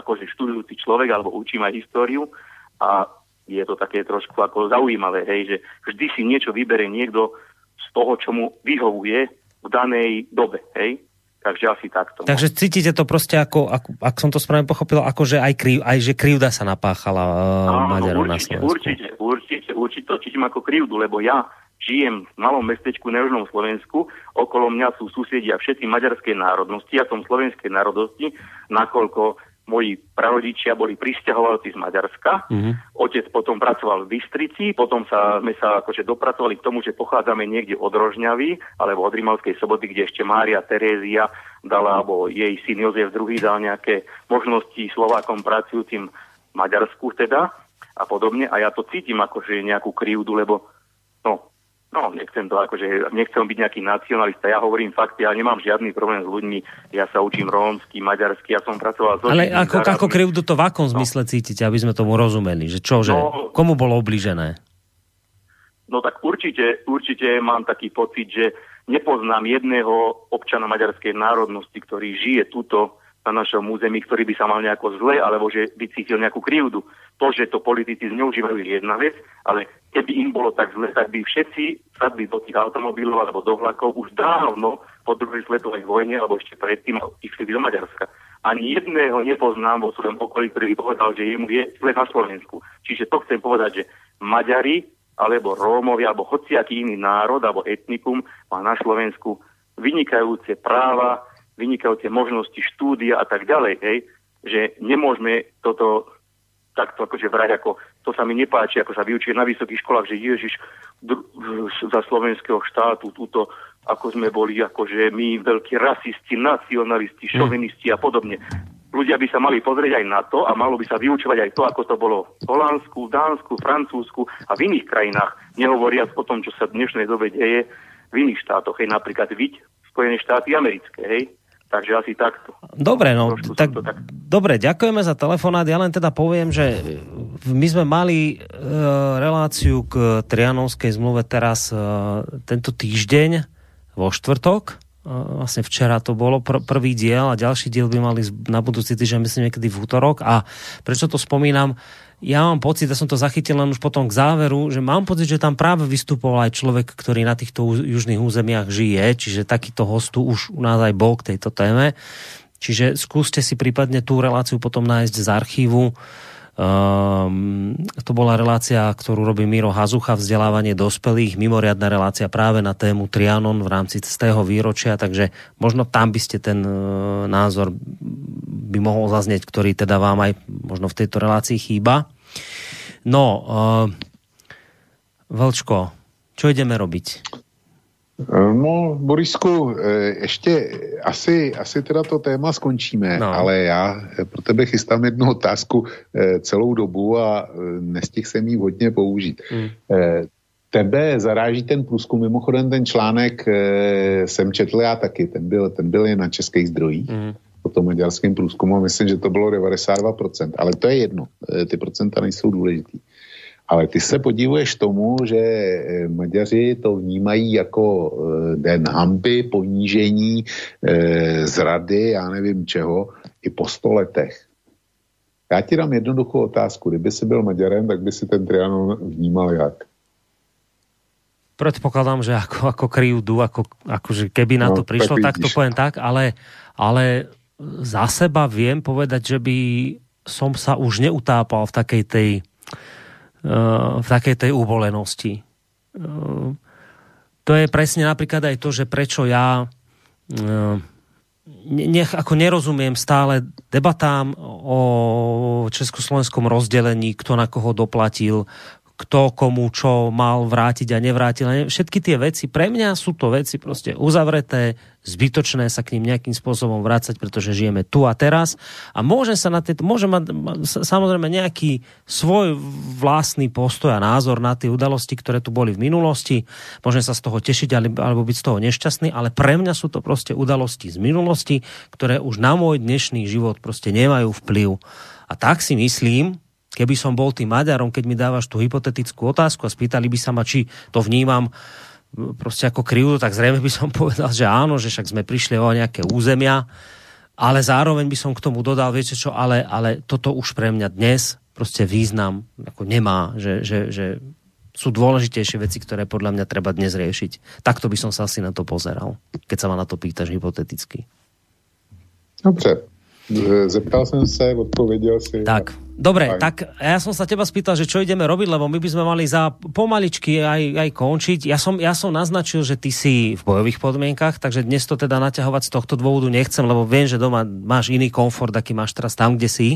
akože študujúci človek alebo učím aj históriu a je to také trošku ako zaujímavé, hej, že vždy si niečo vybere niekto z toho, čo mu vyhovuje v danej dobe, hej. Takže asi takto. No. Takže cítite to proste ako, ako ak som to správne pochopil, ako že aj, kriv, aj že krivda sa napáchala uh, Maďarov na Slovensku. Určite, určite, určite to cítim ako krivdu, lebo ja žijem v malom mestečku na južnom Slovensku, okolo mňa sú susedia všetci maďarskej národnosti, ja som slovenskej národnosti, nakoľko moji prarodičia boli pristahovalci z Maďarska. Mm-hmm. Otec potom pracoval v Bystrici, potom sa, sme sa akože dopracovali k tomu, že pochádzame niekde od Rožňavy, alebo od Rimavskej soboty, kde ešte Mária Terézia dala, alebo jej syn Jozef II dal nejaké možnosti Slovákom pracujúcim v Maďarsku teda a podobne. A ja to cítim akože nejakú krivdu, lebo no, No, nechcem to akože, nechcem byť nejaký nacionalista, ja hovorím fakty, ja nemám žiadny problém s ľuďmi, ja sa učím rómsky, maďarsky, ja som pracoval so Ale ako, ako krivdu to v akom no. zmysle cítite, aby sme tomu rozumeli, že čo, že no, komu bolo obližené? No tak určite, určite mám taký pocit, že nepoznám jedného občana maďarskej národnosti, ktorý žije tuto na našom území, ktorý by sa mal nejako zle, alebo že by cítil nejakú krivdu. To, že to politici zneužívajú, je jedna vec, ale keby im bolo tak zle, tak by všetci sadli do tých automobilov alebo do vlakov už dávno po druhej svetovej vojne, alebo ešte predtým išli do Maďarska. Ani jedného nepoznám vo svojom okolí, ktorý by povedal, že jemu je zle na Slovensku. Čiže to chcem povedať, že Maďari alebo Rómovia, alebo hociaký iný národ alebo etnikum má na Slovensku vynikajúce práva, vynikajúce možnosti štúdia a tak ďalej, hej, že nemôžeme toto takto akože vrať, ako to sa mi nepáči, ako sa vyučuje na vysokých školách, že Ježiš za slovenského štátu túto, ako sme boli, akože my veľkí rasisti, nacionalisti, hm. šovinisti a podobne. Ľudia by sa mali pozrieť aj na to a malo by sa vyučovať aj to, ako to bolo v Holandsku, Dánsku, Francúzsku a v iných krajinách, nehovoriac o tom, čo sa v dnešnej dobe deje v iných štátoch, hej, napríklad viď Spojené štáty americké, hej, Takže asi takto. Dobre, no, tak, tak... dobre, ďakujeme za telefonát. Ja len teda poviem, že my sme mali e, reláciu k Trianonskej zmluve teraz e, tento týždeň vo štvrtok. E, vlastne včera to bolo pr- prvý diel a ďalší diel by mali na budúci týždeň, myslím, niekedy v útorok. A prečo to spomínam? Ja mám pocit, a som to zachytil len už potom k záveru, že mám pocit, že tam práve vystupoval aj človek, ktorý na týchto južných územiach žije, čiže takýto hostu už u nás aj bol k tejto téme. Čiže skúste si prípadne tú reláciu potom nájsť z archívu. Um, to bola relácia, ktorú robí Miro Hazucha, vzdelávanie dospelých, mimoriadná relácia práve na tému Trianon v rámci z tého výročia, takže možno tam by ste ten uh, názor by mohol zaznieť, ktorý teda vám aj možno v tejto relácii chýba. No, uh, Vlčko, čo ideme robiť? No, Borisku, ještě asi, asi teda to téma skončíme, no. ale já pro tebe chystám jednu otázku celou dobu a nestih jsem ji hodně použít. Mm. Tebe zaráží ten průzkum, mimochodem ten článek jsem četl já taky, ten byl, ten byl je na českých zdrojích. Mm po tom maďarském průzkumu, myslím, že to bylo 92%, ale to je jedno, ty procenta nejsou důležitý. Ale ty se podívuješ tomu, že eh, Maďaři to vnímají jako eh, den hampy, ponížení, eh, zrady, já nevím čeho, i po sto letech. Já ti dám jednoduchou otázku. Kdyby si byl Maďarem, tak by si ten Trianon vnímal jak? Predpokladám, že ako, ako kryjúdu, ako, akože keby na no, to prišlo, tak, tak to poviem tak, ale, ale za seba viem povedať, že by som sa už neutápal v takej tej v takej tej uvolenosti. To je presne napríklad aj to, že prečo ja nech ako nerozumiem stále debatám o československom rozdelení, kto na koho doplatil, kto komu čo mal vrátiť a nevrátil. Všetky tie veci, pre mňa sú to veci proste uzavreté, zbytočné sa k ním nejakým spôsobom vrácať, pretože žijeme tu a teraz a môžem sa na tieto, môžem mať samozrejme nejaký svoj vlastný postoj a názor na tie udalosti, ktoré tu boli v minulosti. Môžem sa z toho tešiť alebo byť z toho nešťastný, ale pre mňa sú to proste udalosti z minulosti, ktoré už na môj dnešný život proste nemajú vplyv. A tak si myslím, keby som bol tým Maďarom, keď mi dávaš tú hypotetickú otázku a spýtali by sa ma, či to vnímam proste ako krivdu, tak zrejme by som povedal, že áno, že však sme prišli o nejaké územia, ale zároveň by som k tomu dodal, viete čo, ale, ale toto už pre mňa dnes proste význam ako nemá, že, že, že sú dôležitejšie veci, ktoré podľa mňa treba dnes riešiť. Takto by som sa asi na to pozeral, keď sa ma na to pýtaš hypoteticky. Dobře. Zeptal som sa, odpovedel si. Tak, dobre, aj. tak ja som sa teba spýtal, že čo ideme robiť, lebo my by sme mali za pomaličky aj, aj končiť. Ja som, ja som naznačil, že ty si v bojových podmienkach, takže dnes to teda naťahovať z tohto dôvodu nechcem, lebo viem, že doma máš iný komfort, aký máš teraz tam, kde si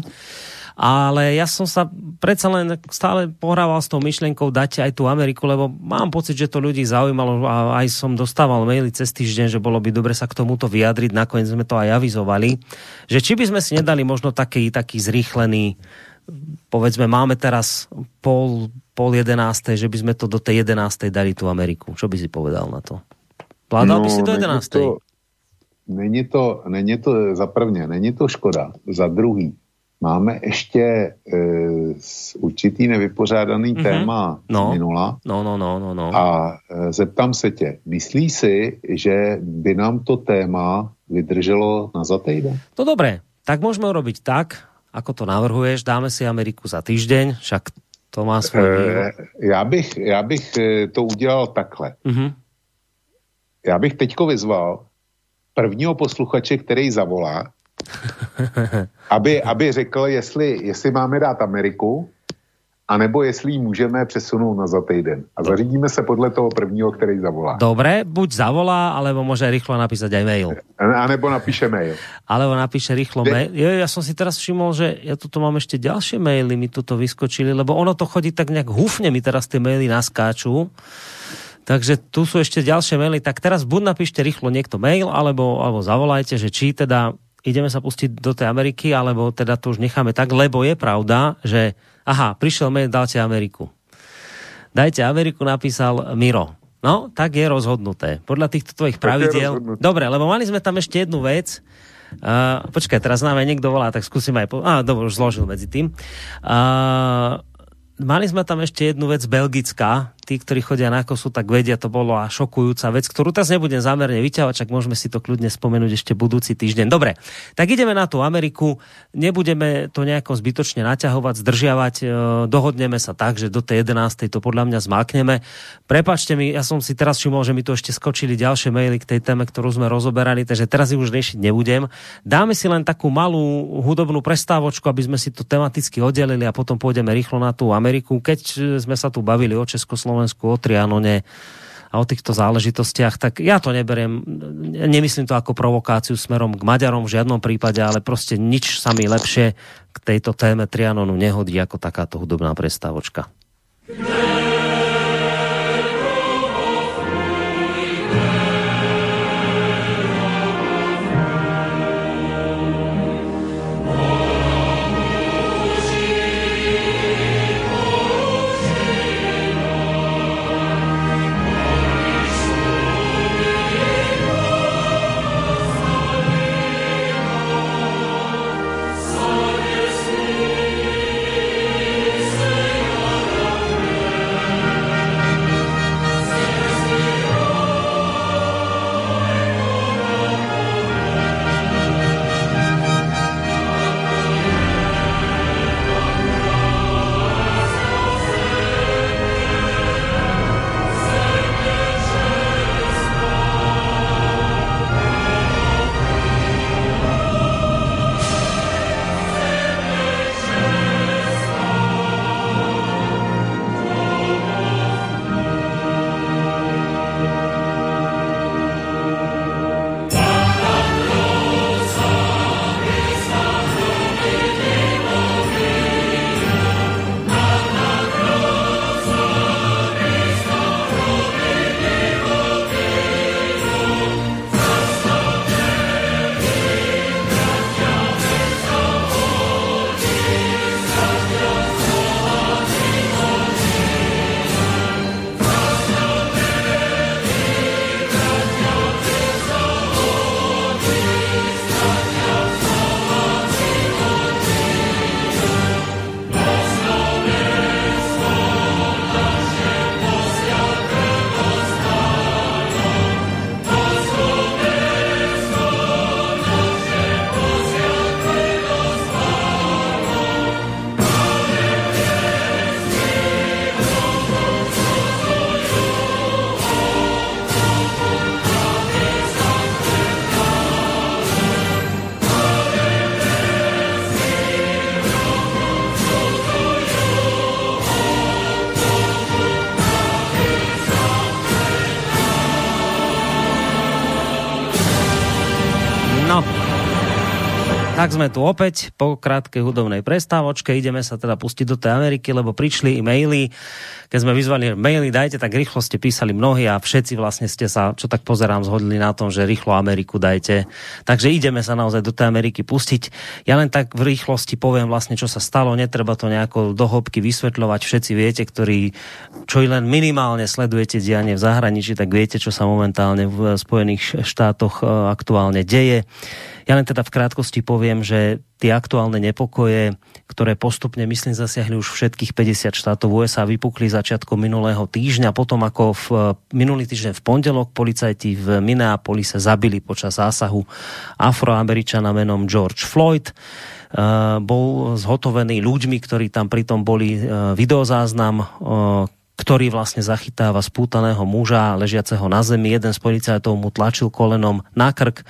ale ja som sa predsa len stále pohrával s tou myšlienkou dať aj tú Ameriku, lebo mám pocit, že to ľudí zaujímalo a aj som dostával maily cez týždeň, že bolo by dobre sa k tomuto vyjadriť, nakoniec sme to aj avizovali, že či by sme si nedali možno taký, taký zrýchlený povedzme, máme teraz pol, pol jedenástej, že by sme to do tej jedenástej dali tú Ameriku. Čo by si povedal na to? Vládal no, by si do jedenástej? Není to, není to za prvně, není to škoda. Za druhý, máme ještě e, určitý nevypořádaný mm-hmm. téma no. minula. No, no, no, no, no. A e, zeptám se tě, myslíš si, že by nám to téma vydrželo na za týden? No dobré, tak môžeme urobiť tak, ako to navrhuješ, dáme si Ameriku za týždeň, však to má svoj e, já, bych, já bych e, to udělal takhle. Mm-hmm. Já bych teďko vyzval prvního posluchače, který zavolá, aby, aby řekl, jestli, jestli máme dát Ameriku, anebo jestli ji můžeme přesunout na za týden. A zařídíme se podle toho prvního, který zavolá. Dobre, buď zavolá, alebo môže rýchlo napísať aj mail. A nebo napíše mail. Alebo napíše rýchlo De... mail. Jo, ja som si teraz všimol, že ja tu mám ešte ďalšie maily, mi tuto vyskočili, lebo ono to chodí tak nejak húfne, mi teraz tie maily naskáču. Takže tu sú ešte ďalšie maily. Tak teraz buď napíšte rýchlo niekto mail, alebo, alebo zavolajte, že či teda ideme sa pustiť do tej Ameriky, alebo teda to už necháme tak, lebo je pravda, že aha, prišiel mail, dáte Ameriku. Dajte Ameriku, napísal Miro. No, tak je rozhodnuté. Podľa týchto tvojich pravidiel. Dobre, lebo mali sme tam ešte jednu vec. Uh, počkaj, teraz nám aj niekto volá, tak skúsim aj... Po... Á, dobre, už zložil medzi tým. Uh, mali sme tam ešte jednu vec Belgická, tí, ktorí chodia na kosu, tak vedia, to bolo a šokujúca vec, ktorú teraz nebudem zámerne vyťahovať, čak môžeme si to kľudne spomenúť ešte budúci týždeň. Dobre, tak ideme na tú Ameriku, nebudeme to nejako zbytočne naťahovať, zdržiavať, e, dohodneme sa tak, že do tej 11. to podľa mňa zmákneme. Prepačte mi, ja som si teraz všimol, že mi tu ešte skočili ďalšie maily k tej téme, ktorú sme rozoberali, takže teraz ich už riešiť nebudem. Dáme si len takú malú hudobnú prestávočku, aby sme si to tematicky oddelili a potom pôjdeme rýchlo na tú Ameriku. Keď sme sa tu bavili o Československu, Slovensku, o Trianone a o týchto záležitostiach, tak ja to neberiem, nemyslím to ako provokáciu smerom k Maďarom v žiadnom prípade, ale proste nič sa mi lepšie k tejto téme Trianonu nehodí ako takáto hudobná prestávočka. Yeah. Tak sme tu opäť po krátkej hudobnej prestávočke. Ideme sa teda pustiť do tej Ameriky, lebo prišli e-maily. Keď sme vyzvali maily, dajte, tak rýchlo ste písali mnohí a všetci vlastne ste sa, čo tak pozerám, zhodli na tom, že rýchlo Ameriku dajte. Takže ideme sa naozaj do tej Ameriky pustiť. Ja len tak v rýchlosti poviem vlastne, čo sa stalo. Netreba to nejako do hĺbky vysvetľovať. Všetci viete, ktorí čo i len minimálne sledujete dianie v zahraničí, tak viete, čo sa momentálne v Spojených štátoch e, aktuálne deje. Ja len teda v krátkosti poviem, že tie aktuálne nepokoje, ktoré postupne, myslím, zasiahli už všetkých 50 štátov USA, vypukli začiatkom minulého týždňa, potom ako v minulý týždeň v pondelok policajti v Minneapolise zabili počas zásahu afroameričana menom George Floyd. Uh, bol zhotovený ľuďmi, ktorí tam pritom boli uh, videozáznam, uh, ktorý vlastne zachytáva spútaného muža ležiaceho na zemi. Jeden z policajtov mu tlačil kolenom na krk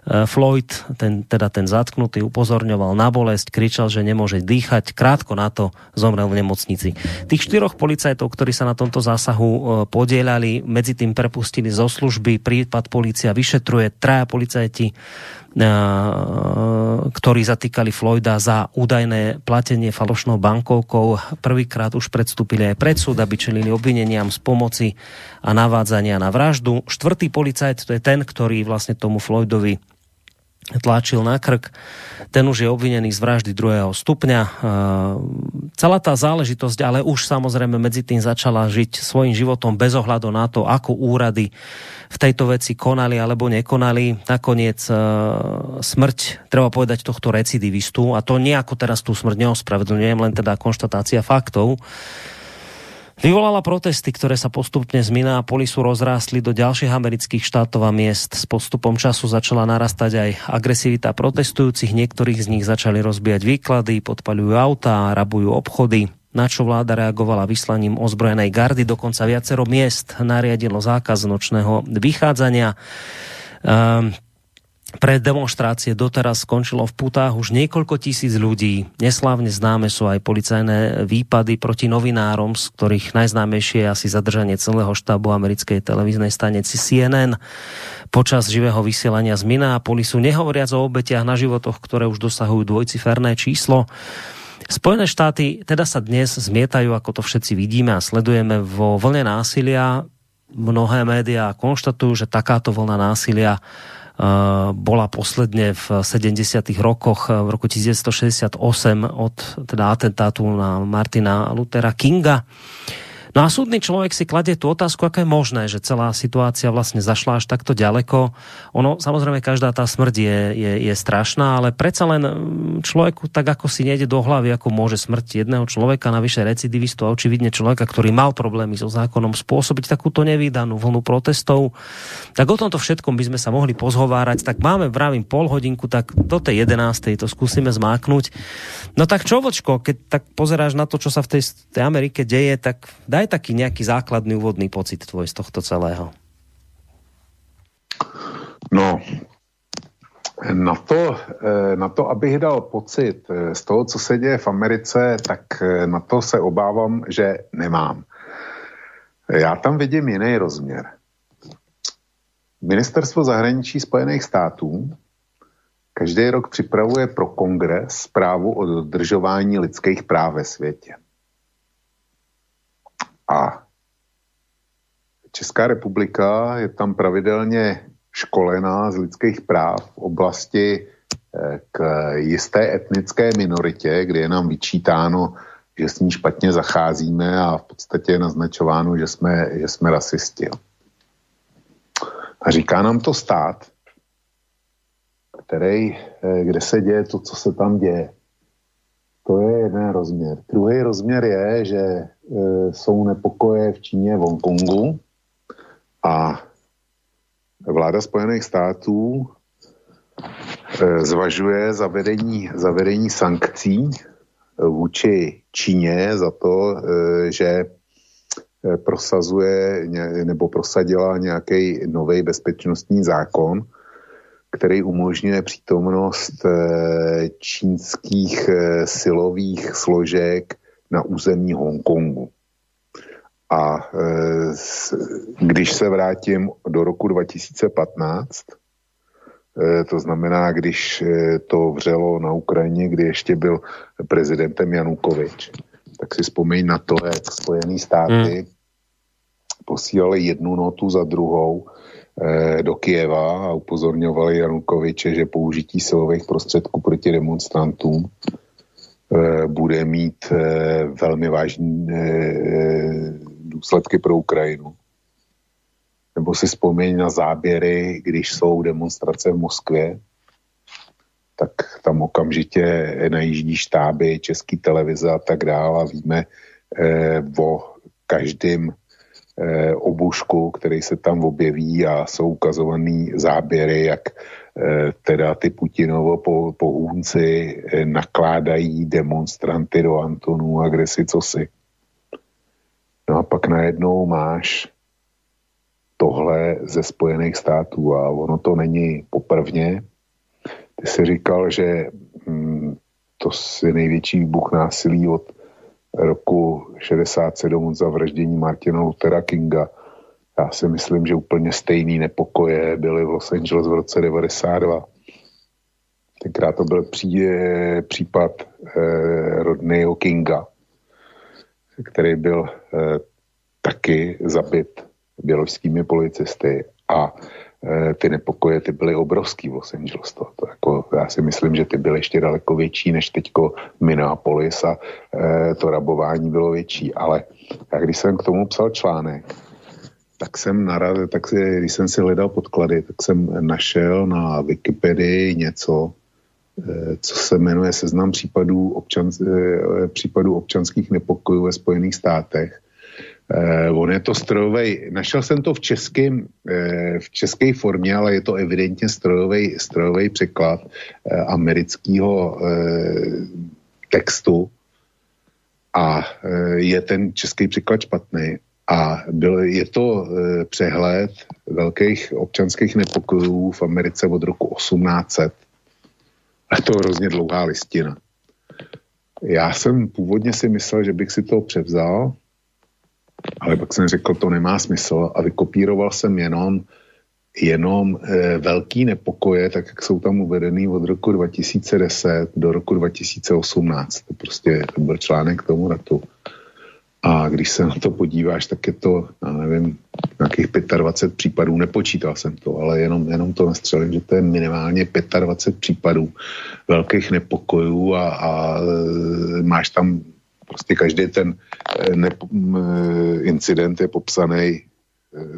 Eh, Floyd, ten, teda ten zatknutý, upozorňoval na bolesť, kričal, že nemôže dýchať. Krátko na to zomrel v nemocnici. Tých štyroch policajtov, ktorí sa na tomto zásahu eh, podielali, medzi tým prepustili zo služby. Prípad policia vyšetruje. Traja policajti ktorí zatýkali Floyda za údajné platenie falošnou bankovkou. Prvýkrát už predstúpili aj pred súd, aby čelili obvineniam z pomoci a navádzania na vraždu. Štvrtý policajt, to je ten, ktorý vlastne tomu Floydovi tlačil na krk. Ten už je obvinený z vraždy druhého stupňa. E, celá tá záležitosť ale už samozrejme medzi tým začala žiť svojim životom bez ohľadu na to, ako úrady v tejto veci konali alebo nekonali. Nakoniec e, smrť, treba povedať, tohto recidivistu, a to nejako teraz tú smrť neospravedlňujem, len teda konštatácia faktov, Vyvolala protesty, ktoré sa postupne z Minneapolisu rozrástli do ďalších amerických štátov a miest. S postupom času začala narastať aj agresivita protestujúcich, niektorých z nich začali rozbíjať výklady, podpaľujú autá, rabujú obchody, na čo vláda reagovala vyslaním ozbrojenej gardy, dokonca viacero miest nariadilo zákaz nočného vychádzania. Um, pre demonstrácie doteraz skončilo v putách už niekoľko tisíc ľudí. Neslávne známe sú aj policajné výpady proti novinárom, z ktorých najznámejšie je asi zadržanie celého štábu americkej televíznej stanici CNN počas živého vysielania z Minneapolisu, nehovoriac o obetiach na životoch, ktoré už dosahujú dvojciferné číslo. Spojené štáty teda sa dnes zmietajú, ako to všetci vidíme a sledujeme vo vlne násilia. Mnohé médiá konštatujú, že takáto vlna násilia bola posledne v 70. rokoch, v roku 1968 od teda atentátu na Martina Luthera Kinga. No a súdny človek si kladie tú otázku, ako je možné, že celá situácia vlastne zašla až takto ďaleko. Ono, samozrejme, každá tá smrť je, je, je strašná, ale predsa len mm, človeku tak ako si nejde do hlavy, ako môže smrť jedného človeka, navyše recidivistu a očividne človeka, ktorý mal problémy so zákonom, spôsobiť takúto nevýdanú vlnu protestov. Tak o tomto všetkom by sme sa mohli pozhovárať. Tak máme, vravím, pol hodinku, tak do tej 11. to skúsime zmáknuť. No tak čo, vočko, keď tak pozeráš na to, čo sa v tej, tej Amerike deje, tak daj daj taký nejaký základný úvodný pocit tvoj z tohto celého. No, na to, eh, na to, abych dal pocit eh, z toho, co se děje v Americe, tak eh, na to se obávám, že nemám. Já tam vidím jiný rozměr. Ministerstvo zahraničí Spojených států každý rok připravuje pro kongres zprávu o dodržování lidských práv ve světě. A Česká republika je tam pravidelně školená z lidských práv v oblasti eh, k jisté etnické minoritě, kde je nám vyčítáno, že s ní špatně zacházíme a v podstatě je naznačováno, že jsme, že jsme rasisti. A říká nám to stát, který, eh, kde se děje to, co se tam děje. To je jeden rozměr. Druhý rozměr je, že jsou nepokoje v Číně, v Hongkongu. A vláda Spojených států e, zvažuje zavedení, zavedení sankcí vůči Číně za to, že prosazuje nebo prosadila nějaký nový bezpečnostní zákon, který umožňuje přítomnost eh, čínských eh, silových složek na území Hongkongu. A eh, když se vrátím do roku 2015, to znamená, když to vřelo na Ukrajině, kdy ještě byl prezidentem Janukovič, tak si vzpomeň na to, jak Spojené státy hmm. posílali jednu notu za druhou do Kieva a upozorňovali Janukoviče, že použití silových prostředků proti demonstrantům bude mít velmi vážné důsledky pro Ukrajinu. Nebo si vzpomeň na záběry, když jsou demonstrace v Moskvě, tak tam okamžitě najíždí štáby, český televize a tak dále a víme o každém obušku, který se tam objeví a jsou ukazovaný záběry, jak teda ty Putinovo po, pohůnci eh, nakládají demonstranty do Antonů a kde si co si. No a pak najednou máš tohle ze Spojených států a ono to není poprvně. Ty jsi říkal, že hm, to je největší výbuch násilí od roku 67 od zavraždění Martina Luthera Kinga. Já si myslím, že úplně stejný nepokoje byly v Los Angeles v roce 92. Tenkrát to byl pří, případ eh, Rodneyho Kinga, který byl eh, taky zabit běložskými policisty a e, ty nepokoje ty byly obrovský v Los Angeles. To, to jako, já si myslím, že ty byly ještě daleko větší než teďko Minneapolis a e, to rabování bylo větší. Ale já když jsem k tomu psal článek, tak jsem narazil, tak si, když jsem si hledal podklady, tak jsem našel na Wikipedii něco, e, co se jmenuje seznam případů, občan, e, případů občanských nepokojů ve Spojených státech Eh, on je to strojový, našel jsem to v českém, eh, v české formě, ale je to evidentně strojový, strojový překlad eh, amerického eh, textu a eh, je ten český překlad špatný. A byl, je to eh, přehled velkých občanských nepokojů v Americe od roku 1800. A to hrozně dlouhá listina. Já jsem původně si myslel, že bych si to převzal, ale pak jsem řekl, to nemá smysl a vykopíroval jsem jenom jenom e, velký nepokoje, tak jak jsou tam uvedený od roku 2010 do roku 2018. To prostě byl článek k tomu datu. A když se na to podíváš, tak je to, já nevím, nějakých 25 případů, nepočítal jsem to, ale jenom, jenom to nastřelím, že to je minimálně 25 případů velkých nepokojů a, a e, máš tam Prostě každý ten eh, ne, eh, incident je popsaný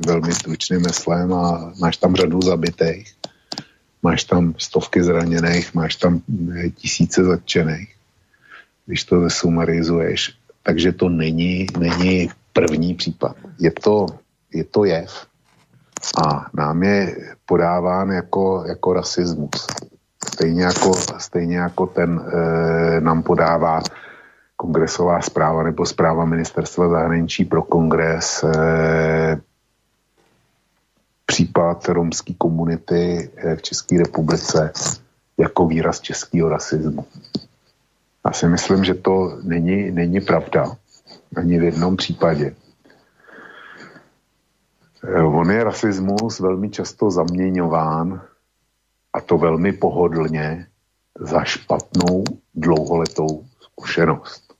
velmi stručným meslem a máš tam řadu zabitých, máš tam stovky zraněných, máš tam tisíce zatčených, když to zesumarizuješ. Takže to není, není první případ. Je to, je to jev a nám je podáván jako, jako rasismus. Stejně jako, stejně jako ten e, nám podává kongresová zpráva nebo zpráva ministerstva zahraničí pro kongres eh, případ romské komunity eh, v České republice jako výraz českého rasismu. Já si myslím, že to není, není pravda ani v jednom případě. Eh, on je rasismus velmi často zaměňován a to velmi pohodlně za špatnou dlouholetou zkušenost.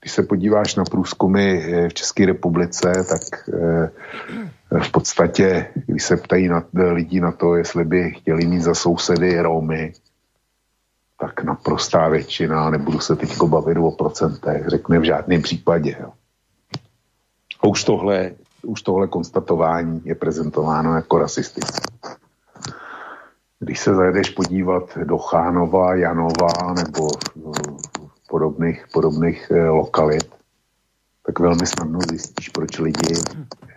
Když se podíváš na průzkumy eh, v České republice, tak eh, v podstatě, když se ptají na, lidí na to, jestli by chtěli mít za sousedy Romy, tak naprostá většina, nebudu se teď bavit o procentech, řekne v žádném případě. Jo. A už tohle, už tohle konstatování je prezentováno jako rasistické. Když se zajedeš podívat do Chánova, Janova nebo podobných, podobných eh, lokalit, tak velmi snadno zjistíš, proč lidi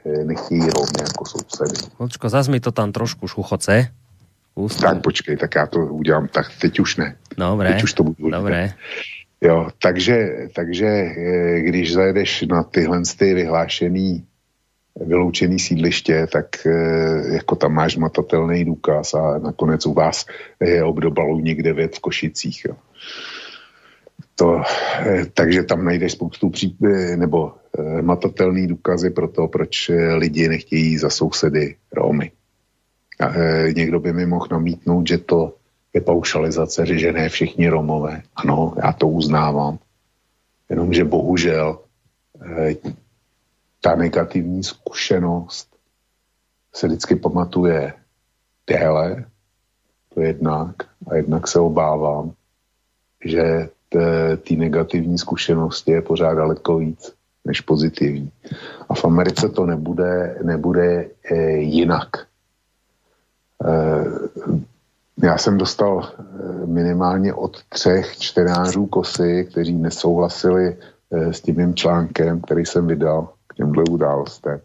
eh, nechtějí Rómy jako sousedy. Počko, zase mi to tam trošku šuchoce. Ústav. Tak počkej, tak já to udělám, tak teď už ne. Dobré, teď už to budu dobré. Jo, takže, takže eh, když zajedeš na tyhle ty vyhlášený vyloučený sídliště, tak jako tam máš matatelný důkaz a nakonec u vás je obdoba někde věd v Košicích. Jo. To, eh, takže tam najdeš spoustu pří, eh, nebo matatelný důkazy pro to, proč eh, lidi nechtějí za sousedy Rómy. E, někdo by mi mohl namítnout, že to je paušalizace, že ne všichni Romové. Ano, já to uznávám. Jenomže bohužel e, ta negativní zkušenost se vždycky pamatuje déle, to jednak, a jednak se obávám, že té negativní zkušenosti je pořád daleko víc než pozitivní. A v Americe to nebude, nebude e, jinak. E, já jsem dostal e, minimálně od třech čtenářů kosy, kteří nesouhlasili e, s tím mým článkem, který jsem vydal k těmhle událostem.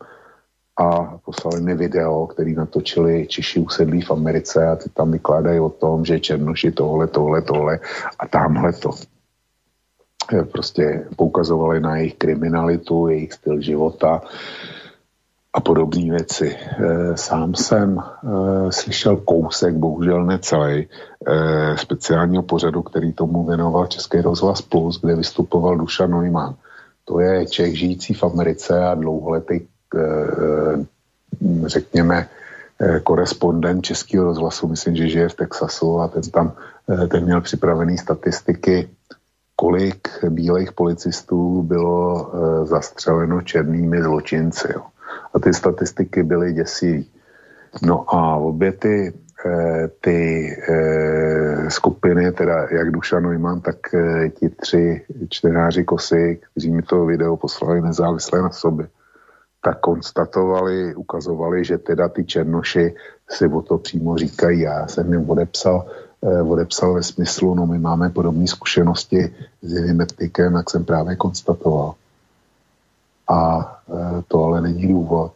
A poslali mi video, který natočili Češi usedlí v Americe a ty tam vykládají o tom, že Černoši tohle, tohle, tohle a tamhle to prostě poukazovali na jejich kriminalitu, jejich styl života a podobné věci. Eh, sám jsem eh, slyšel kousek, bohužel ne celý, eh, speciálního pořadu, který tomu věnoval Český rozhlas Plus, kde vystupoval Duša Neumann. To je Čech žijící v Americe a dlouholetý, řekněme, korespondent Českého rozhlasu, myslím, že žije v Texasu a ten tam ten měl připravený statistiky kolik bílých policistů bylo e, zastřeleno černými zločinci. Jo. A ty statistiky byly děsivé. No a obě ty, e, ty e, skupiny, teda jak Duša Neumann, tak e, ti tři čtenáři kosy, kteří mi to video poslali nezávisle na sobě, tak konstatovali, ukazovali, že teda ty černoši si o to přímo říkají. Já jsem jim odepsal, Eh, odepsal ve smyslu, no my máme podobné zkušenosti s etnikem, jak jsem právě konstatoval. A eh, to ale není důvod.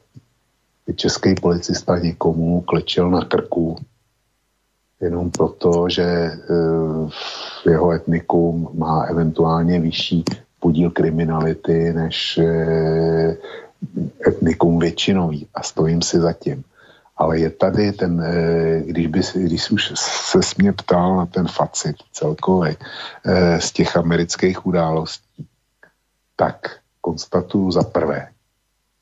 Český policista někomu klečel na krku jenom proto, že eh, jeho etnikum má eventuálně vyšší podíl kriminality než etnikum většinový a stojím si za tím. Ale je tady ten, když, by, když už se mě ptal na ten facit celkový z těch amerických událostí, tak konstatuju za prvé,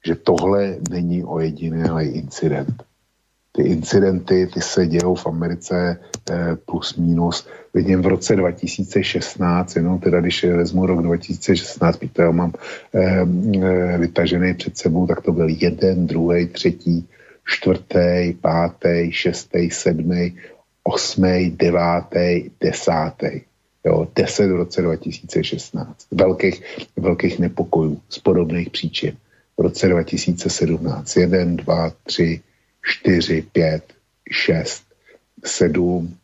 že tohle není ojedinělý incident. Ty incidenty, ty se dějou v Americe eh, plus minus. Vidím v roce 2016, jenom teda když vezmu rok 2016, víte, já mám vytažený před sebou, tak to byl jeden, druhý, třetí, čtvrtý, pátý, šestý, sedmý, osmý, devátý, desátý. Jo, deset v roce 2016. Velkých, velkých nepokojů z podobných příčin. V roce 2017. Jeden, dva, tři, čtyři, pět, šest, sedm,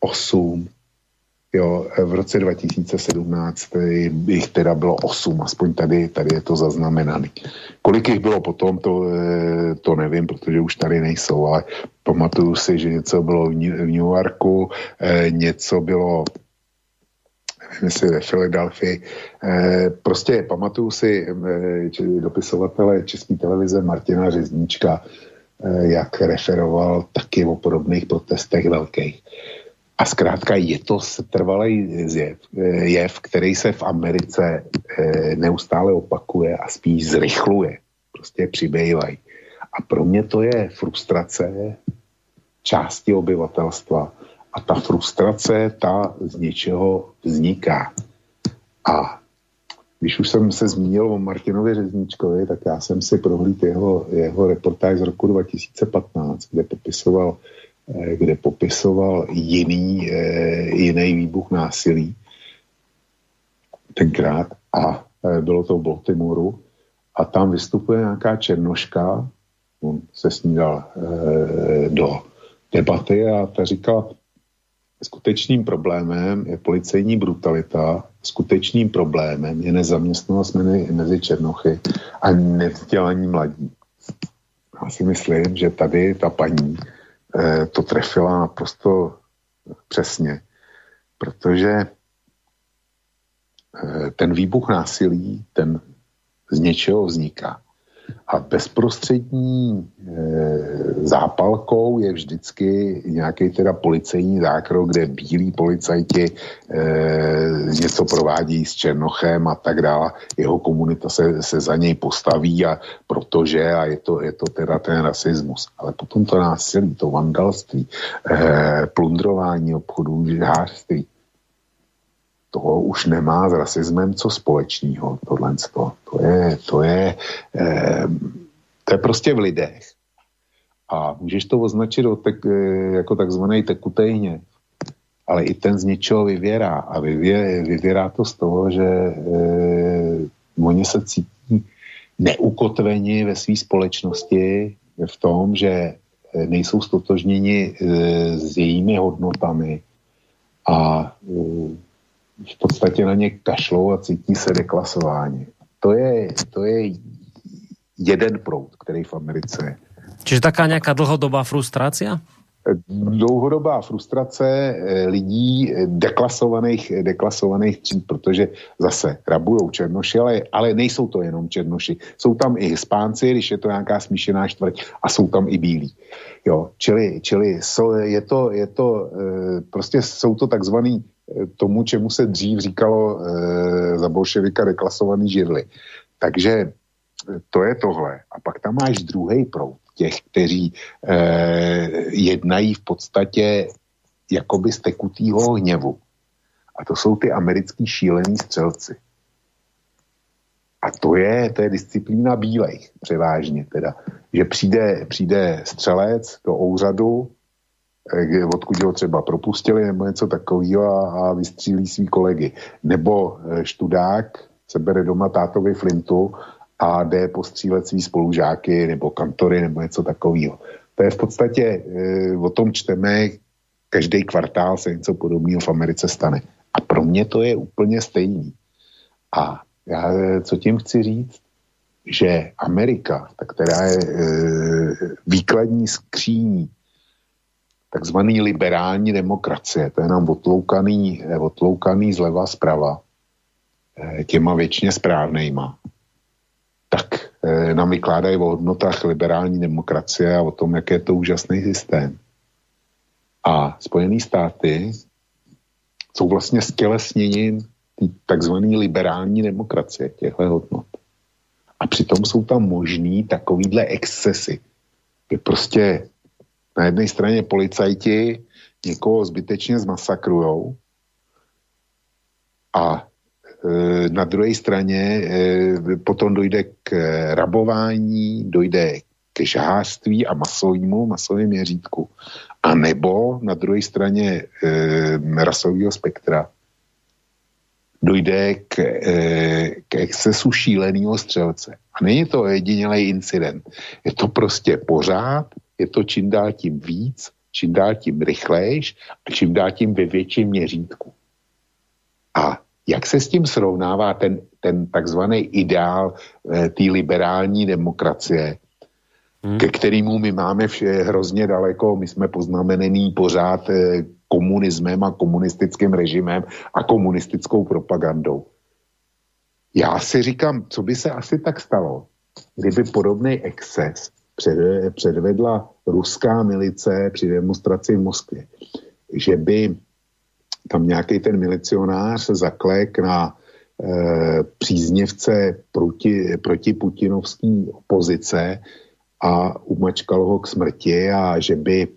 osm, Jo, v roce 2017 jich teda bylo 8, aspoň tady, tady je to zaznamenané. Kolik jich bylo potom, to, eh, to nevím, protože už tady nejsou, ale pamatuju si, že něco bylo v New Yorku, eh, něco bylo jestli ve Filadelfii. Eh, prostě pamatuju si dopisovatele České televize Martina Řezníčka, jak referoval taky o podobných protestech velkých. A zkrátka je to trvalý jev, jev, který se v Americe eh, neustále opakuje a spíš zrychluje. Prostě přibývají. A pro mě to je frustrace části obyvatelstva. A ta frustrace, ta z něčeho vzniká. A když už jsem se zmínil o Martinovi Řezníčkovi, tak já jsem si prohlídl jeho, jeho reportáž z roku 2015, kde popisoval Eh, kde popisoval jiný, eh, jiný výbuch násilí tenkrát. A eh, bylo to v Baltimoru. A tam vystupuje nějaká černoška, on se s ní dal do debaty a ta říkala, skutečným problémem je policejní brutalita, skutečným problémem je nezaměstnanost mezi černochy a nevzdělaní mladí. Já si myslím, že tady ta paní Eh, to trefila naprosto přesně, protože eh, ten výbuch násilí, ten z něčeho vzniká. A bezprostřední e, zápalkou je vždycky nějaký teda policejní zákrok, kde bílí policajti e, něco provádí s Černochem a tak dále. Jeho komunita se, se za něj postaví a protože a je to, je to teda ten rasismus. Ale potom to násilí, to vandalství, e, plundrování obchodů, žářství, to už nemá s rasismem co společného, tohle. To, to to je, eh, to je prostě v lidech. A můžeš to označit tek, eh, jako takzvaný tekutý hněv. Ale i ten z něčeho vyvěrá. A vyvě, vyvěrá to z toho, že eh, oni se cítí neukotveni ve své společnosti v tom, že eh, nejsou stotožněni eh, s jejími hodnotami a eh, v podstatě na ně kašlou a cítí se deklasování. To je, to je jeden proud, který v Americe je. Čiže taká nějaká dlhodobá frustrace? dlouhodobá frustrace eh, lidí eh, deklasovaných, eh, deklasovaných tříd, protože zase rabujou černoši, ale, ale nejsou to jenom černoši. Jsou tam i hispánci, když je to nějaká smíšená čtvrť a jsou tam i bílí. Jo, čili, čili so, je to, je to, prostě jsou to takzvaný tomu, čemu se dřív říkalo e, za bolševika deklasovaný židly. Takže to je tohle. A pak tam máš druhý proud těch, kteří e, jednají v podstatě jakoby z tekutýho hněvu. A to jsou ty americký šílení střelci. A to je, to je disciplína bílejch převážně teda. Že přijde, přijde střelec do úřadu, odkud ho třeba propustili nebo něco takového a, vystřílí svý kolegy. Nebo eh, študák se bere doma tátovi flintu a jde postřílet svý spolužáky nebo kantory nebo něco takového. To je v podstatě, e, o tom čteme, každý kvartál se něco podobného v Americe stane. A pro mě to je úplně stejný. A já co tím chci říct? Že Amerika, tak která je e, výkladní skříní takzvaný liberální demokracie, to je nám otloukaný, eh, otloukaný zleva zprava eh, těma věčně správnejma, tak eh, nám vykládají o hodnotách liberální demokracie a o tom, jak je to úžasný systém. A Spojené státy jsou vlastně stělesněním takzvaný liberální demokracie těchto hodnot. A přitom jsou tam možný takovýhle excesy, že prostě na jedné straně policajti někoho zbytečně zmasakrujou a e, na druhé straně e, potom dojde k rabování, dojde ke žářství a masovému, masovém měřítku. A nebo na druhé straně e, rasového spektra dojde k, e, k excesu šíleného střelce. A není to jedinělý incident. Je to prostě pořád je to čím dál tím víc, čím dál tím rychlejš a čím dál tím ve větším měřítku. A jak se s tím srovnává ten, ten takzvaný ideál e, té liberální demokracie, hmm. ke kterému my máme vše hrozně daleko, my jsme poznamenený pořád e, komunismem a komunistickým režimem a komunistickou propagandou. Já si říkám, co by se asi tak stalo, kdyby podobný exces předvedla ruská milice při demonstraci v Moskvě, že by tam nějaký ten milicionář zaklek na e, příznivce proti, proti putinovské opozice a umačkal ho k smrti a že by,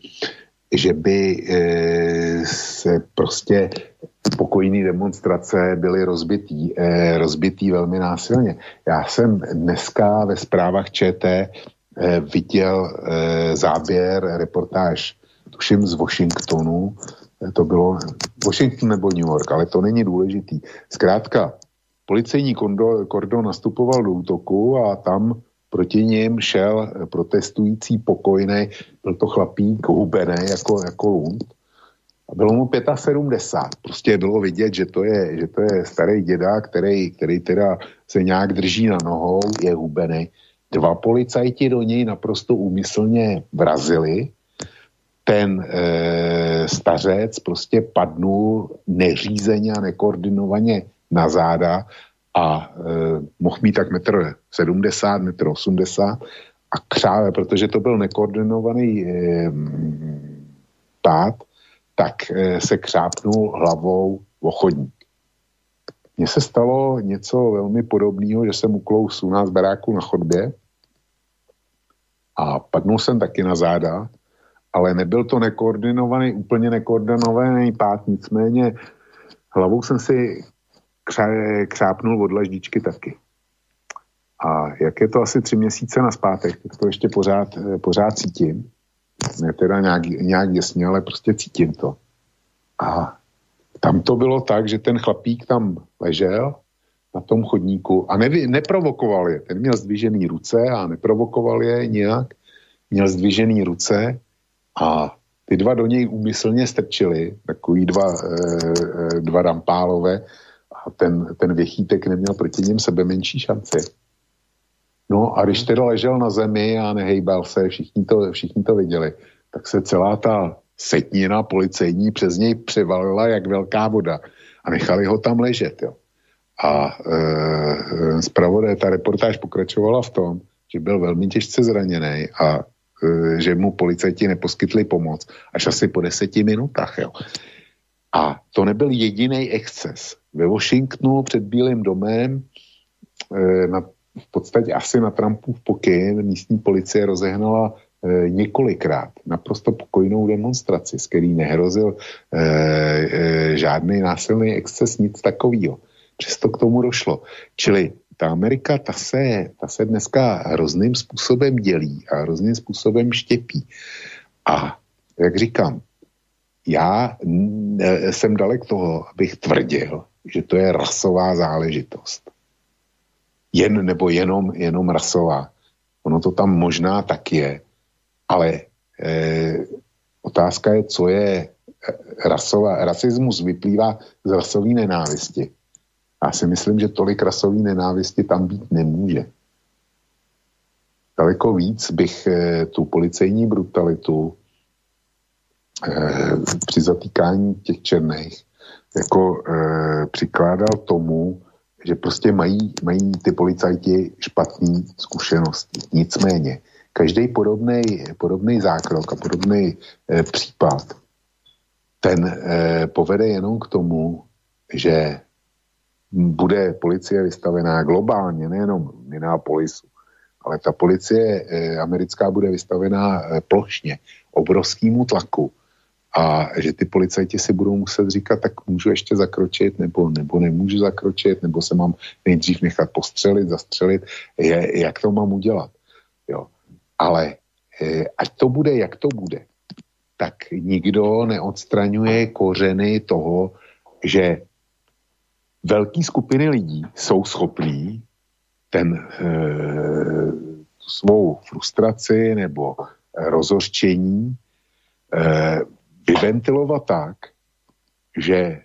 že by e, se prostě pokojní demonstrace byly rozbitý, e, rozbitý velmi násilně. Já jsem dneska ve zprávách ČT Eh, viděl eh, záběr, reportáž, tuším z Washingtonu, eh, to bylo Washington nebo New York, ale to není důležitý. Zkrátka, policejní kordon nastupoval do útoku a tam proti ním šel protestující pokojný, byl to chlapík hubený jako, jako lund. A bylo mu 75. Prostě bylo vidět, že to je, že to je starý děda, který, který teda se nějak drží na nohou, je hubený. Dva policajti do něj naprosto úmyslně vrazili. Ten e, stařec prostě padnul neřízeně a nekoordinovaně na záda a e, mohl mít tak metr 70, metr 80 a křáve, protože to byl nekoordinovaný e, pád, tak e, se křápnul hlavou o chodník. Mně se stalo něco velmi podobného, že jsem uklous u nás baráku na chodbě a padnul jsem taky na záda, ale nebyl to nekoordinovaný, úplně nekoordinovaný pád, nicméně hlavou jsem si kře, křápnul od laždičky taky. A jak je to asi tři měsíce na zpátek, tak to ještě pořád, pořád cítím. Ne teda nějak, nějak jasně, ale prostě cítím to. A tam to bylo tak, že ten chlapík tam ležel na tom chodníku a nevy, neprovokoval je. Ten měl zdvižený ruce a neprovokoval je nijak. Měl zdvižený ruce a ty dva do něj úmyslně strčili, takový dva, e, dva rampálové a ten, ten věchítek neměl proti něm sebe menší šanci. No a když teda ležel na zemi a nehejbal se, všichni to, všichni to viděli, tak se celá ta setnina policejní přes něj převalila jak velká voda a nechali ho tam ležet. Jo. A e, zpravodaj, ta reportáž pokračovala v tom, že byl velmi těžce zraněný a e, že mu policajti neposkytli pomoc až asi po deseti minutách. Jo. A to nebyl jediný exces. Ve Washingtonu před Bílým domem e, na, v podstatě asi na Trumpův pokyn místní policie rozehnala e, několikrát naprosto pokojnou demonstraci, s který nehrozil e, e, žádný násilný exces, nic takového. Přesto k tomu došlo. Čili ta Amerika, ta se, ta se dneska hrozným způsobem dělí a hrozným způsobem štěpí. A jak říkám, já jsem dalek toho, abych tvrdil, že to je rasová záležitost. Jen nebo jenom, jenom rasová. Ono to tam možná tak je, ale eh, otázka je, co je eh, rasová. Rasismus vyplývá z rasové nenávisti. Já si myslím, že tolik rasové nenávisti tam být nemůže. Daleko víc bych eh, tu policejní brutalitu eh, při zatýkání těch černých jako eh, přikládal tomu, že prostě mají, mají ty policajti špatné zkušenosti. Nicméně, každý podobný zákrok a podobný eh, případ, ten eh, povede jenom k tomu, že bude policie vystavená globálně, nejenom Minneapolisu, ale ta policie eh, americká bude vystavená eh, plošně obrovskému tlaku a že ty policajti si budou muset říkat, tak můžu ještě zakročit, nebo, nebo nemůžu zakročit, nebo se mám nejdřív nechat postřelit, zastřelit, je, jak to mám udělat. Jo. Ale e, ať to bude, jak to bude, tak nikdo neodstraňuje kořeny toho, že velké skupiny lidí jsou schopní ten e, svou frustraci nebo rozhořčení e, vyventilovat tak, že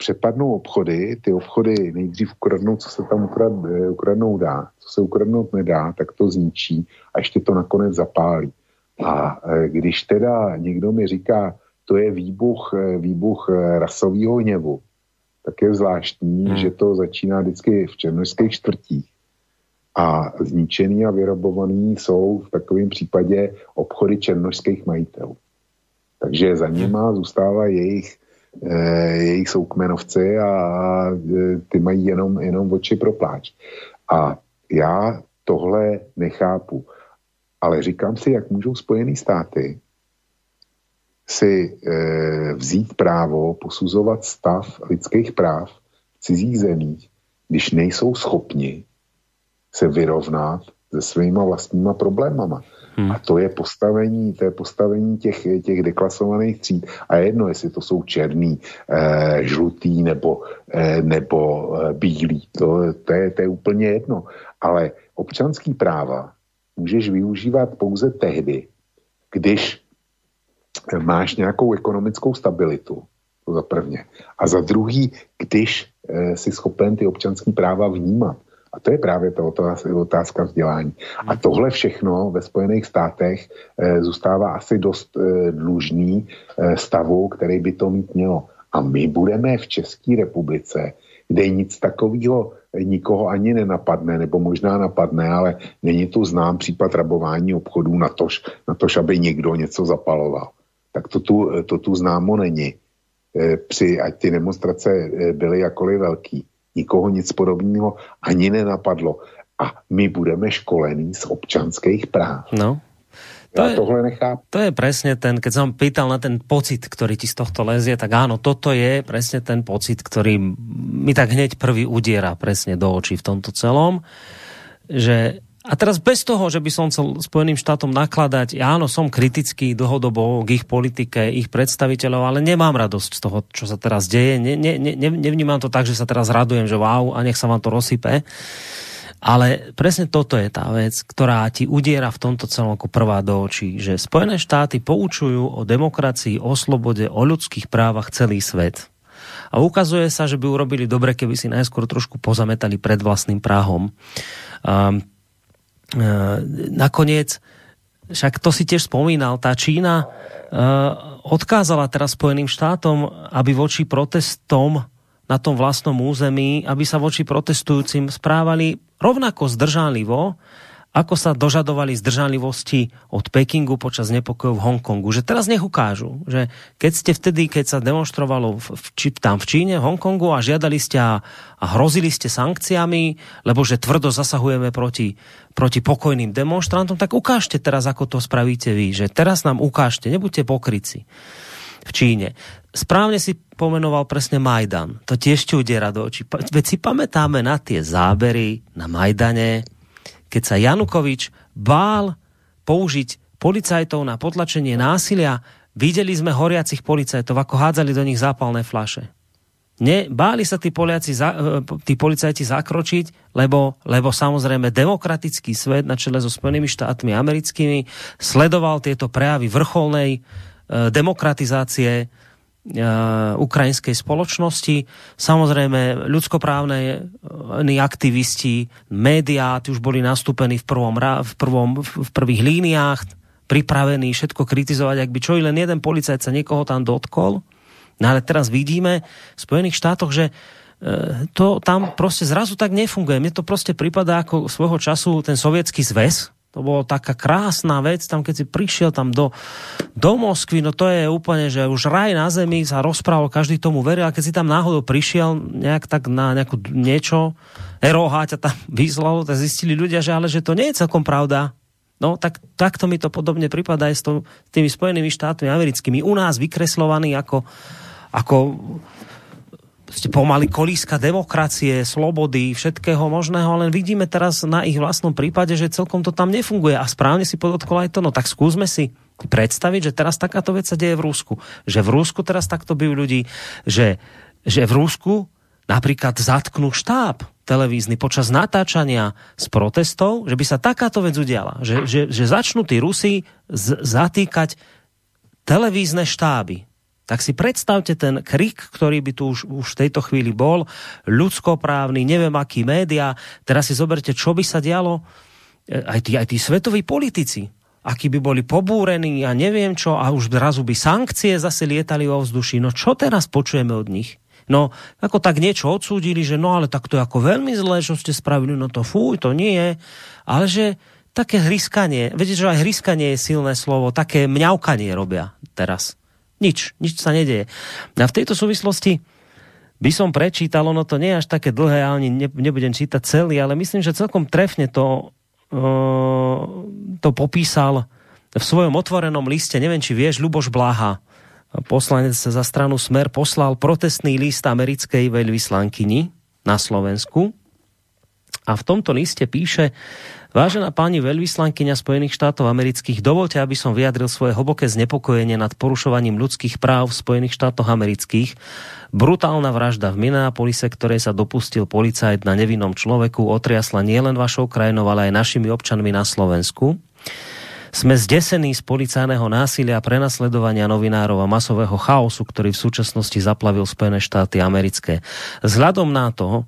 přepadnou obchody, ty obchody nejdřív ukradnou, co se tam ukrad, eh, ukradnou dá, co se ukradnout nedá, tak to zničí a ještě to nakonec zapálí. A eh, když teda někdo mi říká, to je výbuch, eh, výbuch rasového hněvu, tak je zvláštní, hmm. že to začíná vždycky v černožských čtvrtích. A zničený a vyrobovaný jsou v takovém případě obchody černožských majitelů. Takže za nima zůstává jejich, eh, jejich soukmenovci a, a eh, ty mají jenom, jenom oči pro pláč. A já tohle nechápu. Ale říkám si, jak můžou Spojené státy si e, vzít právo posuzovat stav lidských práv v cizích zemích, když nejsou schopni se vyrovnat se svýma vlastníma problémama. Hmm. A to je postavení, to je postavení těch, těch deklasovaných tříd. A jedno, jestli to jsou černý, eh, žlutý nebo, eh, nebo eh, bílý. To, to, je, to je úplně jedno. Ale občanský práva můžeš využívat pouze tehdy, když máš nějakou ekonomickou stabilitu, to za prvně. A za druhý, když eh, jsi schopen ty občanské práva vnímat. A to je právě ta otázka vzdělání. A tohle všechno ve Spojených státech e, zůstává asi dost e, dlužný e, stavu, který by to mít mělo. A my budeme v České republice, kde nic takového nikoho ani nenapadne, nebo možná napadne, ale není tu znám případ rabování obchodů na tož, na tož aby někdo něco zapaloval. Tak to tu, to tu známo není. E, při, ať ty demonstrace e, byly jakoliv velký, nikoho nic podobného ani nenapadlo. A my budeme školení z občanských práv. No, to ja je, tohle nechápem. To je presne ten, keď som pýtal na ten pocit, ktorý ti z tohto lezie, tak áno, toto je presne ten pocit, ktorý mi tak hneď prvý udiera presne do očí v tomto celom, že a teraz bez toho, že by som chcel Spojeným štátom nakladať, ja áno, som kritický dlhodobo k ich politike, ich predstaviteľov, ale nemám radosť z toho, čo sa teraz deje. Ne, ne, ne, nevnímam to tak, že sa teraz radujem, že wow, a nech sa vám to rozsype. Ale presne toto je tá vec, ktorá ti udiera v tomto celom ako prvá do očí, že Spojené štáty poučujú o demokracii, o slobode, o ľudských právach celý svet. A ukazuje sa, že by urobili dobre, keby si najskôr trošku pozametali pred vlastným práhom. Um, nakoniec, však to si tiež spomínal, tá Čína uh, odkázala teraz Spojeným štátom, aby voči protestom na tom vlastnom území, aby sa voči protestujúcim správali rovnako zdržanlivo, ako sa dožadovali zdržanlivosti od Pekingu počas nepokojov v Hongkongu. Že teraz nech ukážu, že keď ste vtedy, keď sa demonstrovalo v, v, tam v Číne, v Hongkongu a žiadali ste a, a hrozili ste sankciami, lebo že tvrdo zasahujeme proti, proti pokojným demonstrantom, tak ukážte teraz, ako to spravíte vy. Že teraz nám ukážte, nebuďte pokryci v Číne. Správne si pomenoval presne Majdan. To tiež ti udiera do očí. Veď si pamätáme na tie zábery na Majdane, keď sa Janukovič bál použiť policajtov na potlačenie násilia. Videli sme horiacich policajtov, ako hádzali do nich zápalné flaše. Ne, báli sa tí, Poliaci, e, tí policajti zakročiť, lebo, lebo samozrejme demokratický svet na čele so Spojenými štátmi americkými sledoval tieto prejavy vrcholnej Eh, demokratizácie ukrajinskej spoločnosti. Samozrejme, ľudskoprávne aktivisti, médiá, tí už boli nastúpení v, prvom, v, prvom, v prvých líniách, pripravení všetko kritizovať, ak by čo i len jeden policajt sa niekoho tam dotkol. No ale teraz vidíme v Spojených štátoch, že eh, to tam proste zrazu tak nefunguje. Mne to proste prípada ako svojho času ten sovietský zväz, to bolo taká krásna vec, tam keď si prišiel tam do, do Moskvy, no to je úplne, že už raj na zemi sa rozprával, každý tomu veril, a keď si tam náhodou prišiel nejak tak na nejakú niečo, eroha ťa tam vyslalo, tak zistili ľudia, že ale že to nie je celkom pravda. No, tak takto mi to podobne prípada aj s tými Spojenými štátmi americkými. U nás vykreslovaní ako, ako pomaly kolíska demokracie, slobody, všetkého možného, len vidíme teraz na ich vlastnom prípade, že celkom to tam nefunguje. A správne si podotkol aj to, no tak skúsme si predstaviť, že teraz takáto vec sa deje v Rúsku. Že v Rúsku teraz takto bijú ľudí, že, že v Rúsku napríklad zatknú štáb televízny počas natáčania z protestov, že by sa takáto vec udiala. Že, že, že začnú tí Rusi z, zatýkať televízne štáby tak si predstavte ten krik, ktorý by tu už, už v tejto chvíli bol, ľudskoprávny, neviem aký média. Teraz si zoberte, čo by sa dialo e, aj tí, aj tí svetoví politici, akí by boli pobúrení a neviem čo, a už zrazu by sankcie zase lietali o vzduši. No čo teraz počujeme od nich? No, ako tak niečo odsúdili, že no ale tak to je ako veľmi zlé, čo ste spravili, no to fúj, to nie je. Ale že také hryskanie, viete, že aj hryskanie je silné slovo, také mňaukanie robia teraz. Nič, nič sa nedeje. A v tejto súvislosti by som prečítal, ono to nie je až také dlhé, ani nebudem čítať celý, ale myslím, že celkom trefne to, uh, to popísal v svojom otvorenom liste, neviem, či vieš, Luboš Blaha, poslanec za stranu Smer, poslal protestný list americkej veľvyslankyni na Slovensku a v tomto liste píše, Vážená pani veľvyslankyňa Spojených štátov amerických, dovolte, aby som vyjadril svoje hlboké znepokojenie nad porušovaním ľudských práv v Spojených štátoch amerických. Brutálna vražda v Minneapolise, ktorej sa dopustil policajt na nevinnom človeku, otriasla nielen vašou krajinou, ale aj našimi občanmi na Slovensku. Sme zdesení z policajného násilia, prenasledovania novinárov a masového chaosu, ktorý v súčasnosti zaplavil Spojené štáty americké. Vzhľadom na to,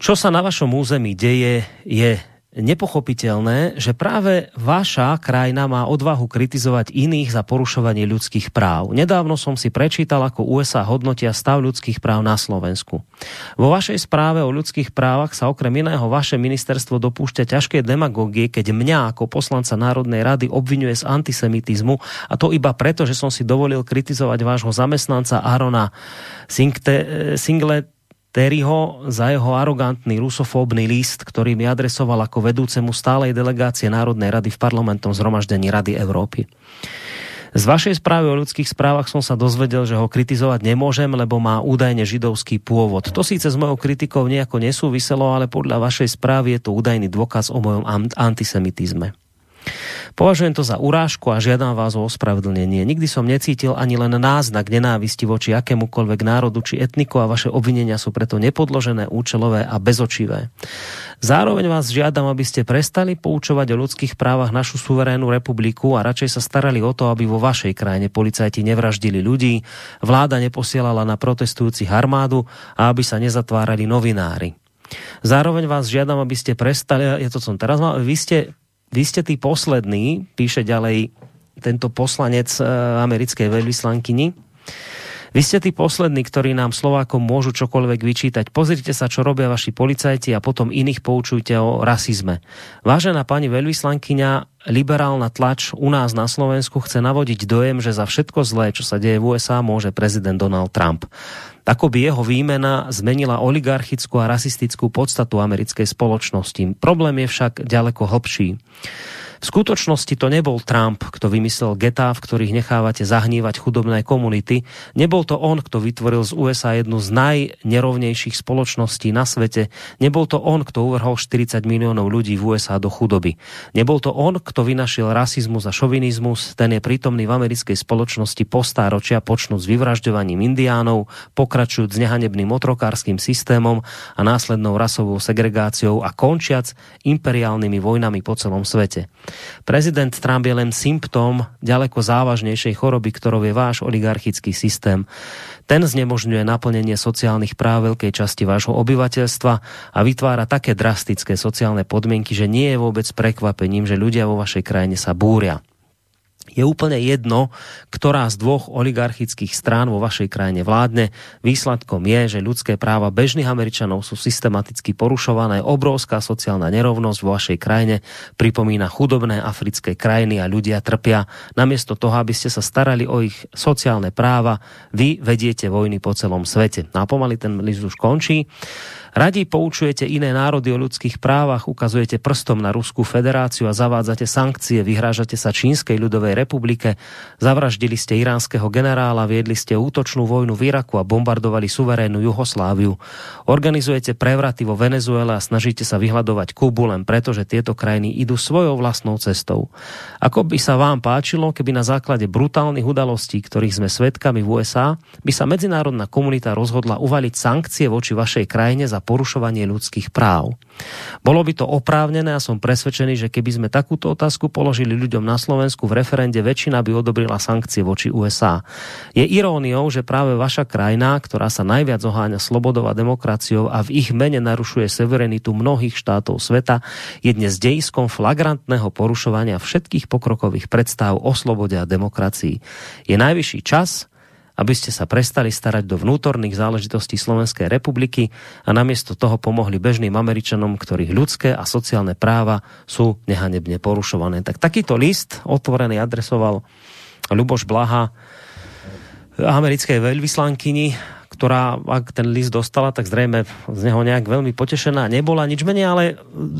čo sa na vašom území deje, je nepochopiteľné, že práve vaša krajina má odvahu kritizovať iných za porušovanie ľudských práv. Nedávno som si prečítal, ako USA hodnotia stav ľudských práv na Slovensku. Vo vašej správe o ľudských právach sa okrem iného vaše ministerstvo dopúšťa ťažké demagógie, keď mňa ako poslanca Národnej rady obvinuje z antisemitizmu a to iba preto, že som si dovolil kritizovať vášho zamestnanca Arona Singlet Terryho za jeho arogantný rusofóbny list, ktorý mi adresoval ako vedúcemu stálej delegácie Národnej rady v parlamentom zhromaždení Rady Európy. Z vašej správy o ľudských správach som sa dozvedel, že ho kritizovať nemôžem, lebo má údajne židovský pôvod. To síce s mojou kritikou nejako nesúviselo, ale podľa vašej správy je to údajný dôkaz o mojom antisemitizme. Považujem to za urážku a žiadam vás o ospravedlnenie. Nikdy som necítil ani len náznak nenávisti voči akémukoľvek národu či etniku a vaše obvinenia sú preto nepodložené, účelové a bezočivé. Zároveň vás žiadam, aby ste prestali poučovať o ľudských právach našu suverénnu republiku a radšej sa starali o to, aby vo vašej krajine policajti nevraždili ľudí, vláda neposielala na protestujúcich armádu a aby sa nezatvárali novinári. Zároveň vás žiadam, aby ste prestali, je to som teraz mal, vy ste vy ste tí poslední, píše ďalej tento poslanec e, americkej veľvyslankyni, vy ste tí poslední, ktorí nám Slovákom môžu čokoľvek vyčítať. Pozrite sa, čo robia vaši policajti a potom iných poučujte o rasizme. Vážená pani veľvyslankyňa, liberálna tlač u nás na Slovensku chce navodiť dojem, že za všetko zlé, čo sa deje v USA, môže prezident Donald Trump. Ako by jeho výmena zmenila oligarchickú a rasistickú podstatu americkej spoločnosti. Problém je však ďaleko hlbší. V skutočnosti to nebol Trump, kto vymyslel getá, v ktorých nechávate zahnívať chudobné komunity. Nebol to on, kto vytvoril z USA jednu z najnerovnejších spoločností na svete. Nebol to on, kto uvrhol 40 miliónov ľudí v USA do chudoby. Nebol to on, kto vynašiel rasizmus a šovinizmus. Ten je prítomný v americkej spoločnosti po stáročia, počnúť s vyvražďovaním indiánov, pokračujúc s nehanebným otrokárským systémom a následnou rasovou segregáciou a končiac imperiálnymi vojnami po celom svete. Prezident Trump je len symptóm ďaleko závažnejšej choroby, ktorou je váš oligarchický systém. Ten znemožňuje naplnenie sociálnych práv veľkej časti vášho obyvateľstva a vytvára také drastické sociálne podmienky, že nie je vôbec prekvapením, že ľudia vo vašej krajine sa búria je úplne jedno, ktorá z dvoch oligarchických strán vo vašej krajine vládne. Výsledkom je, že ľudské práva bežných Američanov sú systematicky porušované. Obrovská sociálna nerovnosť vo vašej krajine pripomína chudobné africké krajiny a ľudia trpia. Namiesto toho, aby ste sa starali o ich sociálne práva, vy vediete vojny po celom svete. No a pomaly ten list už končí. Radi poučujete iné národy o ľudských právach, ukazujete prstom na Ruskú federáciu a zavádzate sankcie, vyhrážate sa Čínskej ľudovej republike, zavraždili ste iránskeho generála, viedli ste útočnú vojnu v Iraku a bombardovali suverénnu Juhosláviu. Organizujete prevraty vo Venezuele a snažíte sa vyhľadovať Kubu len preto, že tieto krajiny idú svojou vlastnou cestou. Ako by sa vám páčilo, keby na základe brutálnych udalostí, ktorých sme svedkami v USA, by sa medzinárodná komunita rozhodla uvaliť sankcie voči vašej krajine za porušovanie ľudských práv. Bolo by to oprávnené a som presvedčený, že keby sme takúto otázku položili ľuďom na Slovensku v referende, väčšina by odobrila sankcie voči USA. Je iróniou, že práve vaša krajina, ktorá sa najviac oháňa slobodou a demokraciou a v ich mene narušuje severenitu mnohých štátov sveta, je dnes dejiskom flagrantného porušovania všetkých pokrokových predstav o slobode a demokracii. Je najvyšší čas, aby ste sa prestali starať do vnútorných záležitostí Slovenskej republiky a namiesto toho pomohli bežným Američanom, ktorých ľudské a sociálne práva sú nehanebne porušované. Tak takýto list otvorený adresoval Luboš Blaha americkej veľvyslankyni, ktorá, ak ten list dostala, tak zrejme z neho nejak veľmi potešená nebola, nič menej, ale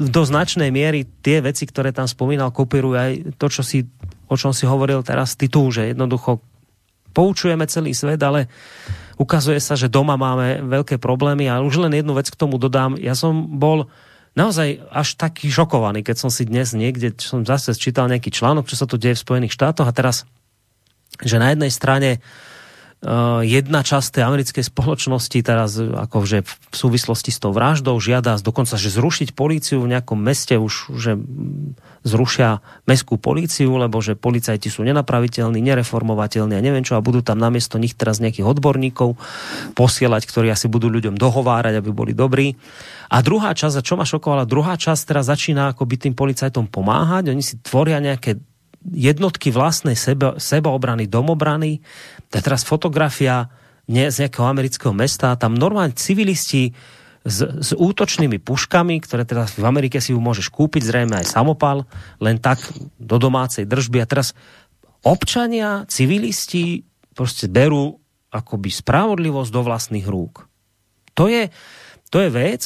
do značnej miery tie veci, ktoré tam spomínal, kopírujú aj to, čo si, o čom si hovoril teraz ty tu, že jednoducho poučujeme celý svet, ale ukazuje sa, že doma máme veľké problémy a už len jednu vec k tomu dodám. Ja som bol naozaj až taký šokovaný, keď som si dnes niekde, som zase čítal nejaký článok, čo sa tu deje v Spojených štátoch a teraz, že na jednej strane jedna časť tej americkej spoločnosti teraz akože v súvislosti s tou vraždou žiada dokonca, že zrušiť políciu v nejakom meste už, že zrušia mestskú políciu, lebo že policajti sú nenapraviteľní, nereformovateľní a neviem čo a budú tam namiesto nich teraz nejakých odborníkov posielať, ktorí asi budú ľuďom dohovárať, aby boli dobrí. A druhá časť, a čo ma šokovala, druhá časť teraz začína ako by tým policajtom pomáhať, oni si tvoria nejaké jednotky vlastnej sebe, sebaobrany, domobrany. To je teraz fotografia nie, z nejakého amerického mesta. Tam normálne civilisti s, s útočnými puškami, ktoré teraz v Amerike si ju môžeš kúpiť, zrejme aj samopal, len tak do domácej držby. A teraz občania, civilisti proste berú akoby spravodlivosť do vlastných rúk. To je, to je vec,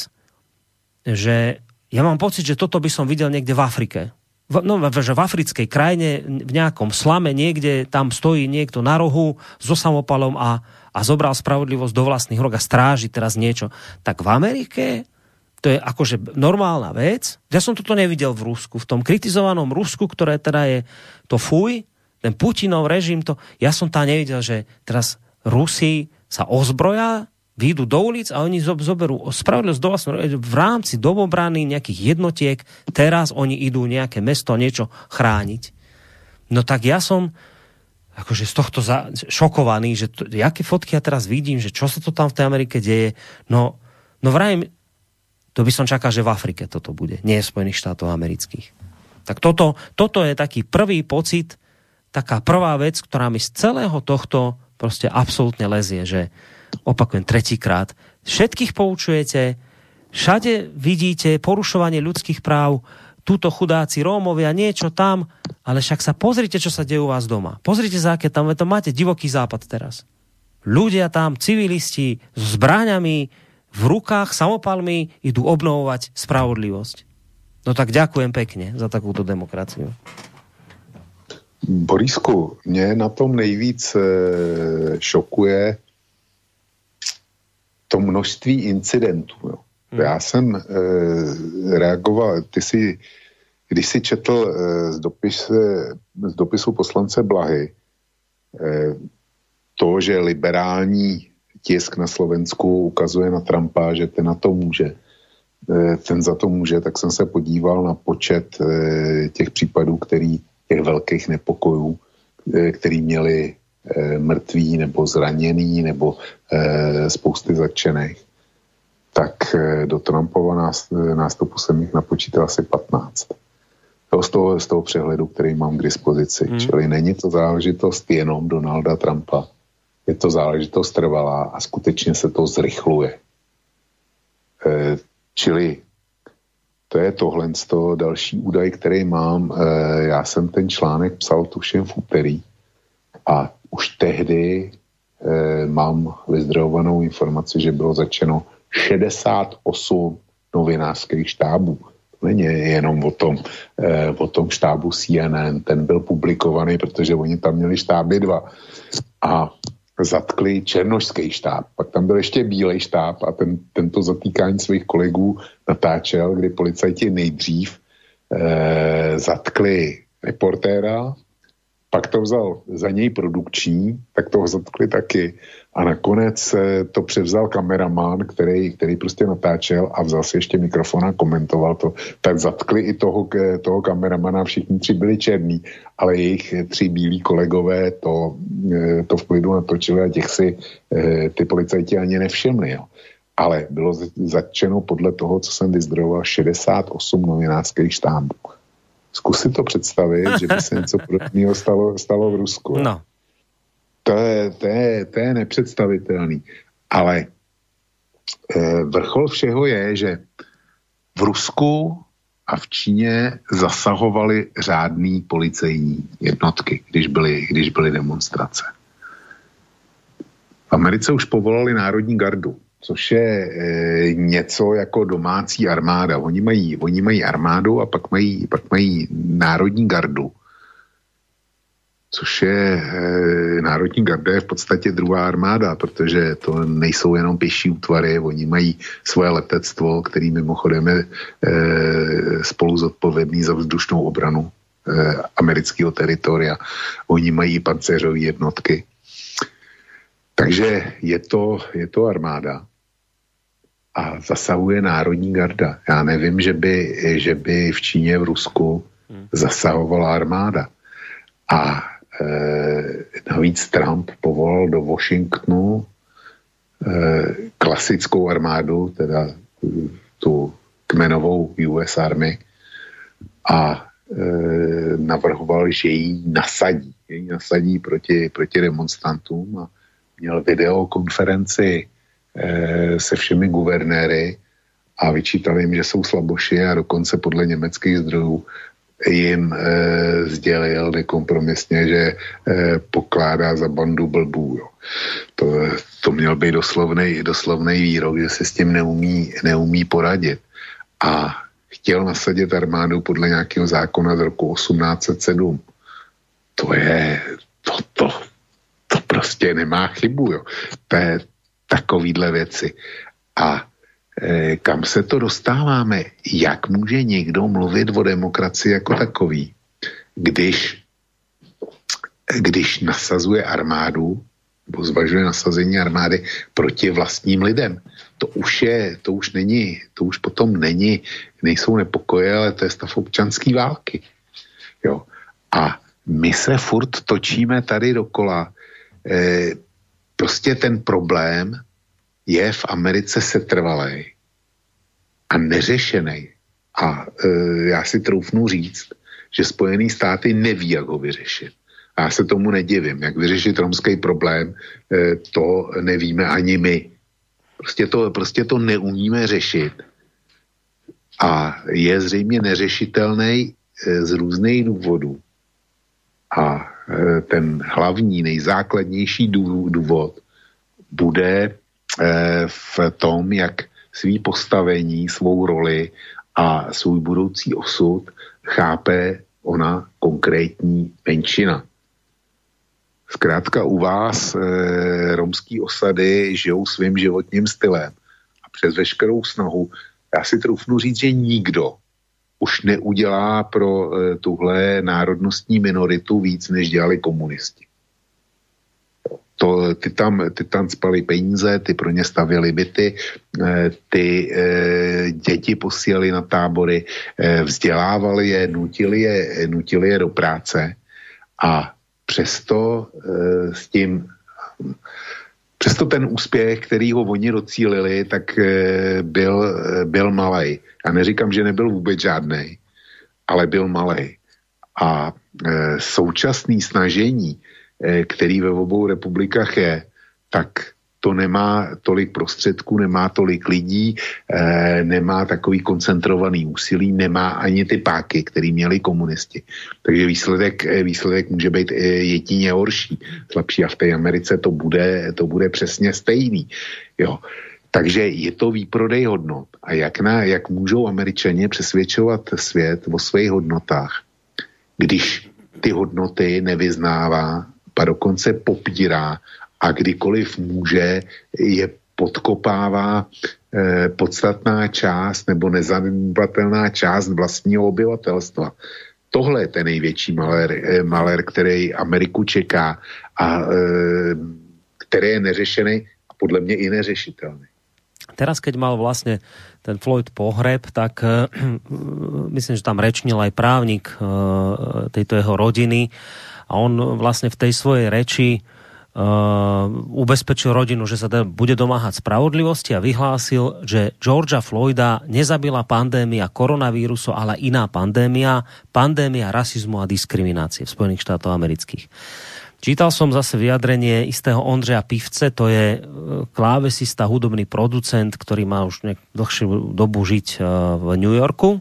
že ja mám pocit, že toto by som videl niekde v Afrike v, no, že v africkej krajine, v nejakom slame, niekde tam stojí niekto na rohu so samopalom a, a zobral spravodlivosť do vlastných rok a stráži teraz niečo. Tak v Amerike to je akože normálna vec. Ja som toto nevidel v Rusku. V tom kritizovanom Rusku, ktoré teda je to fuj, ten Putinov režim, to, ja som tam nevidel, že teraz Rusi sa ozbroja výjdu do ulic a oni zoberú spravodlivosť do vlastného v rámci domobrany nejakých jednotiek, teraz oni idú nejaké mesto niečo chrániť. No tak ja som akože z tohto za, šokovaný, že to, jaké fotky ja teraz vidím, že čo sa to tam v tej Amerike deje. No, no vrajím, to by som čakal, že v Afrike toto bude, nie v Spojených štátoch amerických. Tak toto, toto je taký prvý pocit, taká prvá vec, ktorá mi z celého tohto proste absolútne lezie, že, opakujem tretíkrát, všetkých poučujete, všade vidíte porušovanie ľudských práv, túto chudáci Rómovia, niečo tam, ale však sa pozrite, čo sa deje u vás doma. Pozrite sa, aké tam to máte divoký západ teraz. Ľudia tam, civilisti, s zbráňami, v rukách, samopalmi, idú obnovovať spravodlivosť. No tak ďakujem pekne za takúto demokraciu. Borisku, mě na tom nejvíc e, šokuje to množství incidentů. Jo. Hmm. Já jsem e, reagoval, ty si, když si četl e, z, dopis, z dopisu poslance Blahy, e, to, že liberální tisk na Slovensku ukazuje na Trumpa, že ten na to může, ten za to může, tak jsem se podíval na počet těch případů, který, těch velkých nepokojů, který měli mrtví nebo zraněný nebo e, spousty zatčených, tak e, do Trumpova nástupu jsem jich napočítal asi 15. To z toho, z toho přehledu, který mám k dispozici. Hmm. Čili není to záležitost jenom Donalda Trumpa. Je to záležitost trvalá a skutečně se to zrychluje. E, čili to je tohle z toho další údaj, který mám. E, já jsem ten článek psal tuším v úterý a už tehdy e, mám vyzdrojovanou informaci, že bylo začeno 68 novinářských štábů. To není jenom o tom, e, o tom štábu CNN, ten byl publikovaný, protože oni tam měli štáby dva. A zatkli černožský štáb. Pak tam byl ještě bílej štáb a ten, tento zatýkání svých kolegů natáčel, kdy policajti nejdřív e, zatkli reportéra, pak to vzal za něj produkční, tak toho zatkli taky. A nakonec to převzal kameraman, který, který prostě natáčel a vzal si ještě mikrofon a komentoval to. Tak zatkli i toho, toho kameramana, všichni tři byli černí, ale jejich tři bílí kolegové to, to v klidu natočili a těch si eh, ty policajti ani nevšimli. Jo. Ale bylo zatčeno podle toho, co jsem vyzdrojoval, 68 novinářských štábů. Zkusit to představit, že by se něco podobného stalo, stalo v Rusku. No. To je, to je, to je nepředstavitelný. Ale e, vrchol všeho je, že v Rusku a v Číně zasahovaly řádný policejní jednotky, když byly, když byly demonstrace. V Americe už povolali Národní gardu což je e, něco jako domácí armáda. Oni mají, oni mají armádu a pak mají, pak mají národní gardu, což je e, národní garda je v podstatě druhá armáda, protože to nejsou jenom pěší útvary, oni mají svoje letectvo, který mimochodem je e, spolu zodpovědný za vzdušnou obranu e, amerického teritoria. Oni mají pancéřové jednotky Takže je to, je to armáda a zasahuje Národní garda. Já nevím, že by, že by v Číně, v Rusku hmm. zasahovala armáda. A e, navíc Trump povolal do Washingtonu e, klasickou armádu, teda tu kmenovou US Army a e, navrhoval, že ji nasadí. Ji nasadí proti, proti demonstrantům a měl videokonferenci e, se všemi guvernéry a vyčítal jim, že jsou slaboši a dokonce podle německých zdrojů jim e, sdělil nekompromisně, že e, pokládá za bandu blbů. Jo. To, to měl být doslovný, doslovný výrok, že se s tím neumí, neumí poradit. A chtěl nasadit armádu podle nějakého zákona z roku 1807. To je, to, to, to prostě nemá chybu, jo. To je takovýhle věci. A e, kam se to dostáváme? Jak může někdo mluvit o demokracii jako takový, když, když nasazuje armádu, nebo zvažuje nasazení armády proti vlastním lidem? To už je, to už není, to už potom není, nejsou nepokoje, ale to je stav občanské války. Jo. A my se furt točíme tady dokola. E, prostě ten problém je v Americe setrvalý a neřešený. A e, já si troufnu říct, že Spojené státy neví, jak ho vyřešit. A já se tomu nedivím. Jak vyřešit romský problém, e, to nevíme ani my. Prostě to, prostě to neumíme řešit. A je zřejmě neřešitelný e, z různých důvodů. A ten hlavní, nejzákladnější důvod bude Eh, v tom, jak svý postavení, svou roli a svůj budoucí osud chápe ona konkrétní menšina. Zkrátka u vás e, romský osady žijou svým životním stylem a přes veškerou snahu, já si troufnu říct, že nikdo už neudělá pro e, tuhle národnostní minoritu víc, než dělali komunisti. To, ty, tam, ty tam spali peníze, ty pro ně stavěli byty, eh, ty e, děti posílali na tábory, e, vzdělávali je, nutili je, nutili je do práce a přesto e, s tím Přesto ten úspěch, který ho oni docílili, tak e, byl, byl malý. Já neříkám, že nebyl vůbec žádný, ale byl malý. A e, současný snažení Eh, který ve obou republikách je, tak to nemá tolik prostředků, nemá tolik lidí, eh, nemá takový koncentrovaný úsilí, nemá ani ty páky, který měli komunisti. Takže výsledek, eh, výsledek může být jedině horší, slabší a v té Americe to bude, to bude přesně stejný. Jo. Takže je to výprodej hodnot. A jak, na, jak můžou američané přesvědčovat svět o svých hodnotách, když ty hodnoty nevyznává a dokonce popírá a kdykoliv může, je podkopává eh, podstatná část nebo nezanedbatelná část vlastního obyvatelstva. Tohle je ten největší malér, eh, malér který Ameriku čeká a eh, který je neřešený a podle mě i neřešitelný. Teraz, keď mal vlastne ten Floyd pohreb, tak uh, myslím, že tam rečnil aj právnik uh, tejto jeho rodiny a on vlastne v tej svojej reči ubezpečil rodinu, že sa teda bude domáhať spravodlivosti a vyhlásil, že Georgia Floyda nezabila pandémia koronavírusu, ale iná pandémia, pandémia rasizmu a diskriminácie v Spojených štátoch amerických. Čítal som zase vyjadrenie istého Ondřeja Pivce, to je uh, klávesista, hudobný producent, ktorý má už dlhšiu dobu žiť uh, v New Yorku.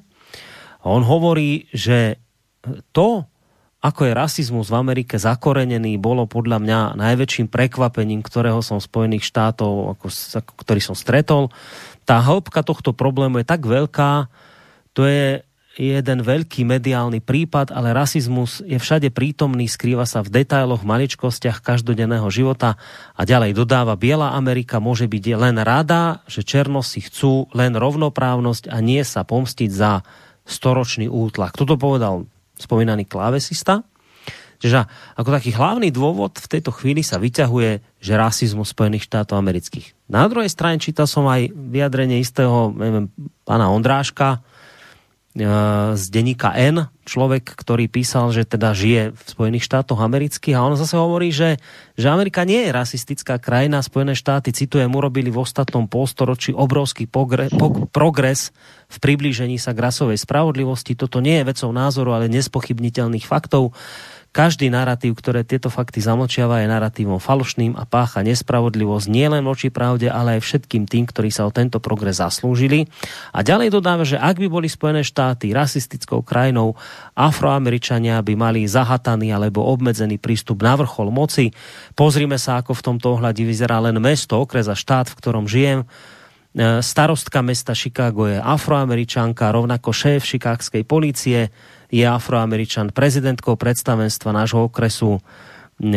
On hovorí, že to, ako je rasizmus v Amerike zakorenený, bolo podľa mňa najväčším prekvapením, ktorého som Spojených štátov, ako, ktorý som stretol. Tá hĺbka tohto problému je tak veľká, to je jeden veľký mediálny prípad, ale rasizmus je všade prítomný, skrýva sa v detailoch, maličkostiach každodenného života a ďalej dodáva, Biela Amerika môže byť len rada, že černosi chcú len rovnoprávnosť a nie sa pomstiť za storočný útlak. Toto povedal spomínaný klávesista. Čiže ako taký hlavný dôvod v tejto chvíli sa vyťahuje, že rasizmus Spojených štátov amerických. Na druhej strane čítal som aj vyjadrenie istého neviem, pána Ondráška, E, z denníka N, človek, ktorý písal, že teda žije v Spojených štátoch amerických a on zase hovorí, že, že Amerika nie je rasistická krajina, Spojené štáty, citujem, urobili v ostatnom polstoročí obrovský pogre, po, progres v priblížení sa k rasovej spravodlivosti. Toto nie je vecou názoru, ale nespochybniteľných faktov. Každý narratív, ktoré tieto fakty zamlčiava, je narratívom falošným a pácha nespravodlivosť nielen voči pravde, ale aj všetkým tým, ktorí sa o tento progres zaslúžili. A ďalej dodáva, že ak by boli Spojené štáty rasistickou krajinou, Afroameričania by mali zahataný alebo obmedzený prístup na vrchol moci. Pozrime sa, ako v tomto ohľade vyzerá len mesto, okres a štát, v ktorom žijem. E, starostka mesta Chicago je afroameričanka, rovnako šéf šikákskej policie, je afroameričan, prezidentkou predstavenstva nášho okresu, e,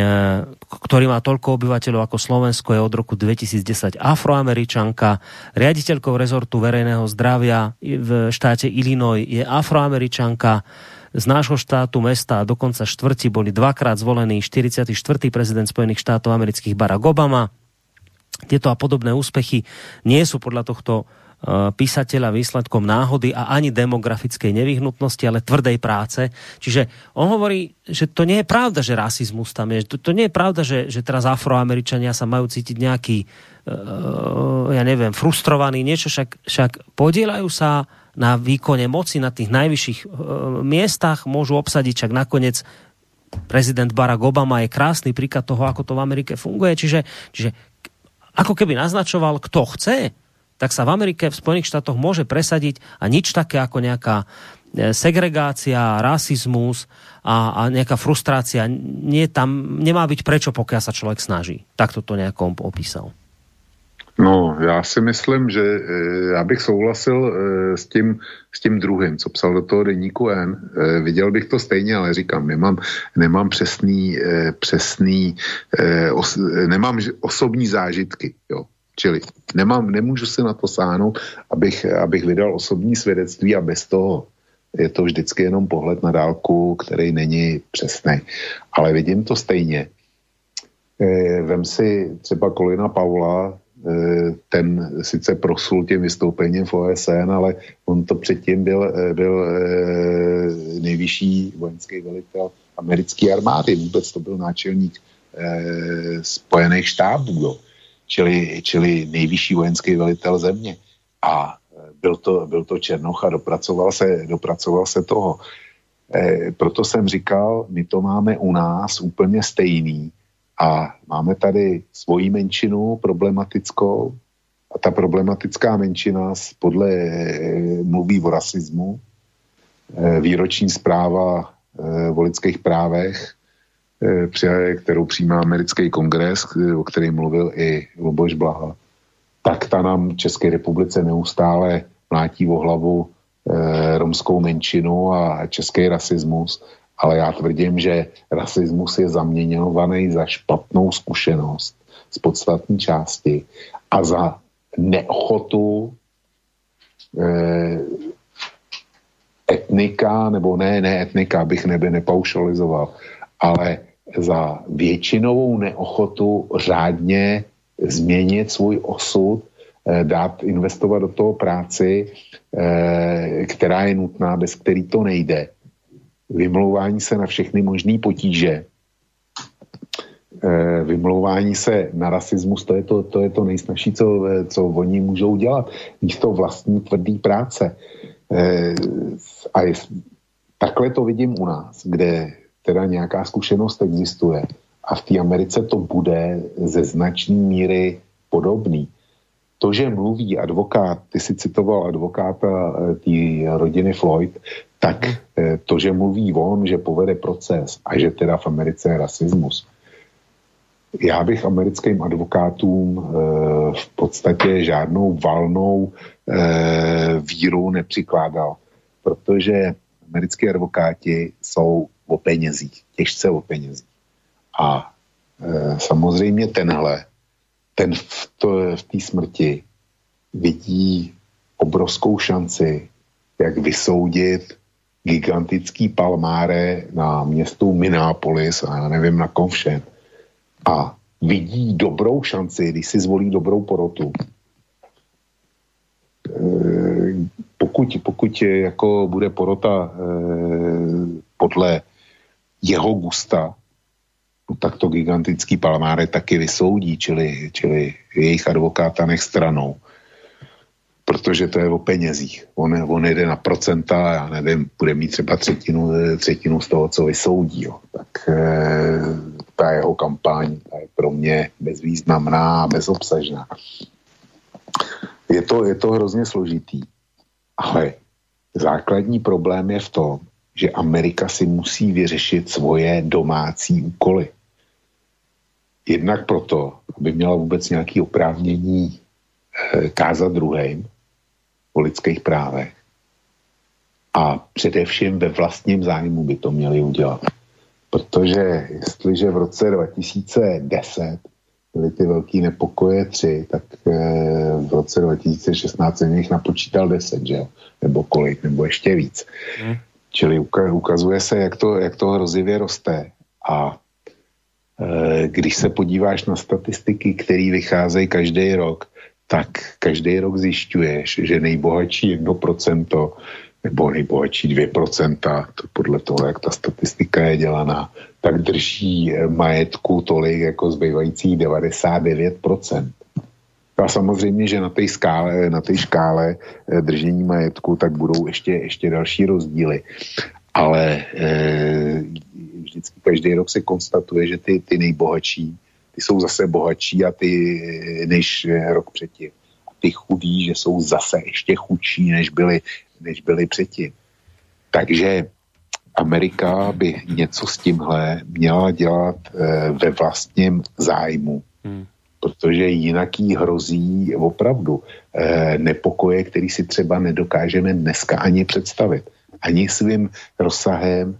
ktorý má toľko obyvateľov ako Slovensko, je od roku 2010 afroameričanka, riaditeľkou rezortu verejného zdravia v štáte Illinois je afroameričanka, z nášho štátu, mesta a dokonca štvrti boli dvakrát zvolení 44. prezident Spojených štátov amerických Barack Obama. Tieto a podobné úspechy nie sú podľa tohto písateľa výsledkom náhody a ani demografickej nevyhnutnosti, ale tvrdej práce. Čiže on hovorí, že to nie je pravda, že rasizmus tam je. To, to nie je pravda, že, že teraz afroameričania sa majú cítiť nejaký, uh, ja neviem, frustrovaný, niečo, však, však podielajú sa na výkone moci na tých najvyšších uh, miestach, môžu obsadiť, však nakoniec prezident Barack Obama je krásny príklad toho, ako to v Amerike funguje. Čiže, čiže ako keby naznačoval, kto chce, tak sa v Amerike, v Spojených štátoch môže presadiť a nič také ako nejaká e, segregácia, rasizmus a, a nejaká frustrácia nie, tam nemá byť prečo, pokiaľ sa človek snaží. Tak to nejako opísal. No, já si myslím, že e, já bych souhlasil e, s tím, s tím druhým, co psal do toho deníku N. Viděl bych to stejně, ale říkám, nemám, nemám přesný, přesný os, nemám osobní zážitky, jo. Čili nemám, nemůžu si na to sáhnout, abych, abych vydal osobní svědectví a bez toho je to vždycky jenom pohled na dálku, který není přesný. Ale vidím to stejně. E, vem si třeba Kolina Paula, e, ten sice prosul tím vystoupením v OSN, ale on to předtím byl, e, byl e, nejvyšší vojenský velitel americké armády. Vůbec to byl náčelník Spojených štábů. Jo čili, čili nejvyšší vojenský velitel země. A e, byl to, byl to Černoch a dopracoval se, dopracoval se toho. E, proto jsem říkal, my to máme u nás úplně stejný a máme tady svoji menšinu problematickou a ta problematická menšina podle e, mluví o rasismu, e, výroční zpráva e, o lidských právech kterou přijímá americký kongres, eh, o kterém mluvil i Luboš Blaha, tak ta nám v České republice neustále mlátí o hlavu eh, romskou menšinu a český rasismus, ale já tvrdím, že rasismus je zaměňovaný za špatnou zkušenost z podstatní části a za neochotu eh, etnika, nebo ne, ne etnika, bych nebe nepaušalizoval, ale za většinovou neochotu řádně změnit svůj osud, eh, dát, investovat do toho práci, eh, která je nutná, bez který to nejde. Vymlouvání se na všechny možné potíže, eh, vymlouvání se na rasismus, to je to, to, je to nejsnažší, co, co oni můžou dělat. Místo vlastní tvrdý práce. A je, takhle to vidím u nás, kde teda nějaká zkušenost existuje. A v té Americe to bude ze značné míry podobný. To, že mluví advokát, ty si citoval advokáta eh, té rodiny Floyd, tak eh, to, že mluví on, že povede proces a že teda v Americe je rasismus. Já bych americkým advokátům e, v podstatě žádnou valnou e, víru nepřikládal, protože americké advokáti jsou o penězích, těžce o penězích. A e, samozřejmě tenhle, ten v, to, v té smrti vidí obrovskou šanci, jak vysoudit gigantický palmáre na městu Minneapolis a já nevím na kom všem a vidí dobrou šanci, když si zvolí dobrou porotu, eh, pokud, pokud jako bude porota eh, podle jeho gusta, no tak to gigantický palmáre taky vysoudí, čili, čili jejich advokáta nech stranou protože to je o penězích. On, on jde na procenta, já nevím, bude mít třeba třetinu, třetinu z toho, co vysoudí. Jo. Tak e, ta jeho kampaň ta je pro mě bezvýznamná a bezobsažná. Je to, je to hrozně složitý, ale základní problém je v tom, že Amerika si musí vyřešit svoje domácí úkoly. Jednak proto, aby měla vůbec nějaké oprávnění e, kázat druhým, o lidských právech. A především ve vlastním zájmu by to měli udělat. Protože jestliže v roce 2010 byly ty velké nepokoje tři, tak eh, v roce 2016 jsem jich napočítal 10, že jo? Nebo kolik, nebo ještě víc. Hmm. Čili ukazuje se, jak to, jak to hrozivě roste. A eh, když se podíváš na statistiky, které vycházejí každý rok, tak každý rok zjišťuješ, že nejbohatší 1% nebo nejbohatší 2%, to podle toho, jak ta statistika je dělaná, tak drží majetku tolik jako zbývajících 99%. A samozřejmě, že na té skále, na té škále eh, držení majetku, tak budou ještě, ještě další rozdíly. Ale e, vždycky každý rok se konstatuje, že ty, ty nejbohatší ty jsou zase bohatší a ty než rok předtím. A ty chudí, že jsou zase ještě chudší, než byli, než byli předtím. Takže Amerika by něco s tímhle měla dělat e, ve vlastním zájmu, hmm. Protože jinak jí hrozí opravdu e, nepokoje, který si třeba nedokážeme dneska ani představit. Ani svým rozsahem,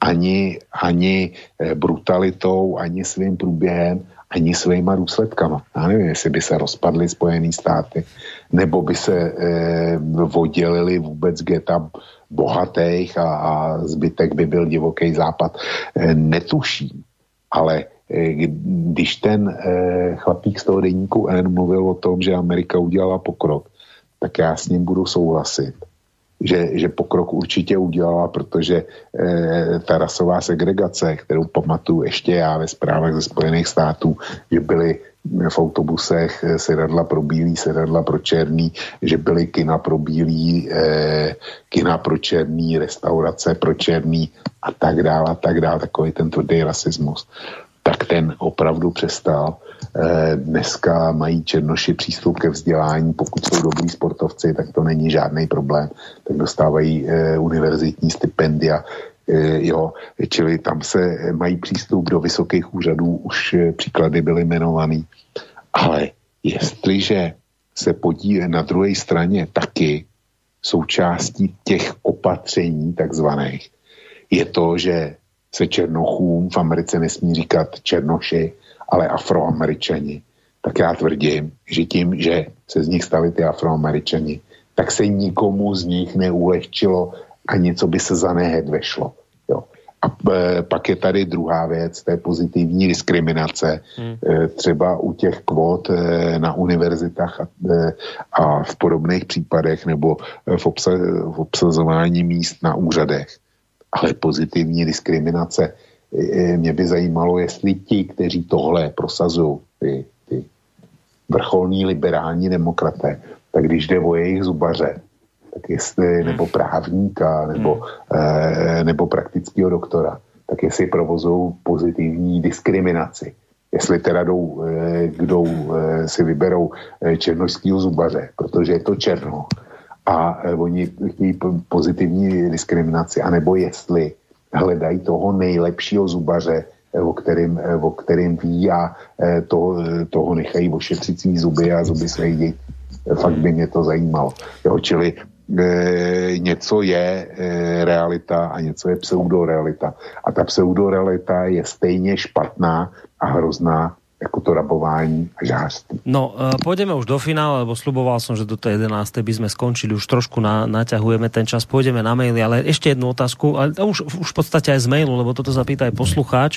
ani, ani eh, brutalitou, ani svým průběhem, ani svýma důsledkama. Já nevím, jestli by se rozpadly Spojené státy, nebo by se eh, vodělili vůbec geta bohatých a, a zbytek by byl divoký západ. Eh, netuším, ale eh, když ten eh, chlapík z toho denníku N mluvil o tom, že Amerika udělala pokrok, tak já s ním budu souhlasit že, že pokrok určitě udělala, protože e, ta rasová segregace, kterou pamatuju ještě já ve zprávách ze Spojených států, že byly v autobusech eh, sedadla pro bílý, sedadla pro černý, že byly kina pro bílý, e, kina pro černý, restaurace pro černý a tak dále a tak dále, takový ten tvrdý rasismus tak ten opravdu přestal. Eh, dneska mají černoši přístup ke vzdělání, pokud jsou dobrý sportovci, tak to není žádný problém, tak dostávají eh, univerzitní stipendia, eh, jo, čili tam se mají přístup do vysokých úřadů, už příklady byly jmenovaný. Ale jestliže se podíle na druhé straně taky součástí těch opatření takzvaných, je to, že se černochům v Americe nesmí říkat černoši, ale afroameričani. Tak já tvrdím, že tím, že se z nich stali ty afroameričani, tak se nikomu z nich neulehčilo a něco by se za nehed vešlo. Jo. A e, pak je tady druhá věc, to je pozitivní diskriminace. Hmm. E, třeba u těch kvot e, na univerzitách a, a v podobných případech nebo v, obsa, v obsazování míst na úřadech ale pozitivní diskriminace. Mě by zajímalo, jestli ti, kteří tohle prosazují, ty, ty vrcholní liberální demokraté, tak když jde o jejich zubaře, tak jestli, hmm. nebo právníka, nebo, eh, nebo praktického doktora, tak jestli provozují pozitivní diskriminaci. Jestli teda jdou, eh, kdo eh, si vyberou eh, černožského zubaře, protože je to černo, a e, oni chtějí pozitivní diskriminaci, anebo jestli hledají toho nejlepšího zubaře, e, o kterým, e, o kterým ví a to, toho nechají ošetřit svý zuby a zuby své dětí. Fakt by mě to zajímalo. Jo, čili e, něco je e, realita a něco je pseudorealita. A ta pseudorealita je stejně špatná a hrozná jako to rabování a žářství. No, uh, pôjdeme už do finále, lebo sluboval som, že do tej 11. by sme skončili, už trošku na, naťahujeme ten čas, pôjdeme na maily, ale ešte jednu otázku, ale už, už v podstate aj z mailu, lebo toto zapýta aj poslucháč.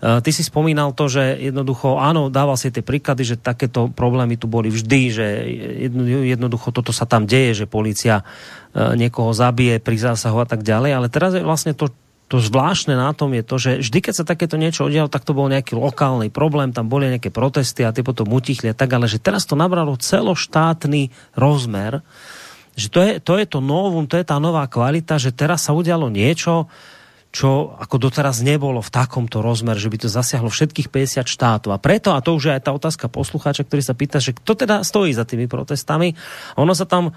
Uh, ty si spomínal to, že jednoducho, áno, dával si tie príklady, že takéto problémy tu boli vždy, že jedno, jednoducho toto sa tam deje, že policia uh, niekoho zabije pri zásahu a tak ďalej, ale teraz je vlastne to, to zvláštne na tom je to, že vždy, keď sa takéto niečo udialo, tak to bol nejaký lokálny problém, tam boli nejaké protesty a tie potom utichli a tak, ale že teraz to nabralo celoštátny rozmer, že to je, to je to novum, to je tá nová kvalita, že teraz sa udialo niečo, čo ako doteraz nebolo v takomto rozmer, že by to zasiahlo všetkých 50 štátov. A preto, a to už je aj tá otázka poslucháča, ktorý sa pýta, že kto teda stojí za tými protestami, ono sa tam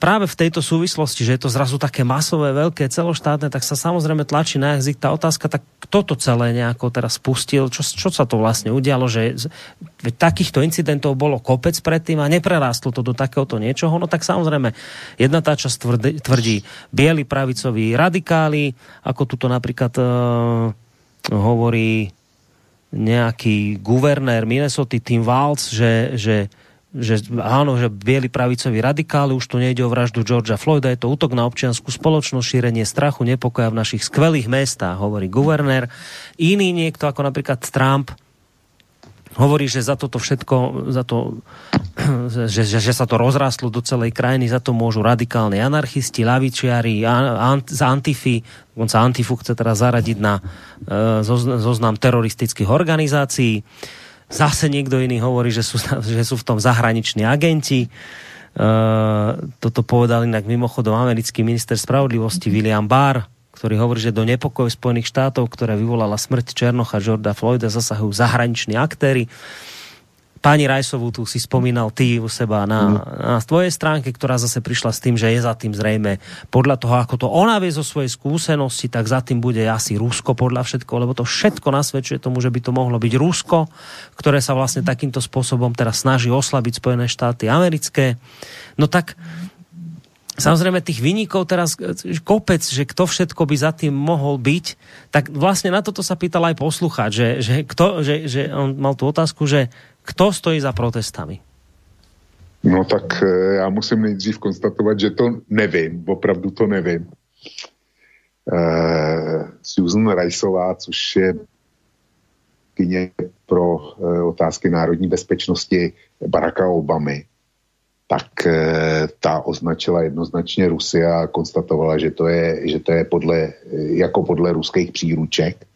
práve v tejto súvislosti, že je to zrazu také masové, veľké, celoštátne, tak sa samozrejme tlačí na jazyk tá otázka, tak kto to celé nejako teraz spustil, čo, čo sa to vlastne udialo, že takýchto incidentov bolo kopec predtým a neprerástlo to do takéhoto niečoho, no tak samozrejme jedna tá časť tvrdí, tvrdí bieli pravicoví radikáli, ako tuto napríklad uh, hovorí nejaký guvernér Minnesota Tim Walz, že, že že áno, že bieli pravicoví radikáli, už tu nejde o vraždu Georgia Floyda, je to útok na občianskú spoločnosť, šírenie strachu, nepokoja v našich skvelých mestách, hovorí guvernér. Iný niekto, ako napríklad Trump, hovorí, že za toto všetko, za to, že, že, že sa to rozrastlo do celej krajiny, za to môžu radikálni anarchisti, lavičiari, an, z Antify, dokonca Antifu chce teraz zaradiť na uh, zoznam teroristických organizácií. Zase niekto iný hovorí, že sú, že sú v tom zahraniční agenti. Uh, toto povedal inak mimochodom americký minister spravodlivosti William Barr, ktorý hovorí, že do nepokojov Spojených štátov, ktoré vyvolala smrť Černocha Jorda Floyda, zasahujú zahraniční aktéry. Pani Rajsovú tu si spomínal ty u seba na, na tvojej stránke, ktorá zase prišla s tým, že je za tým zrejme podľa toho, ako to ona vie zo svojej skúsenosti, tak za tým bude asi Rusko podľa všetko, lebo to všetko nasvedčuje tomu, že by to mohlo byť Rusko, ktoré sa vlastne takýmto spôsobom teraz snaží oslabiť Spojené štáty americké. No tak Samozrejme, tých vynikov teraz kopec, že kto všetko by za tým mohol byť, tak vlastne na toto sa pýtal aj poslucháč, že, že, kto, že, že on mal tú otázku, že kto stojí za protestami? No tak eh, já musím nejdřív konstatovat, že to nevím, opravdu to nevím. Uh, Susan Riceová, což je kyně pro uh, otázky národní bezpečnosti Baracka Obamy, tak uh, ta označila jednoznačně Rusy a konstatovala, že to je, že to je podle, jako podle ruských příruček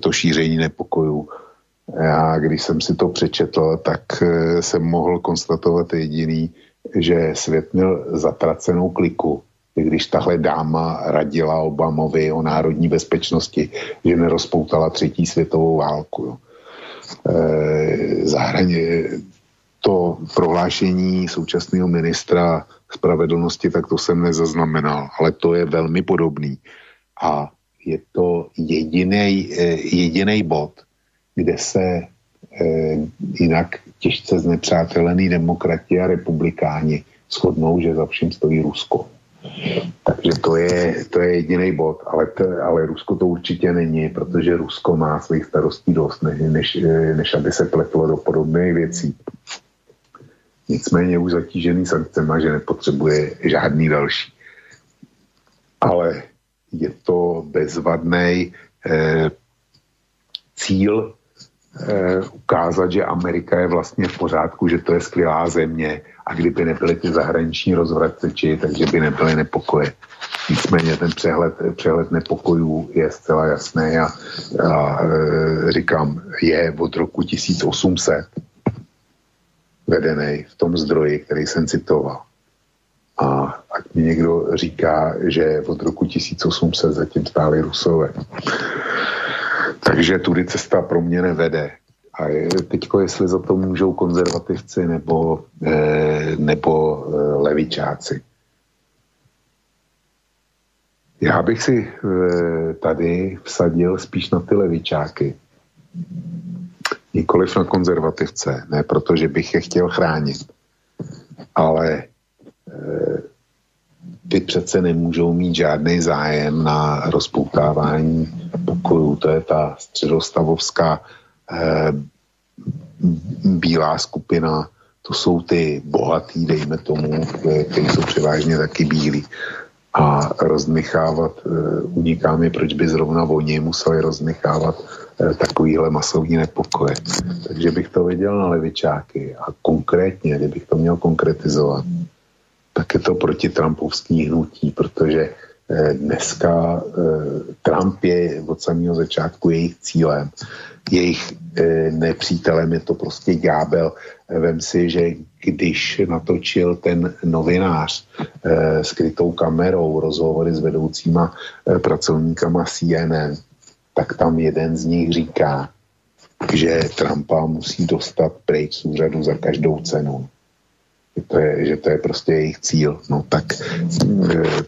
to šíření nepokojů já, když jsem si to přečetl, tak eh, jsem mohl konstatovat jediný, že svět měl zatracenou kliku, když tahle dáma radila Obamovi o národní bezpečnosti, že nerozpoutala třetí světovou válku. Jo. To prohlášení současného ministra spravedlnosti, tak to jsem nezaznamenal, ale to je velmi podobný. A je to jediný bod, kde se eh, jinak těžce znepřátelený demokrati a republikáni shodnou, že za vším stojí Rusko. Takže to je, to je jediný bod, ale, to, ale Rusko to určitě není, protože Rusko má svých starostí dost, než, než, než aby se pletlo do podobných věcí. Nicméně už zatížený sankcema, že nepotřebuje žádný další. Ale je to bezvadný eh, cíl Eh, ukázat, že Amerika je vlastně v pořádku, že to je skvělá země a kdyby nebyly ty zahraniční rozvratceči, takže by nebyly nepokoje. Nicméně ten přehled, přehled nepokojů je zcela jasný a, a e, říkám, je od roku 1800 vedený v tom zdroji, který jsem citoval. A ať mi někdo říká, že od roku 1800 zatím stáli Rusové. Takže tudy cesta pro mě nevede. A teďko, jestli za to můžou konzervativci nebo, eh, nebo eh, levičáci. Já bych si eh, tady vsadil spíš na ty levičáky. Nikoliv na konzervativce, ne protože bych je chtěl chránit. Ale ty přece nemůžou mít žádný zájem na rozpoutávání pokojů. To je ta středostavovská eh, bílá skupina, to jsou ty bohatý, dejme tomu, kteří jsou převážně taky bílí. A rozmichávat, uniká mi, proč by zrovna oni museli rozmichávat takovýhle masovní nepokoje. Takže bych to viděl na levičáky a konkrétně, kdybych to měl konkretizovat, tak je to proti Trumpovský hnutí, protože dneska Trump je od samého začátku jejich cílem jejich e, nepřítelem je to prostě ďábel. Vem si, že když natočil ten novinář e, s krytou kamerou rozhovory s vedoucíma e, pracovníkama CNN, tak tam jeden z nich říká, že Trumpa musí dostat pryč z úřadu za každou cenu. To je, že to je prostě jejich cíl. No tak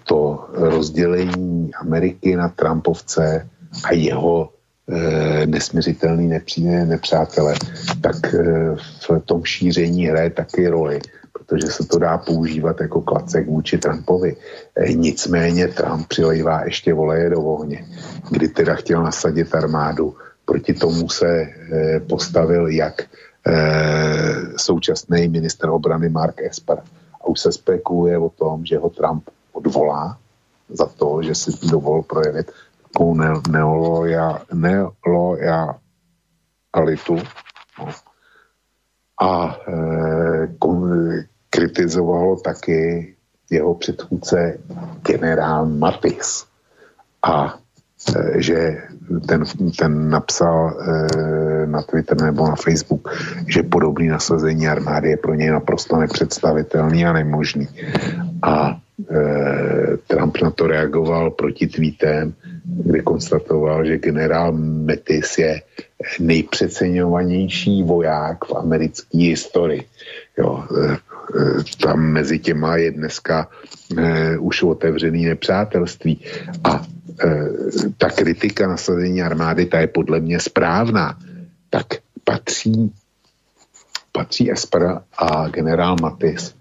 to rozdělení Ameriky na Trumpovce a jeho Eh, nesměřitelný nepříjemné nepřátele, tak eh, v tom šíření hraje taky roli, protože se to dá používat jako klacek vůči Trumpovi. Eh, nicméně Trump přilejvá ještě voleje do ohně, kdy teda chtěl nasadit armádu. Proti tomu se postavil jak současný minister obrany Mark Esper. A už se spekuluje o tom, že ho Trump odvolá za to, že si dovolil projevit takovou ne. No. A e, kritizovalo taky jeho předchůdce generál Matis. A e, že ten, ten napsal e, na Twitter nebo na Facebook, že podobný nasazení armády je pro něj naprosto nepředstavitelný a nemožný. A e, Trump na to reagoval proti tweetem, kdy konstatoval, že generál Metis je nejpřeceňovanější voják v americké historii. Jo, e, e, tam mezi těma je dneska e, už otevřený nepřátelství. A e, ta kritika nasazení armády, ta je podle mě správná. Tak patří, patří Espera a generál Matis Eh,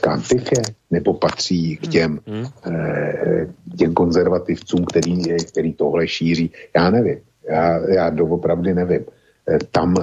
k antiche, nebo patří k těm, hmm. eh, těm konzervativcům, který, který tohle šíří. Já nevím. Já, já doopravdy nevím. Eh, tam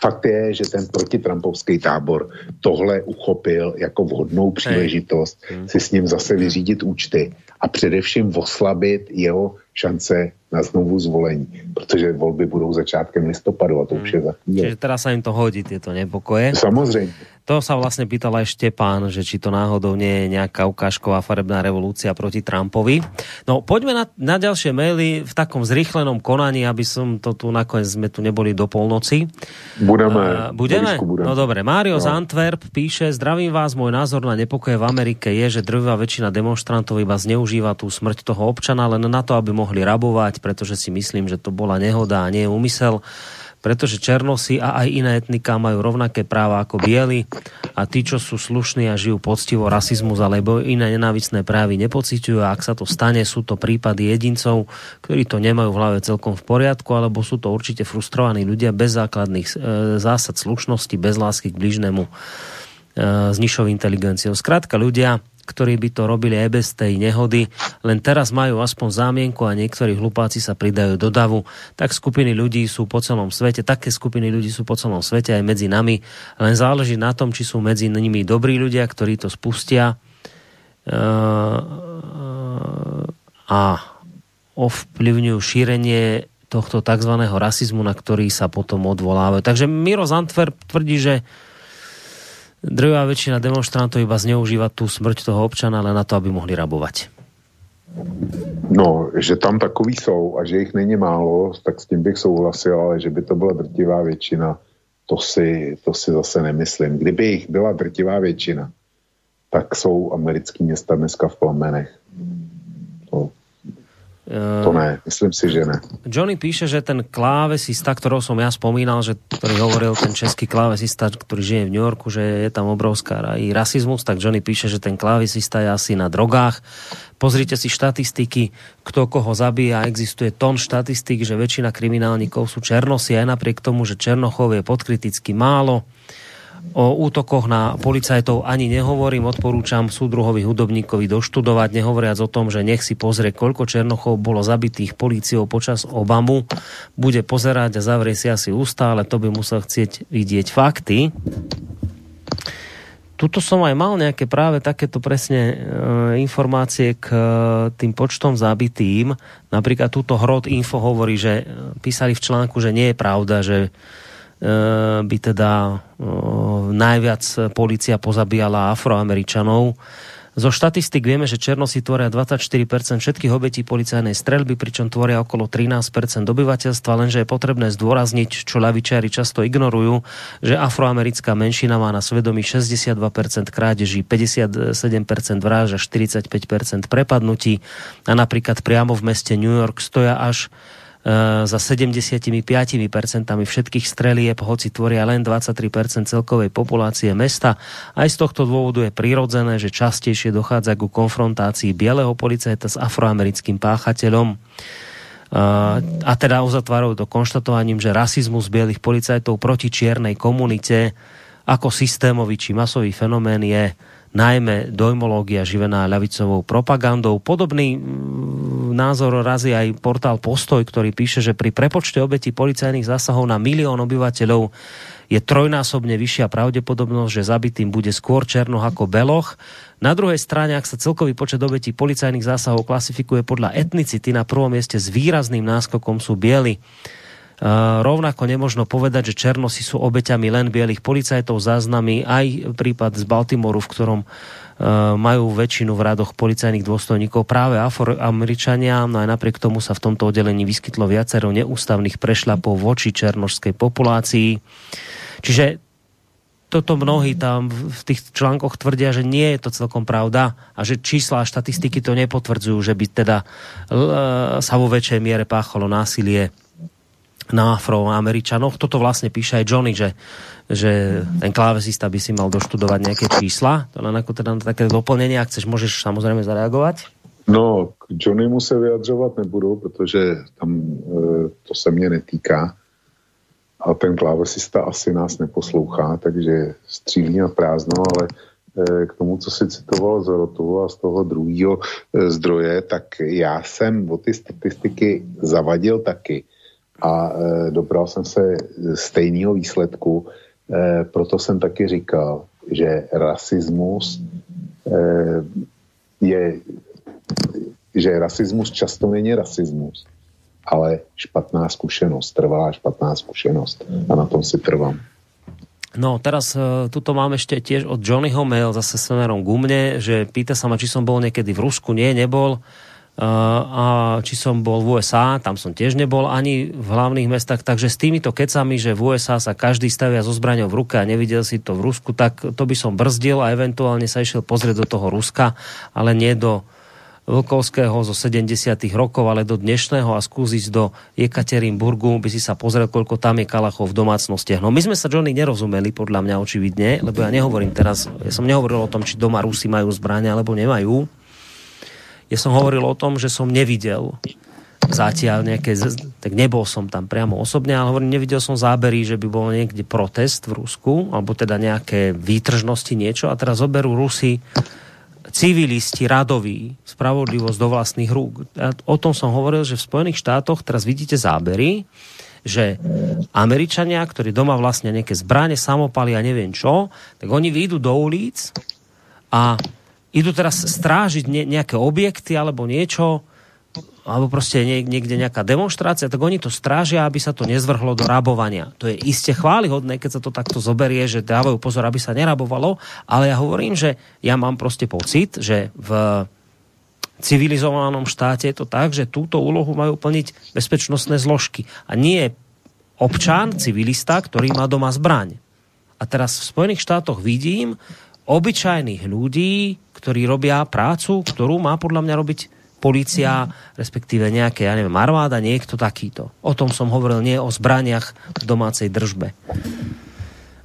fakt je, že ten protitrampovský tábor tohle uchopil jako vhodnou příležitost hmm. si s ním zase vyřídit účty a především oslabit jeho šance na znovu zvolení, protože volby budou začátkem listopadu a to už je za chvíli. Čiže teraz sa im to hodí, tieto nepokoje. Samozřejmě. To sa vlastne pýtal aj Štepán, že či to náhodou nie je nejaká ukážková farebná revolúcia proti Trumpovi. No poďme na, na ďalšie maily v takom zrýchlenom konaní, aby som to tu nakoniec sme tu neboli do polnoci. Budeme. Uh, budeme? budeme? No dobre. Mário no. z Antwerp píše, zdravím vás, môj názor na nepokoje v Amerike je, že drvá väčšina demonstrantov iba zneužíva tú smrť toho občana len na to, aby mohli rabovať, pretože si myslím, že to bola nehoda a nie úmysel pretože černosy a aj iné etnika majú rovnaké práva ako bieli a tí, čo sú slušní a žijú poctivo rasizmus alebo iné nenávisné právy nepociťujú a ak sa to stane, sú to prípady jedincov, ktorí to nemajú v hlave celkom v poriadku, alebo sú to určite frustrovaní ľudia bez základných e, zásad slušnosti, bez lásky k bližnému e, s nižšou inteligenciou. Skrátka ľudia, ktorí by to robili aj bez tej nehody, len teraz majú aspoň zámienku a niektorí hlupáci sa pridajú do davu. Tak skupiny ľudí sú po celom svete, také skupiny ľudí sú po celom svete aj medzi nami, len záleží na tom, či sú medzi nimi dobrí ľudia, ktorí to spustia uh, a ovplyvňujú šírenie tohto tzv. rasizmu, na ktorý sa potom odvolávajú. Takže Miro Zantwerp tvrdí, že drvá väčšina demonstrantov iba zneužíva tú smrť toho občana len na to, aby mohli rabovať. No, že tam takový jsou a že jich není málo, tak s tím bych souhlasil, ale že by to byla drtivá většina, to si, to si zase nemyslím. Kdyby jich byla drtivá většina, tak jsou americký města dneska v plamenech. To, to ne, myslím si, že ne. Johnny píše, že ten klávesista, ktorého som ja spomínal, že, ktorý hovoril ten český klávesista, ktorý žije v New Yorku, že je tam obrovská i rasizmus, tak Johnny píše, že ten klávesista je asi na drogách. Pozrite si štatistiky, kto koho zabíja. Existuje ton štatistik, že väčšina kriminálnikov sú černosi, aj napriek tomu, že černochov je podkriticky málo O útokoch na policajtov ani nehovorím, odporúčam súdruhovi hudobníkovi doštudovať, nehovoriac o tom, že nech si pozrie, koľko Černochov bolo zabitých políciou počas Obamu. Bude pozerať a zavrie si asi ústa, ale to by musel chcieť vidieť fakty. Tuto som aj mal nejaké práve takéto presne e, informácie k e, tým počtom zabitým. Napríklad túto Hrod Info hovorí, že e, písali v článku, že nie je pravda, že by teda eh, najviac policia pozabíjala afroameričanov. Zo štatistik vieme, že Černosi tvoria 24% všetkých obetí policajnej streľby, pričom tvoria okolo 13% obyvateľstva, lenže je potrebné zdôrazniť, čo ľavičiari často ignorujú, že afroamerická menšina má na svedomí 62% krádeží, 57% vraž a 45% prepadnutí a napríklad priamo v meste New York stoja až E, za 75% všetkých strelieb, hoci tvoria len 23% celkovej populácie mesta. Aj z tohto dôvodu je prirodzené, že častejšie dochádza ku konfrontácii bieleho policajta s afroamerickým páchateľom. E, a teda uzatvárajú to konštatovaním, že rasizmus bielých policajtov proti čiernej komunite ako systémový či masový fenomén je najmä dojmológia živená ľavicovou propagandou. Podobný mm, názor razí aj portál Postoj, ktorý píše, že pri prepočte obetí policajných zásahov na milión obyvateľov je trojnásobne vyššia pravdepodobnosť, že zabitým bude skôr Černoch ako Beloch. Na druhej strane, ak sa celkový počet obetí policajných zásahov klasifikuje podľa etnicity, na prvom mieste s výrazným náskokom sú bieli. Uh, rovnako nemožno povedať, že Černosi sú obeťami len bielých policajtov, záznamy aj prípad z Baltimoru, v ktorom uh, majú väčšinu v radoch policajných dôstojníkov práve Afroameričania, no aj napriek tomu sa v tomto oddelení vyskytlo viacero neústavných prešľapov voči černožskej populácii. Čiže toto mnohí tam v tých článkoch tvrdia, že nie je to celkom pravda a že čísla a štatistiky to nepotvrdzujú, že by teda sa vo väčšej miere páchalo násilie na afroameričanoch. Toto vlastne píše aj Johnny, že, že ten klávesista by si mal doštudovať nejaké čísla. To len ako teda na také doplnenie, ak chceš, môžeš samozrejme zareagovat. No, k Johnnymu se vyjadřovat nebudu, protože tam e, to se mě netýká. A ten klávesista asi nás neposlouchá, takže střílí na prázdno, ale e, k tomu, co si citoval z Rotu a z toho druhého e, zdroje, tak já jsem o ty statistiky zavadil taky a e, dobral jsem se stejného výsledku. E, proto jsem taky říkal, že rasismus e, je, že rasismus často není rasismus, ale špatná zkušenost, trvalá špatná zkušenost. A na tom si trvám. No teraz uh, tuto mám ešte tiež od Johnnyho mail zase smerom k mne, že pýta sa ma, či som bol niekedy v Rusku. Nie, nebol. Eh, a či som bol v USA, tam som tiež nebol ani v hlavných mestách, takže s týmito kecami, že v USA sa každý stavia so zbraňou v ruke a nevidel si to v Rusku, tak to by som brzdil a eventuálne sa išiel pozrieť do toho Ruska, ale nie do Vlkovského zo 70 rokov, ale do dnešného a skúsiť do Jekaterinburgu, by si sa pozrel, koľko tam je kalachov v domácnostiach. No my sme sa, Johnny, nerozumeli, podľa mňa očividne, lebo ja nehovorím teraz, ja som nehovoril o tom, či doma Rusi majú zbrania alebo nemajú ja som hovoril o tom, že som nevidel zatiaľ nejaké, tak nebol som tam priamo osobne, ale hovorím, nevidel som zábery, že by bol niekde protest v Rusku, alebo teda nejaké výtržnosti, niečo a teraz zoberú Rusi civilisti, radoví, spravodlivosť do vlastných rúk. A o tom som hovoril, že v Spojených štátoch teraz vidíte zábery, že Američania, ktorí doma vlastne nejaké zbranie, samopaly a neviem čo, tak oni vyjdú do ulic a idú teraz strážiť ne, nejaké objekty alebo niečo, alebo proste niekde nejaká demonstrácia, tak oni to strážia, aby sa to nezvrhlo do rabovania. To je iste chválihodné, keď sa to takto zoberie, že dávajú pozor, aby sa nerabovalo, ale ja hovorím, že ja mám proste pocit, že v civilizovanom štáte je to tak, že túto úlohu majú plniť bezpečnostné zložky. A nie občan, civilista, ktorý má doma zbraň. A teraz v Spojených štátoch vidím obyčajných ľudí, ktorí robia prácu, ktorú má podľa mňa robiť policia, respektíve nejaké, ja neviem, armáda, niekto takýto. O tom som hovoril, nie o zbraniach v domácej držbe.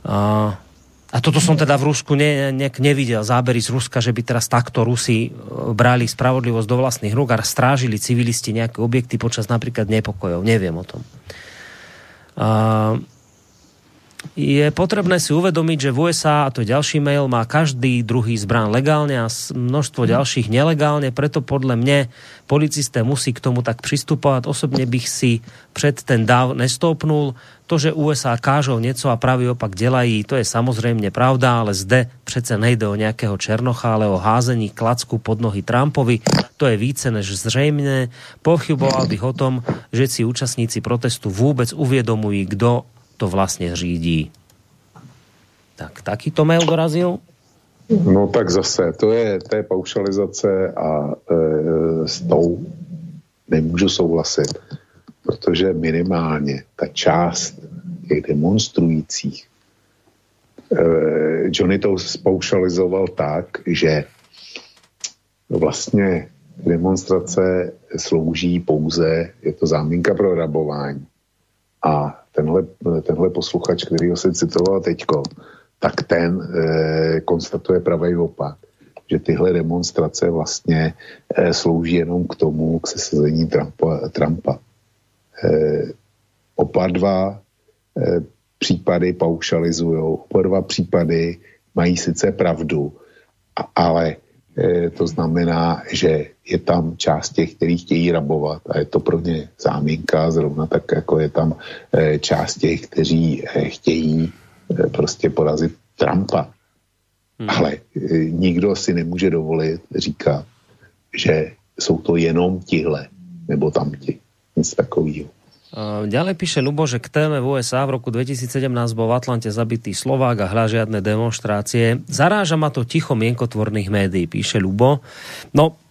A, a toto som teda v Rusku ne, ne, nevidel, zábery z Ruska, že by teraz takto Rusi e, brali spravodlivosť do vlastných rúk a strážili civilisti nejaké objekty počas napríklad nepokojov. Neviem o tom. A, je potrebné si uvedomiť, že v USA, a to je ďalší mail, má každý druhý zbrán legálne a množstvo ďalších nelegálne, preto podľa mne policisté musí k tomu tak pristupovať. Osobne bych si před ten dáv nestopnul. To, že USA kážou něco a pravý opak dělají, to je samozřejmě pravda, ale zde přece nejde o nějakého Černocha, ale o házení klacku pod nohy Trumpovi. To je více než zřejmě. Pochyboval bych o tom, že si účastníci protestu vůbec uvědomují, kdo to vlastně řídí. Tak, takýto mail dorazil? No tak zase, to je, to je paušalizace a e, s tou nemůžu souhlasit, protože minimálně ta část těch demonstrujících e, Johnny to spaušalizoval tak, že vlastně demonstrace slouží pouze, je to záminka pro rabování. A tenhle, tenhle posluchač, který ho se citoval teďko, tak ten e, konstatuje pravý opak, že tyhle demonstrace vlastně e, slouží jenom k tomu, k sesazení Trumpa. Trumpa. E, oba dva e, případy paušalizují, oba dva případy mají sice pravdu, a, ale to znamená, že je tam část těch, kteří chtějí rabovat a je to pro ně záminka, zrovna tak jako je tam e, část těch, kteří e, chtějí e, prostě porazit Trumpa. Hmm. Ale nikdo si nemůže dovolit říkat, že jsou to jenom tihle nebo tamti. Nic takového. Ďalej píše Lubo, že k téme v USA v roku 2017 bol v Atlante zabitý Slovák a hľa žiadne demonstrácie. Zaráža ma to ticho mienkotvorných médií, píše Lubo. No,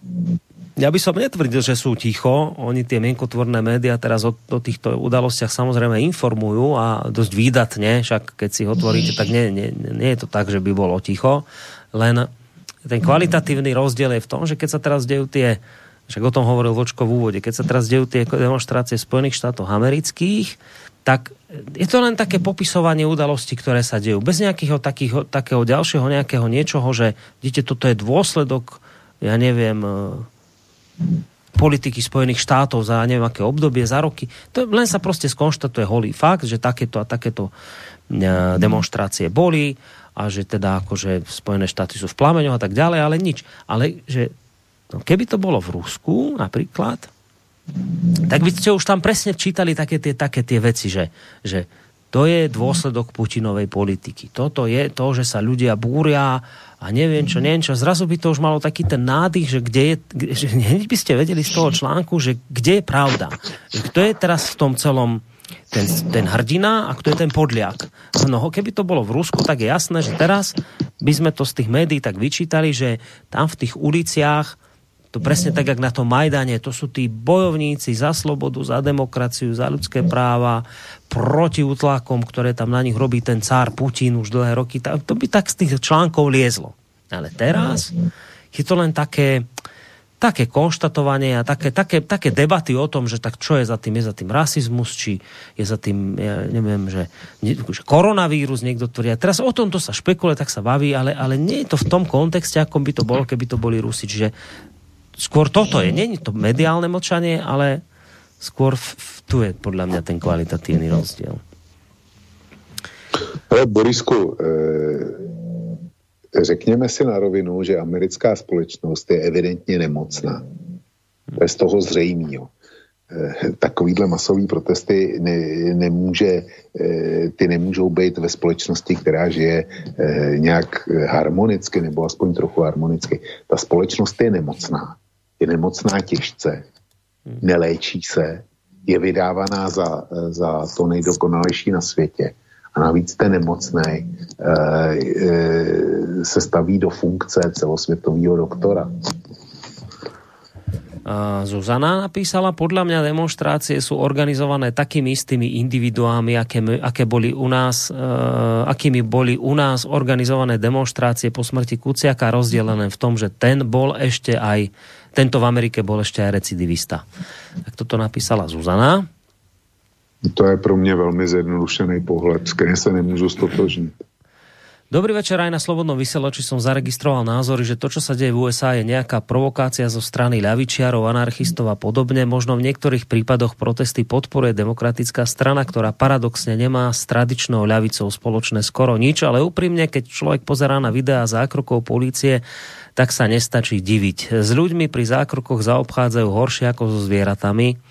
ja by som netvrdil, že sú ticho. Oni tie mienkotvorné médiá teraz o, o týchto udalostiach samozrejme informujú a dosť výdatne, však keď si otvoríte, tak nie, nie, nie je to tak, že by bolo ticho. Len ten kvalitatívny rozdiel je v tom, že keď sa teraz dejú tie však o tom hovoril Vočko v úvode, keď sa teraz dejú tie demonstrácie Spojených štátov amerických, tak je to len také popisovanie udalostí, ktoré sa dejú. Bez nejakého takého, takého ďalšieho nejakého niečoho, že vidíte, toto je dôsledok, ja neviem, e, politiky Spojených štátov za neviem aké obdobie, za roky. To len sa proste skonštatuje holý fakt, že takéto a takéto e, demonstrácie boli a že teda akože Spojené štáty sú v plameňoch a tak ďalej, ale nič. Ale že keby to bolo v Rusku napríklad, tak by ste už tam presne čítali také tie, také tie veci, že, že to je dôsledok Putinovej politiky. Toto je to, že sa ľudia búria a neviem čo, neviem čo. Zrazu by to už malo taký ten nádych, že kde je, že hneď by ste vedeli z toho článku, že kde je pravda. Kto je teraz v tom celom ten, ten hrdina a kto je ten podliak. No, keby to bolo v Rusku, tak je jasné, že teraz by sme to z tých médií tak vyčítali, že tam v tých uliciach to presne tak, jak na tom Majdane, to sú tí bojovníci za slobodu, za demokraciu, za ľudské práva, proti utlakom, ktoré tam na nich robí ten cár Putin už dlhé roky. To by tak z tých článkov liezlo. Ale teraz je to len také, také konštatovanie a také, také, také debaty o tom, že tak čo je za tým, je za tým rasizmus, či je za tým, ja neviem, že, že koronavírus niekto tvrdí. A teraz o tomto sa špekuluje, tak sa baví, ale, ale nie je to v tom kontexte, ako by to bolo, keby to boli Rusi. Čiže skôr toto je. Není to mediálne mlčanie, ale skôr v, v, tu je podľa mňa ten kvalitatívny rozdiel. Ale Borisku, e, řekněme si na rovinu, že americká společnost je evidentně nemocná. Bez toho zřejmého. E, takovýhle masový protesty ne, nemůže, e, ty nemůžou být ve společnosti, která žije nějak harmonicky, nebo aspoň trochu harmonicky. Ta společnost je nemocná je nemocná těžce, neléčí se, je vydávaná za, za to nejdokonalejší na světě. A navíc ten nemocný e, e, se staví do funkce celosvětového doktora. Zuzana napísala, podľa mňa demonstrácie sú organizované takými istými individuámi, aké, aké boli u nás, uh, akými boli u nás organizované demonstrácie po smrti Kuciaka, rozdelené v tom, že ten bol ešte aj tento v Amerike bol ešte aj recidivista. Tak toto napísala Zuzana. To je pro mě velmi zjednodušený pohled, s kterým se nemůžu stotožnit. Dobrý večer aj na Slobodnom vysielači som zaregistroval názory, že to, čo sa deje v USA, je nejaká provokácia zo strany ľavičiarov, anarchistov a podobne. Možno v niektorých prípadoch protesty podporuje demokratická strana, ktorá paradoxne nemá s tradičnou ľavicou spoločné skoro nič, ale úprimne, keď človek pozerá na videá zákrokov polície, tak sa nestačí diviť. S ľuďmi pri zákrokoch zaobchádzajú horšie ako so zvieratami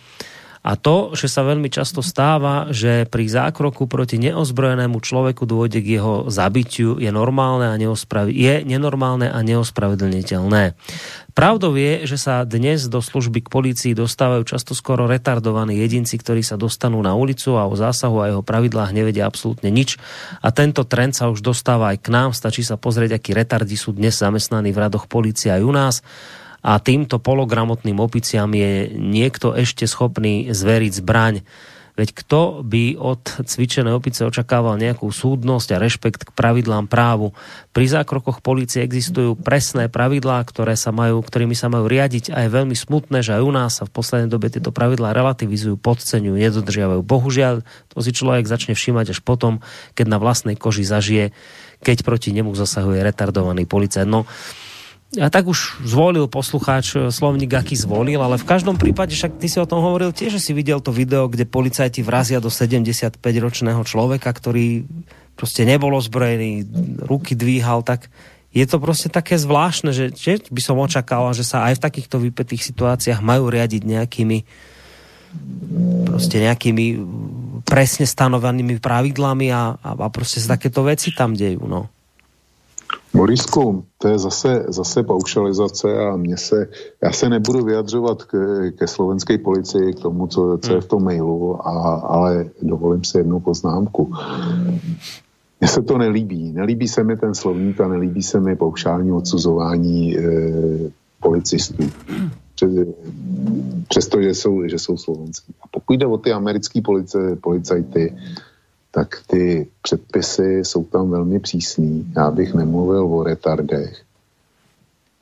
a to, že sa veľmi často stáva, že pri zákroku proti neozbrojenému človeku dôjde k jeho zabitiu, je normálne a neospravi- je nenormálne a neospravedlniteľné. Pravdou je, že sa dnes do služby k polícii dostávajú často skoro retardovaní jedinci, ktorí sa dostanú na ulicu a o zásahu a jeho pravidlách nevedia absolútne nič. A tento trend sa už dostáva aj k nám. Stačí sa pozrieť, akí retardi sú dnes zamestnaní v radoch policie aj u nás a týmto pologramotným opiciam je niekto ešte schopný zveriť zbraň. Veď kto by od cvičenej opice očakával nejakú súdnosť a rešpekt k pravidlám právu? Pri zákrokoch policie existujú presné pravidlá, ktoré sa majú, ktorými sa majú riadiť a je veľmi smutné, že aj u nás sa v poslednej dobe tieto pravidlá relativizujú, podceňujú, nedodržiavajú. Bohužiaľ, to si človek začne všímať až potom, keď na vlastnej koži zažije, keď proti nemu zasahuje retardovaný policajt. No, a tak už zvolil poslucháč e, slovník, aký zvolil, ale v každom prípade, však ty si o tom hovoril tiež, že si videl to video, kde policajti vrazia do 75-ročného človeka, ktorý proste nebol ozbrojený, ruky dvíhal, tak je to proste také zvláštne, že, že by som očakal, že sa aj v takýchto vypetých situáciách majú riadiť nejakými proste nejakými presne stanovenými pravidlami a, a, a proste sa takéto veci tam dejú, no. Morisku, to je zase, zase paušalizace a mě se, já se nebudu vyjadřovat ke, ke slovenské policii, k tomu, co, co je v tom mailu, a, ale dovolím si jednu poznámku. Mně se to nelíbí. Nelíbí se mi ten slovník a nelíbí se mi paušální odsuzování e, policistů. Přestože jsou, že jsou slovenský. A pokud jde o ty americké policajty, tak ty předpisy jsou tam velmi přísný. Já bych nemluvil o retardech.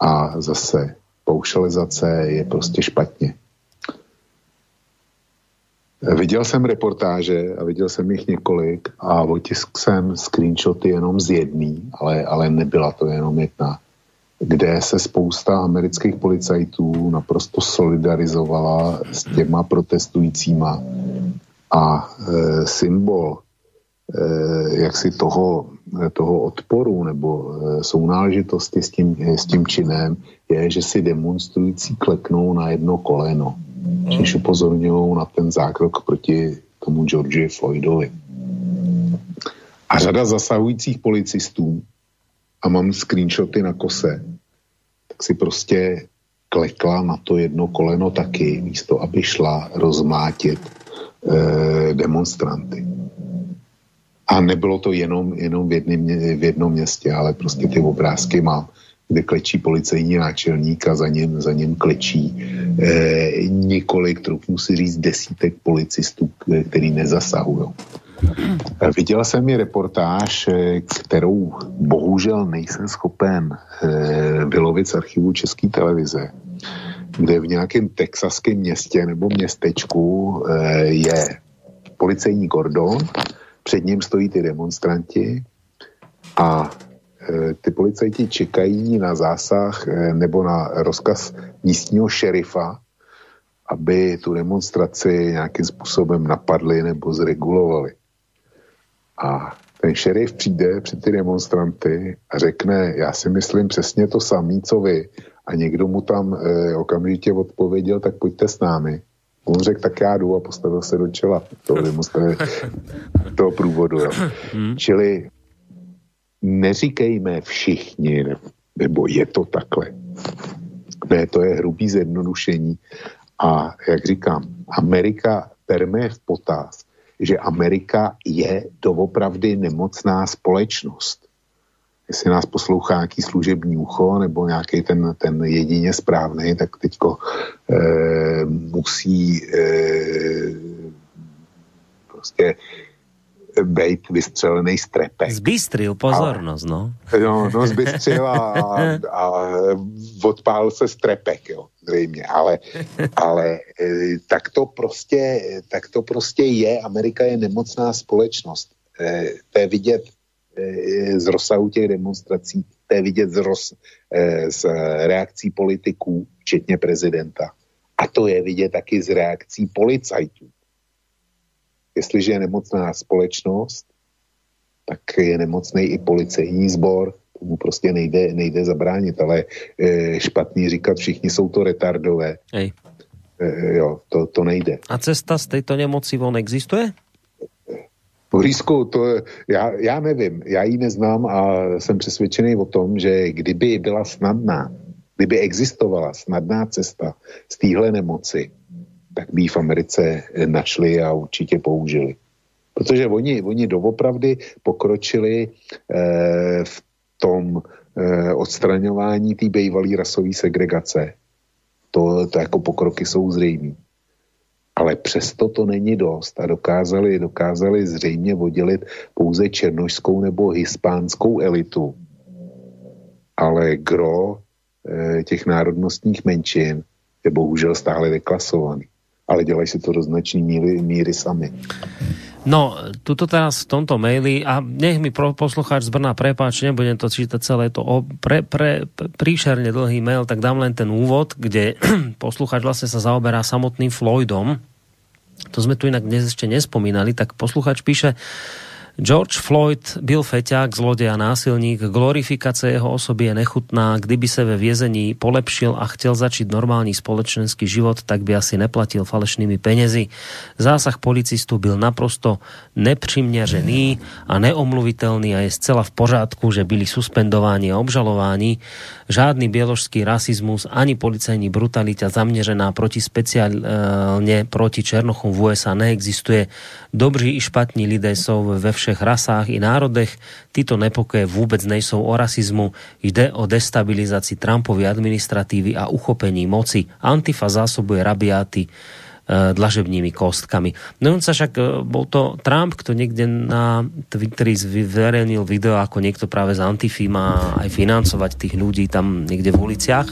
A zase paušalizace je prostě špatně. Viděl jsem reportáže a viděl jsem jich několik a otisk jsem screenshoty jenom z jedný, ale, ale nebyla to jenom jedna, kde se spousta amerických policajtů naprosto solidarizovala s těma protestujícíma a e, symbol jaksi toho, toho odporu nebo eh, sounáležitosti s tím, s tím činem je, že si demonstrující kleknou na jedno koleno. Čímž upozorňují na ten zákrok proti tomu Georgi Floydovi. A řada zasahujících policistů, a mám screenshoty na kose, tak si prostě klekla na to jedno koleno taky, místo aby šla rozmátit eh, demonstranty. A nebylo to jenom, jenom v, jedným, v jednom městě, ale prostě ty obrázky mám, kde klečí policejní náčelník a za něm, za něm klečí eh, několik, troufnu si říct, desítek policistů, který nezasahují. Viděl jsem i reportáž, eh, kterou bohužel nejsem schopen eh, vylovit z archivu České televize, kde v nějakém texaském městě nebo městečku eh, je policejní kordon, před ním stojí ty demonstranti a e, ty policajti čekají na zásah e, nebo na rozkaz místního šerifa, aby tu demonstraci nějakým způsobem napadli nebo zregulovali. A ten šerif přijde před ty demonstranty a řekne, já si myslím přesně to samé, co vy. A někdo mu tam e, okamžitě odpověděl, tak pojďte s námi. On řekl, tak já jdu a postavil se do čela toho, toho průvodu. Jo. Hmm. Čili neříkejme všichni, nebo je to takhle. Ne, to je hrubý zjednodušení. A jak říkám, Amerika berme v potaz, že Amerika je doopravdy nemocná společnost jestli nás poslouchá nějaký služební ucho nebo nějaký ten, ten jedině správný, tak teďko e, musí e, prostě být vystřelený strepek. Zbystril pozornost, no. No, no zbystřil a, a, odpál se strepek, jo, zřejmě, ale, ale e, tak, to prostě, tak to prostě je, Amerika je nemocná společnost. To je vidět z rozsahu těch demonstrací, to je vidět z, roz, z reakcí politiků, včetně prezidenta. A to je vidět taky z reakcí policajtů. Jestliže je nemocná společnost, tak je nemocný i policejní sbor, tomu prostě nejde, nejde zabránit, ale e, špatný říkat, všichni jsou to retardové. Hej. E, jo, to, to nejde. A cesta z této nemoci von existuje? Borisku, to já, já nevím, já ji neznám a jsem přesvědčený o tom, že kdyby byla snadná, kdyby existovala snadná cesta z téhle nemoci, tak by ji v Americe našli a určitě použili. Protože oni, oni doopravdy pokročili eh, v tom eh, odstraňování té bývalé rasové segregace. To, to jako pokroky jsou zřejmé. Ale přesto to není dost a dokázali, dokázali zřejmě oddělit pouze černožskou nebo hispánskou elitu. Ale gro e, těch národnostních menšin je bohužel stále deklasovaný. Ale dělají si to do značné míry, míry sami. No, tuto teraz v tomto maili, a nech mi poslucháč z Brna prepáč, nebudem to čítať celé to o, pre, pre, príšerne dlhý mail, tak dám len ten úvod, kde poslucháč vlastne sa zaoberá samotným Floydom. To sme tu inak dnes ešte nespomínali, tak poslucháč píše, George Floyd byl feťák, zlodej a násilník, glorifikácia jeho osoby je nechutná, kdyby se ve vězení polepšil a chtěl začít normální společenský život, tak by asi neplatil falešnými penězi. Zásah policistu byl naprosto nepřiměřený a neomluvitelný a je zcela v pořádku, že byli suspendováni a obžalováni. Žádný bieložský rasizmus ani policajní brutalita zaměřená proti speciálne proti Černochom v USA neexistuje. Dobří i špatní lidé jsou ve všech rasách i národech. Tyto nepokoje vůbec nejsou o rasizmu. Jde o destabilizaci Trumpovej administratívy a uchopení moci. Antifa zásobuje rabiáty dlažebními kostkami. No on sa však, bol to Trump, kto niekde na Twitteri zverejnil video, ako niekto práve z Antify má aj financovať tých ľudí tam niekde v uliciach.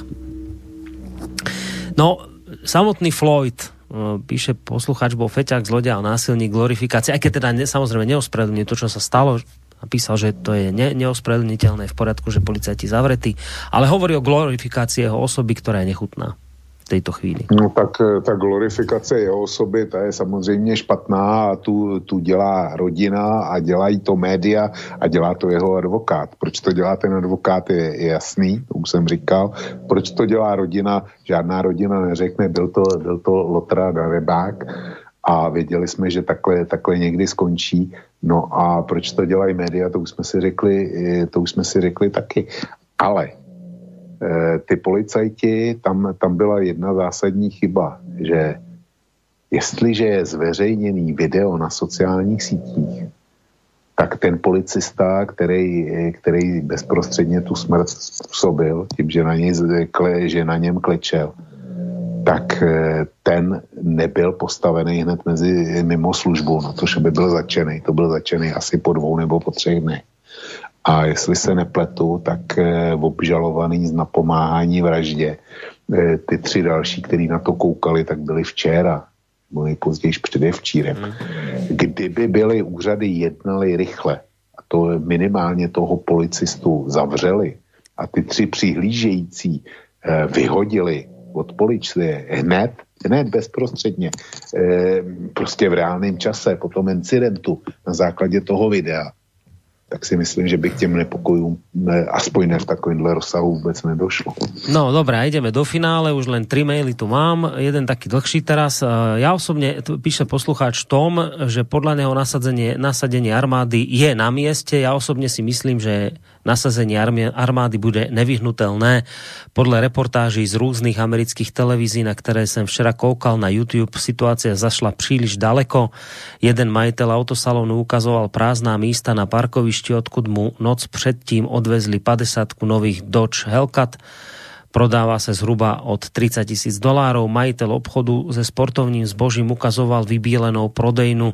No, samotný Floyd, píše posluchač, bol feťák, zlodia a násilník, glorifikácia, aj keď teda ne, samozrejme neospravedlňuje to, čo sa stalo, napísal, že to je ne, neospravedlniteľné v poriadku, že policajti zavretí, ale hovorí o glorifikácii jeho osoby, ktorá je nechutná této chvíli? No tak eh, ta glorifikace jeho osoby, ta je samozřejmě špatná a tu, tu dělá rodina a dělají to média a dělá to jeho advokát. Proč to dělá ten advokát je, je jasný, to už jsem říkal. Proč to dělá rodina? Žádná rodina neřekne, byl to, byl to Lotra Darebák a věděli jsme, že takhle, takhle někdy skončí. No a proč to dělají média, to už jsme si řekli, eh, to už jsme si řekli taky. Ale ty policajti, tam, tam byla jedna zásadní chyba, že jestliže je zveřejněný video na sociálních sítích, tak ten policista, který, který bezprostředně tu smrt způsobil, tím, že na, něj, že na něm klečel, tak eh, ten nebyl postavený hned mezi, mimo službu, na to, že by byl začený. To byl začený asi po dvou nebo po třech dnech. A jestli se nepletu, tak eh, obžalovaný z napomáhání vraždě, eh, ty tři další, kteří na to koukali, tak byli včera, nebo nejpozději předevčírem. Hmm. Kdyby byly úřady jednali rychle, a to minimálně toho policistu zavřeli, a ty tři přihlížející eh, vyhodili od policie hned, hned bezprostředně, prostě v reálném čase po tom incidentu na základě toho videa, tak si myslím, že by k těm nepokojům aspoň ne v takovémhle rozsahu vůbec nedošlo. No dobré, ideme do finále, už len tri maily tu mám, jeden taký dlhší teraz. Ja osobne, píše poslucháč Tom, že podľa neho nasadenie, nasadenie armády je na mieste. Ja osobne si myslím, že nasazenie armády bude nevyhnutelné. Podľa reportáží z různych amerických televízií, na ktoré som včera koukal na YouTube, situácia zašla príliš daleko. Jeden majiteľ autosalónu ukazoval prázdná místa na parkovišti, odkud mu noc předtím odvezli 50 nových Dodge Hellcat. Prodáva sa zhruba od 30 tisíc dolárov. Majiteľ obchodu se sportovním zbožím ukazoval vybílenou prodejnu,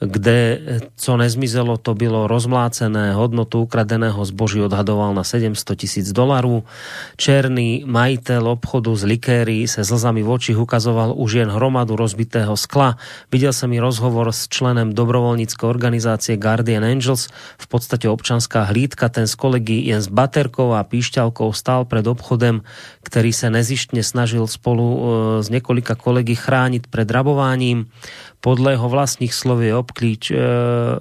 kde co nezmizelo, to bylo rozmlácené. Hodnotu ukradeného zboží odhadoval na 700 tisíc dolárov. Černý majiteľ obchodu z likéry se zlzami v očích ukazoval už jen hromadu rozbitého skla. Videl sa mi rozhovor s členem dobrovoľníckej organizácie Guardian Angels, v podstate občanská hlídka, ten z kolegy Jens Baterkou a Píšťalkou stál pred obchodem, ktorý sa nezištne snažil spolu e, s niekoľka kolegy chrániť pred rabovaním. Podľa jeho vlastných slov je obklíč, e,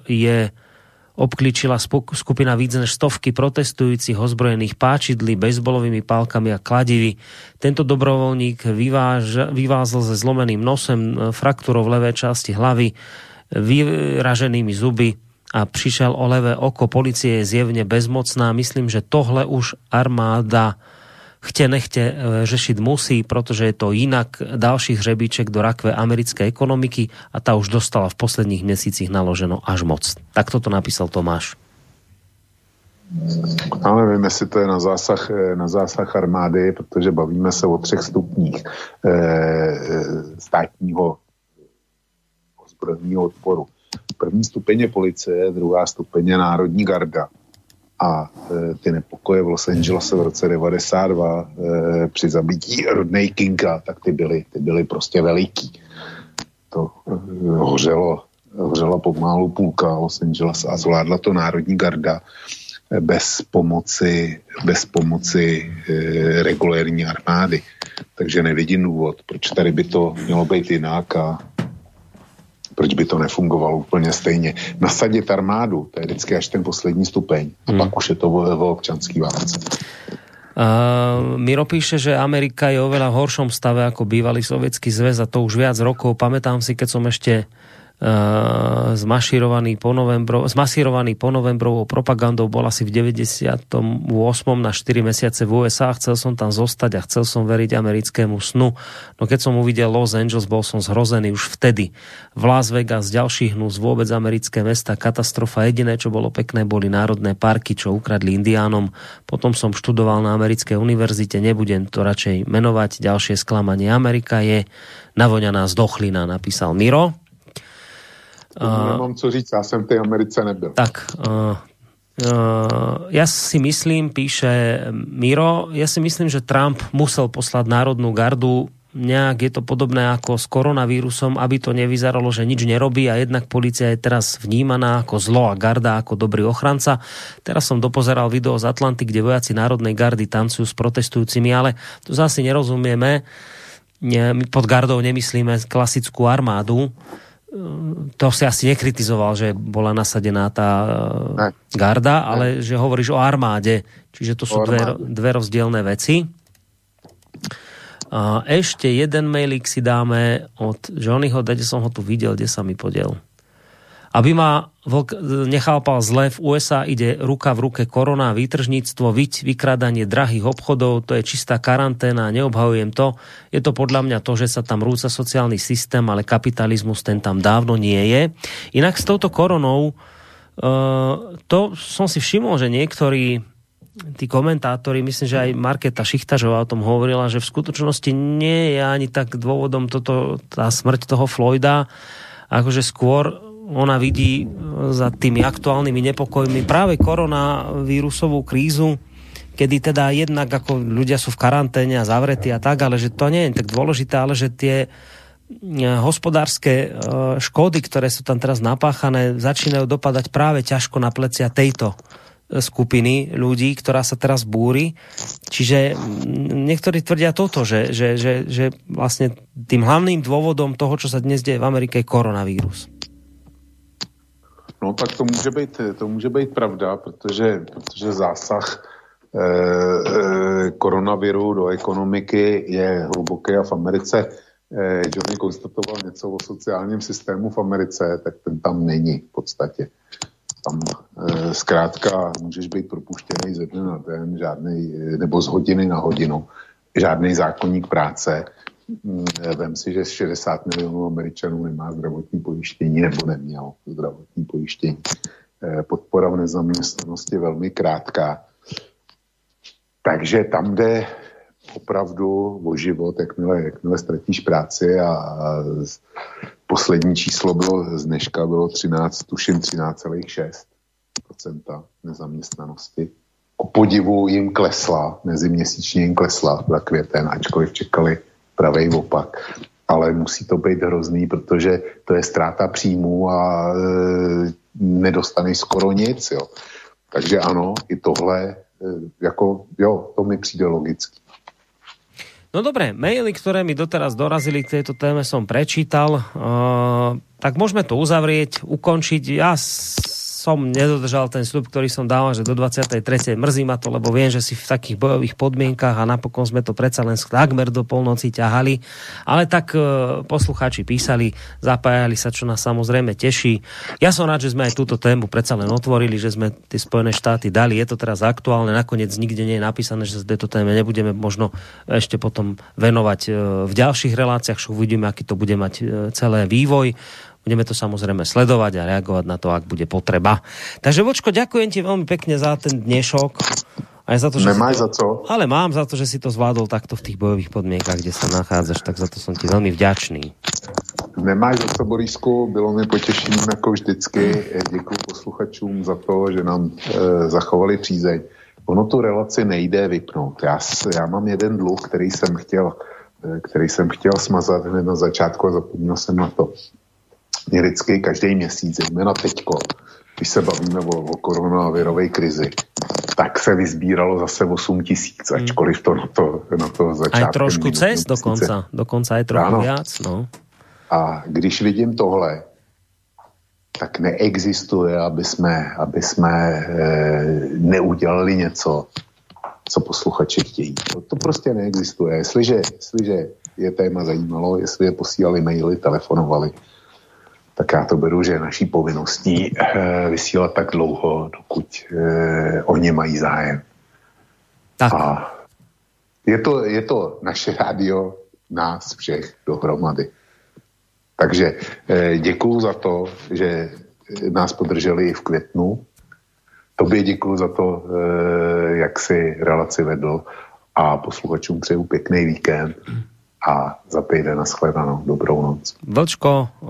je obklíčila skupina víc než stovky protestujúcich ozbrojených páčidly, bejsbolovými pálkami a kladivy. Tento dobrovoľník vyváž, vyvázol se zlomeným nosem, e, fraktúrou v levé časti hlavy, vyraženými zuby a přišel o levé oko. Policie je zjevne bezmocná. Myslím, že tohle už armáda chte nechte e, řešiť musí, protože je to inak dalších hřebíček do rakve americké ekonomiky a ta už dostala v posledních měsících naloženo až moc. Tak toto napísal Tomáš. Já nevím, jestli to je na zásah, e, na zásah armády, protože bavíme se o třech stupních e, státního ozbrojeného odporu. První stupeň je policie, druhá stupeň je Národní garda a e, ty nepokoje v Los Angeles v roce 92 e, při zabití Rodney Kinga, tak ty byly, ty byly prostě veliký. To e, hořelo, hořela pomalu půlka Los Angeles a zvládla to Národní garda bez pomoci, bez pomoci e, regulérní armády. Takže nevidím důvod, proč tady by to mělo být jinak a proč by to nefungovalo úplně stejně. Nasadit armádu, to je vždycky až ten poslední stupeň. A hmm. pak už je to vo občanský válce. Uh, Miro píše, že Amerika je oveľa v horšom stave ako bývalý sovietský zväz a to už viac rokov. Pamätám si, keď som ešte Eh, zmašírovaný po novembro, zmasírovaný po novembrovou propagandou bol asi v 98. na 4 mesiace v USA. Chcel som tam zostať a chcel som veriť americkému snu. No keď som uvidel Los Angeles, bol som zhrozený už vtedy. V Las Vegas ďalší hnus, vôbec americké mesta, katastrofa. Jediné, čo bolo pekné, boli národné parky, čo ukradli indiánom. Potom som študoval na americkej univerzite, nebudem to radšej menovať. Ďalšie sklamanie Amerika je navoňaná zdochlina, napísal Miro. Uh, nemám co říct, já jsem v té Americe nebyl. Tak, uh, Uh, ja si myslím, píše Miro, ja si myslím, že Trump musel poslať Národnú gardu nejak je to podobné ako s koronavírusom, aby to nevyzeralo, že nič nerobí a jednak policia je teraz vnímaná ako zlo a garda, ako dobrý ochranca. Teraz som dopozeral video z Atlanty, kde vojaci Národnej gardy tancujú s protestujúcimi, ale to zase nerozumieme. My pod gardou nemyslíme klasickú armádu, to si asi nekritizoval, že bola nasadená tá ne. garda, ale ne. že hovoríš o armáde. Čiže to sú dve, dve rozdielne veci. A ešte jeden mailík si dáme od Johnnyho, kde som ho tu videl, kde sa mi podiel. Aby ma vlk nechápal zle, v USA ide ruka v ruke korona, výtržníctvo, viť, vykradanie drahých obchodov, to je čistá karanténa, neobhajujem to. Je to podľa mňa to, že sa tam rúca sociálny systém, ale kapitalizmus ten tam dávno nie je. Inak s touto koronou, uh, to som si všimol, že niektorí tí komentátori, myslím, že aj Marketa Šichtažová o tom hovorila, že v skutočnosti nie je ani tak dôvodom toto, tá smrť toho Floyda, akože skôr ona vidí za tými aktuálnymi nepokojmi práve koronavírusovú krízu, kedy teda jednak ako ľudia sú v karanténe a zavretí a tak, ale že to nie je tak dôležité, ale že tie e, hospodárske e, škody, ktoré sú tam teraz napáchané, začínajú dopadať práve ťažko na plecia tejto e, skupiny ľudí, ktorá sa teraz búri. Čiže niektorí tvrdia toto, že, že, že, že vlastne tým hlavným dôvodom toho, čo sa dnes deje v Amerike, je koronavírus. No tak to může být, to může být pravda, protože, protože zásah eh, eh, koronaviru do ekonomiky je hluboký a v Americe eh, Johnny konstatoval něco o sociálním systému v Americe, tak ten tam není v podstatě. Tam eh, zkrátka můžeš být propuštěný ze dne na den, žádný, nebo z hodiny na hodinu, žádný zákonník práce vem si, že 60 milionů Američanů nemá zdravotní pojištění nebo nemělo zdravotní pojištění. Eh, podpora v nezaměstnanosti velmi krátká. Takže tam jde opravdu o život, jakmile, jakmile ztratíš práci a, a poslední číslo bylo z dneška bylo 13, tuším 13,6% nezaměstnanosti. Ku podivu jim klesla, meziměsíčně jim klesla za květen, ačkoliv čekali pravej opak. Ale musí to být hrozný, protože to je ztráta příjmů a e, nedostaneš skoro nic. Jo. Takže ano, i tohle, e, jako, jo, to mi přijde logicky. No dobré, maily, ktoré mi doteraz dorazili k tejto téme som prečítal, uh, tak môžeme to uzavrieť, ukončiť. Ja som nedodržal ten slub, ktorý som dával, že do 23. mrzí ma to, lebo viem, že si v takých bojových podmienkach a napokon sme to predsa len takmer do polnoci ťahali. Ale tak e, poslucháči písali, zapájali sa, čo nás samozrejme teší. Ja som rád, že sme aj túto tému predsa len otvorili, že sme tie Spojené štáty dali. Je to teraz aktuálne, nakoniec nikde nie je napísané, že sa tejto téme nebudeme možno ešte potom venovať e, v ďalších reláciách, čo uvidíme, aký to bude mať e, celé vývoj. Budeme to samozrejme sledovať a reagovať na to, ak bude potreba. Takže Vočko, ďakujem ti veľmi pekne za ten dnešok. Aj za to, že Nemáš to, za co. Ale mám za to, že si to zvládol takto v tých bojových podmienkach, kde sa nachádzaš, tak za to som ti veľmi vďačný. Nemáš za co, Borisku, bylo mi potěšením jako vždycky. Děkuji posluchačům za to, že nám e, zachovali přízeň. Ono tu relaci nejde vypnout. Já, já mám jeden dluh, který jsem chtěl, e, který jsem chtěl smazat hned na začátku a zapomněl jsem na to mě vždycky každý měsíc, zejména teďko, když se bavíme o, o koronavirové krizi, tak se vyzbíralo zase 8 tisíc, hmm. ačkoliv to na to, na to začátku. Aj trošku cez dokonca, dokonca aj trochu ano. viac, no. A když vidím tohle, tak neexistuje, aby jsme, aby jsme e, neudělali něco, co posluchači chtějí. To, to prostě neexistuje. Jestliže, jestliže je téma zajímalo, jestli je posílali maily, telefonovali, tak já to beru, že je naší povinností e, vysílat tak dlouho, dokud e, oni mají zájem. Tak. A je to, je to naše rádio nás všech dohromady. Takže e, děkuju za to, že nás podrželi i v květnu. Tobě děkuju za to, jak si relaci vedl a posluchačům přeju pěkný víkend a za pět na shledanou. Dobrou noc. Vlčko, uh,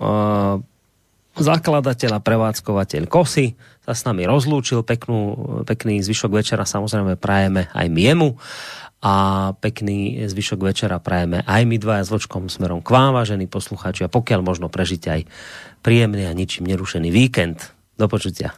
zakladateľ a prevádzkovateľ Kosy sa s nami rozlúčil. Peknú, pekný zvyšok večera samozrejme prajeme aj miemu a pekný zvyšok večera prajeme aj my dvaja s Vočkom smerom k vám, vážení poslucháči, a pokiaľ možno prežiť aj príjemný a ničím nerušený víkend. Do počutia.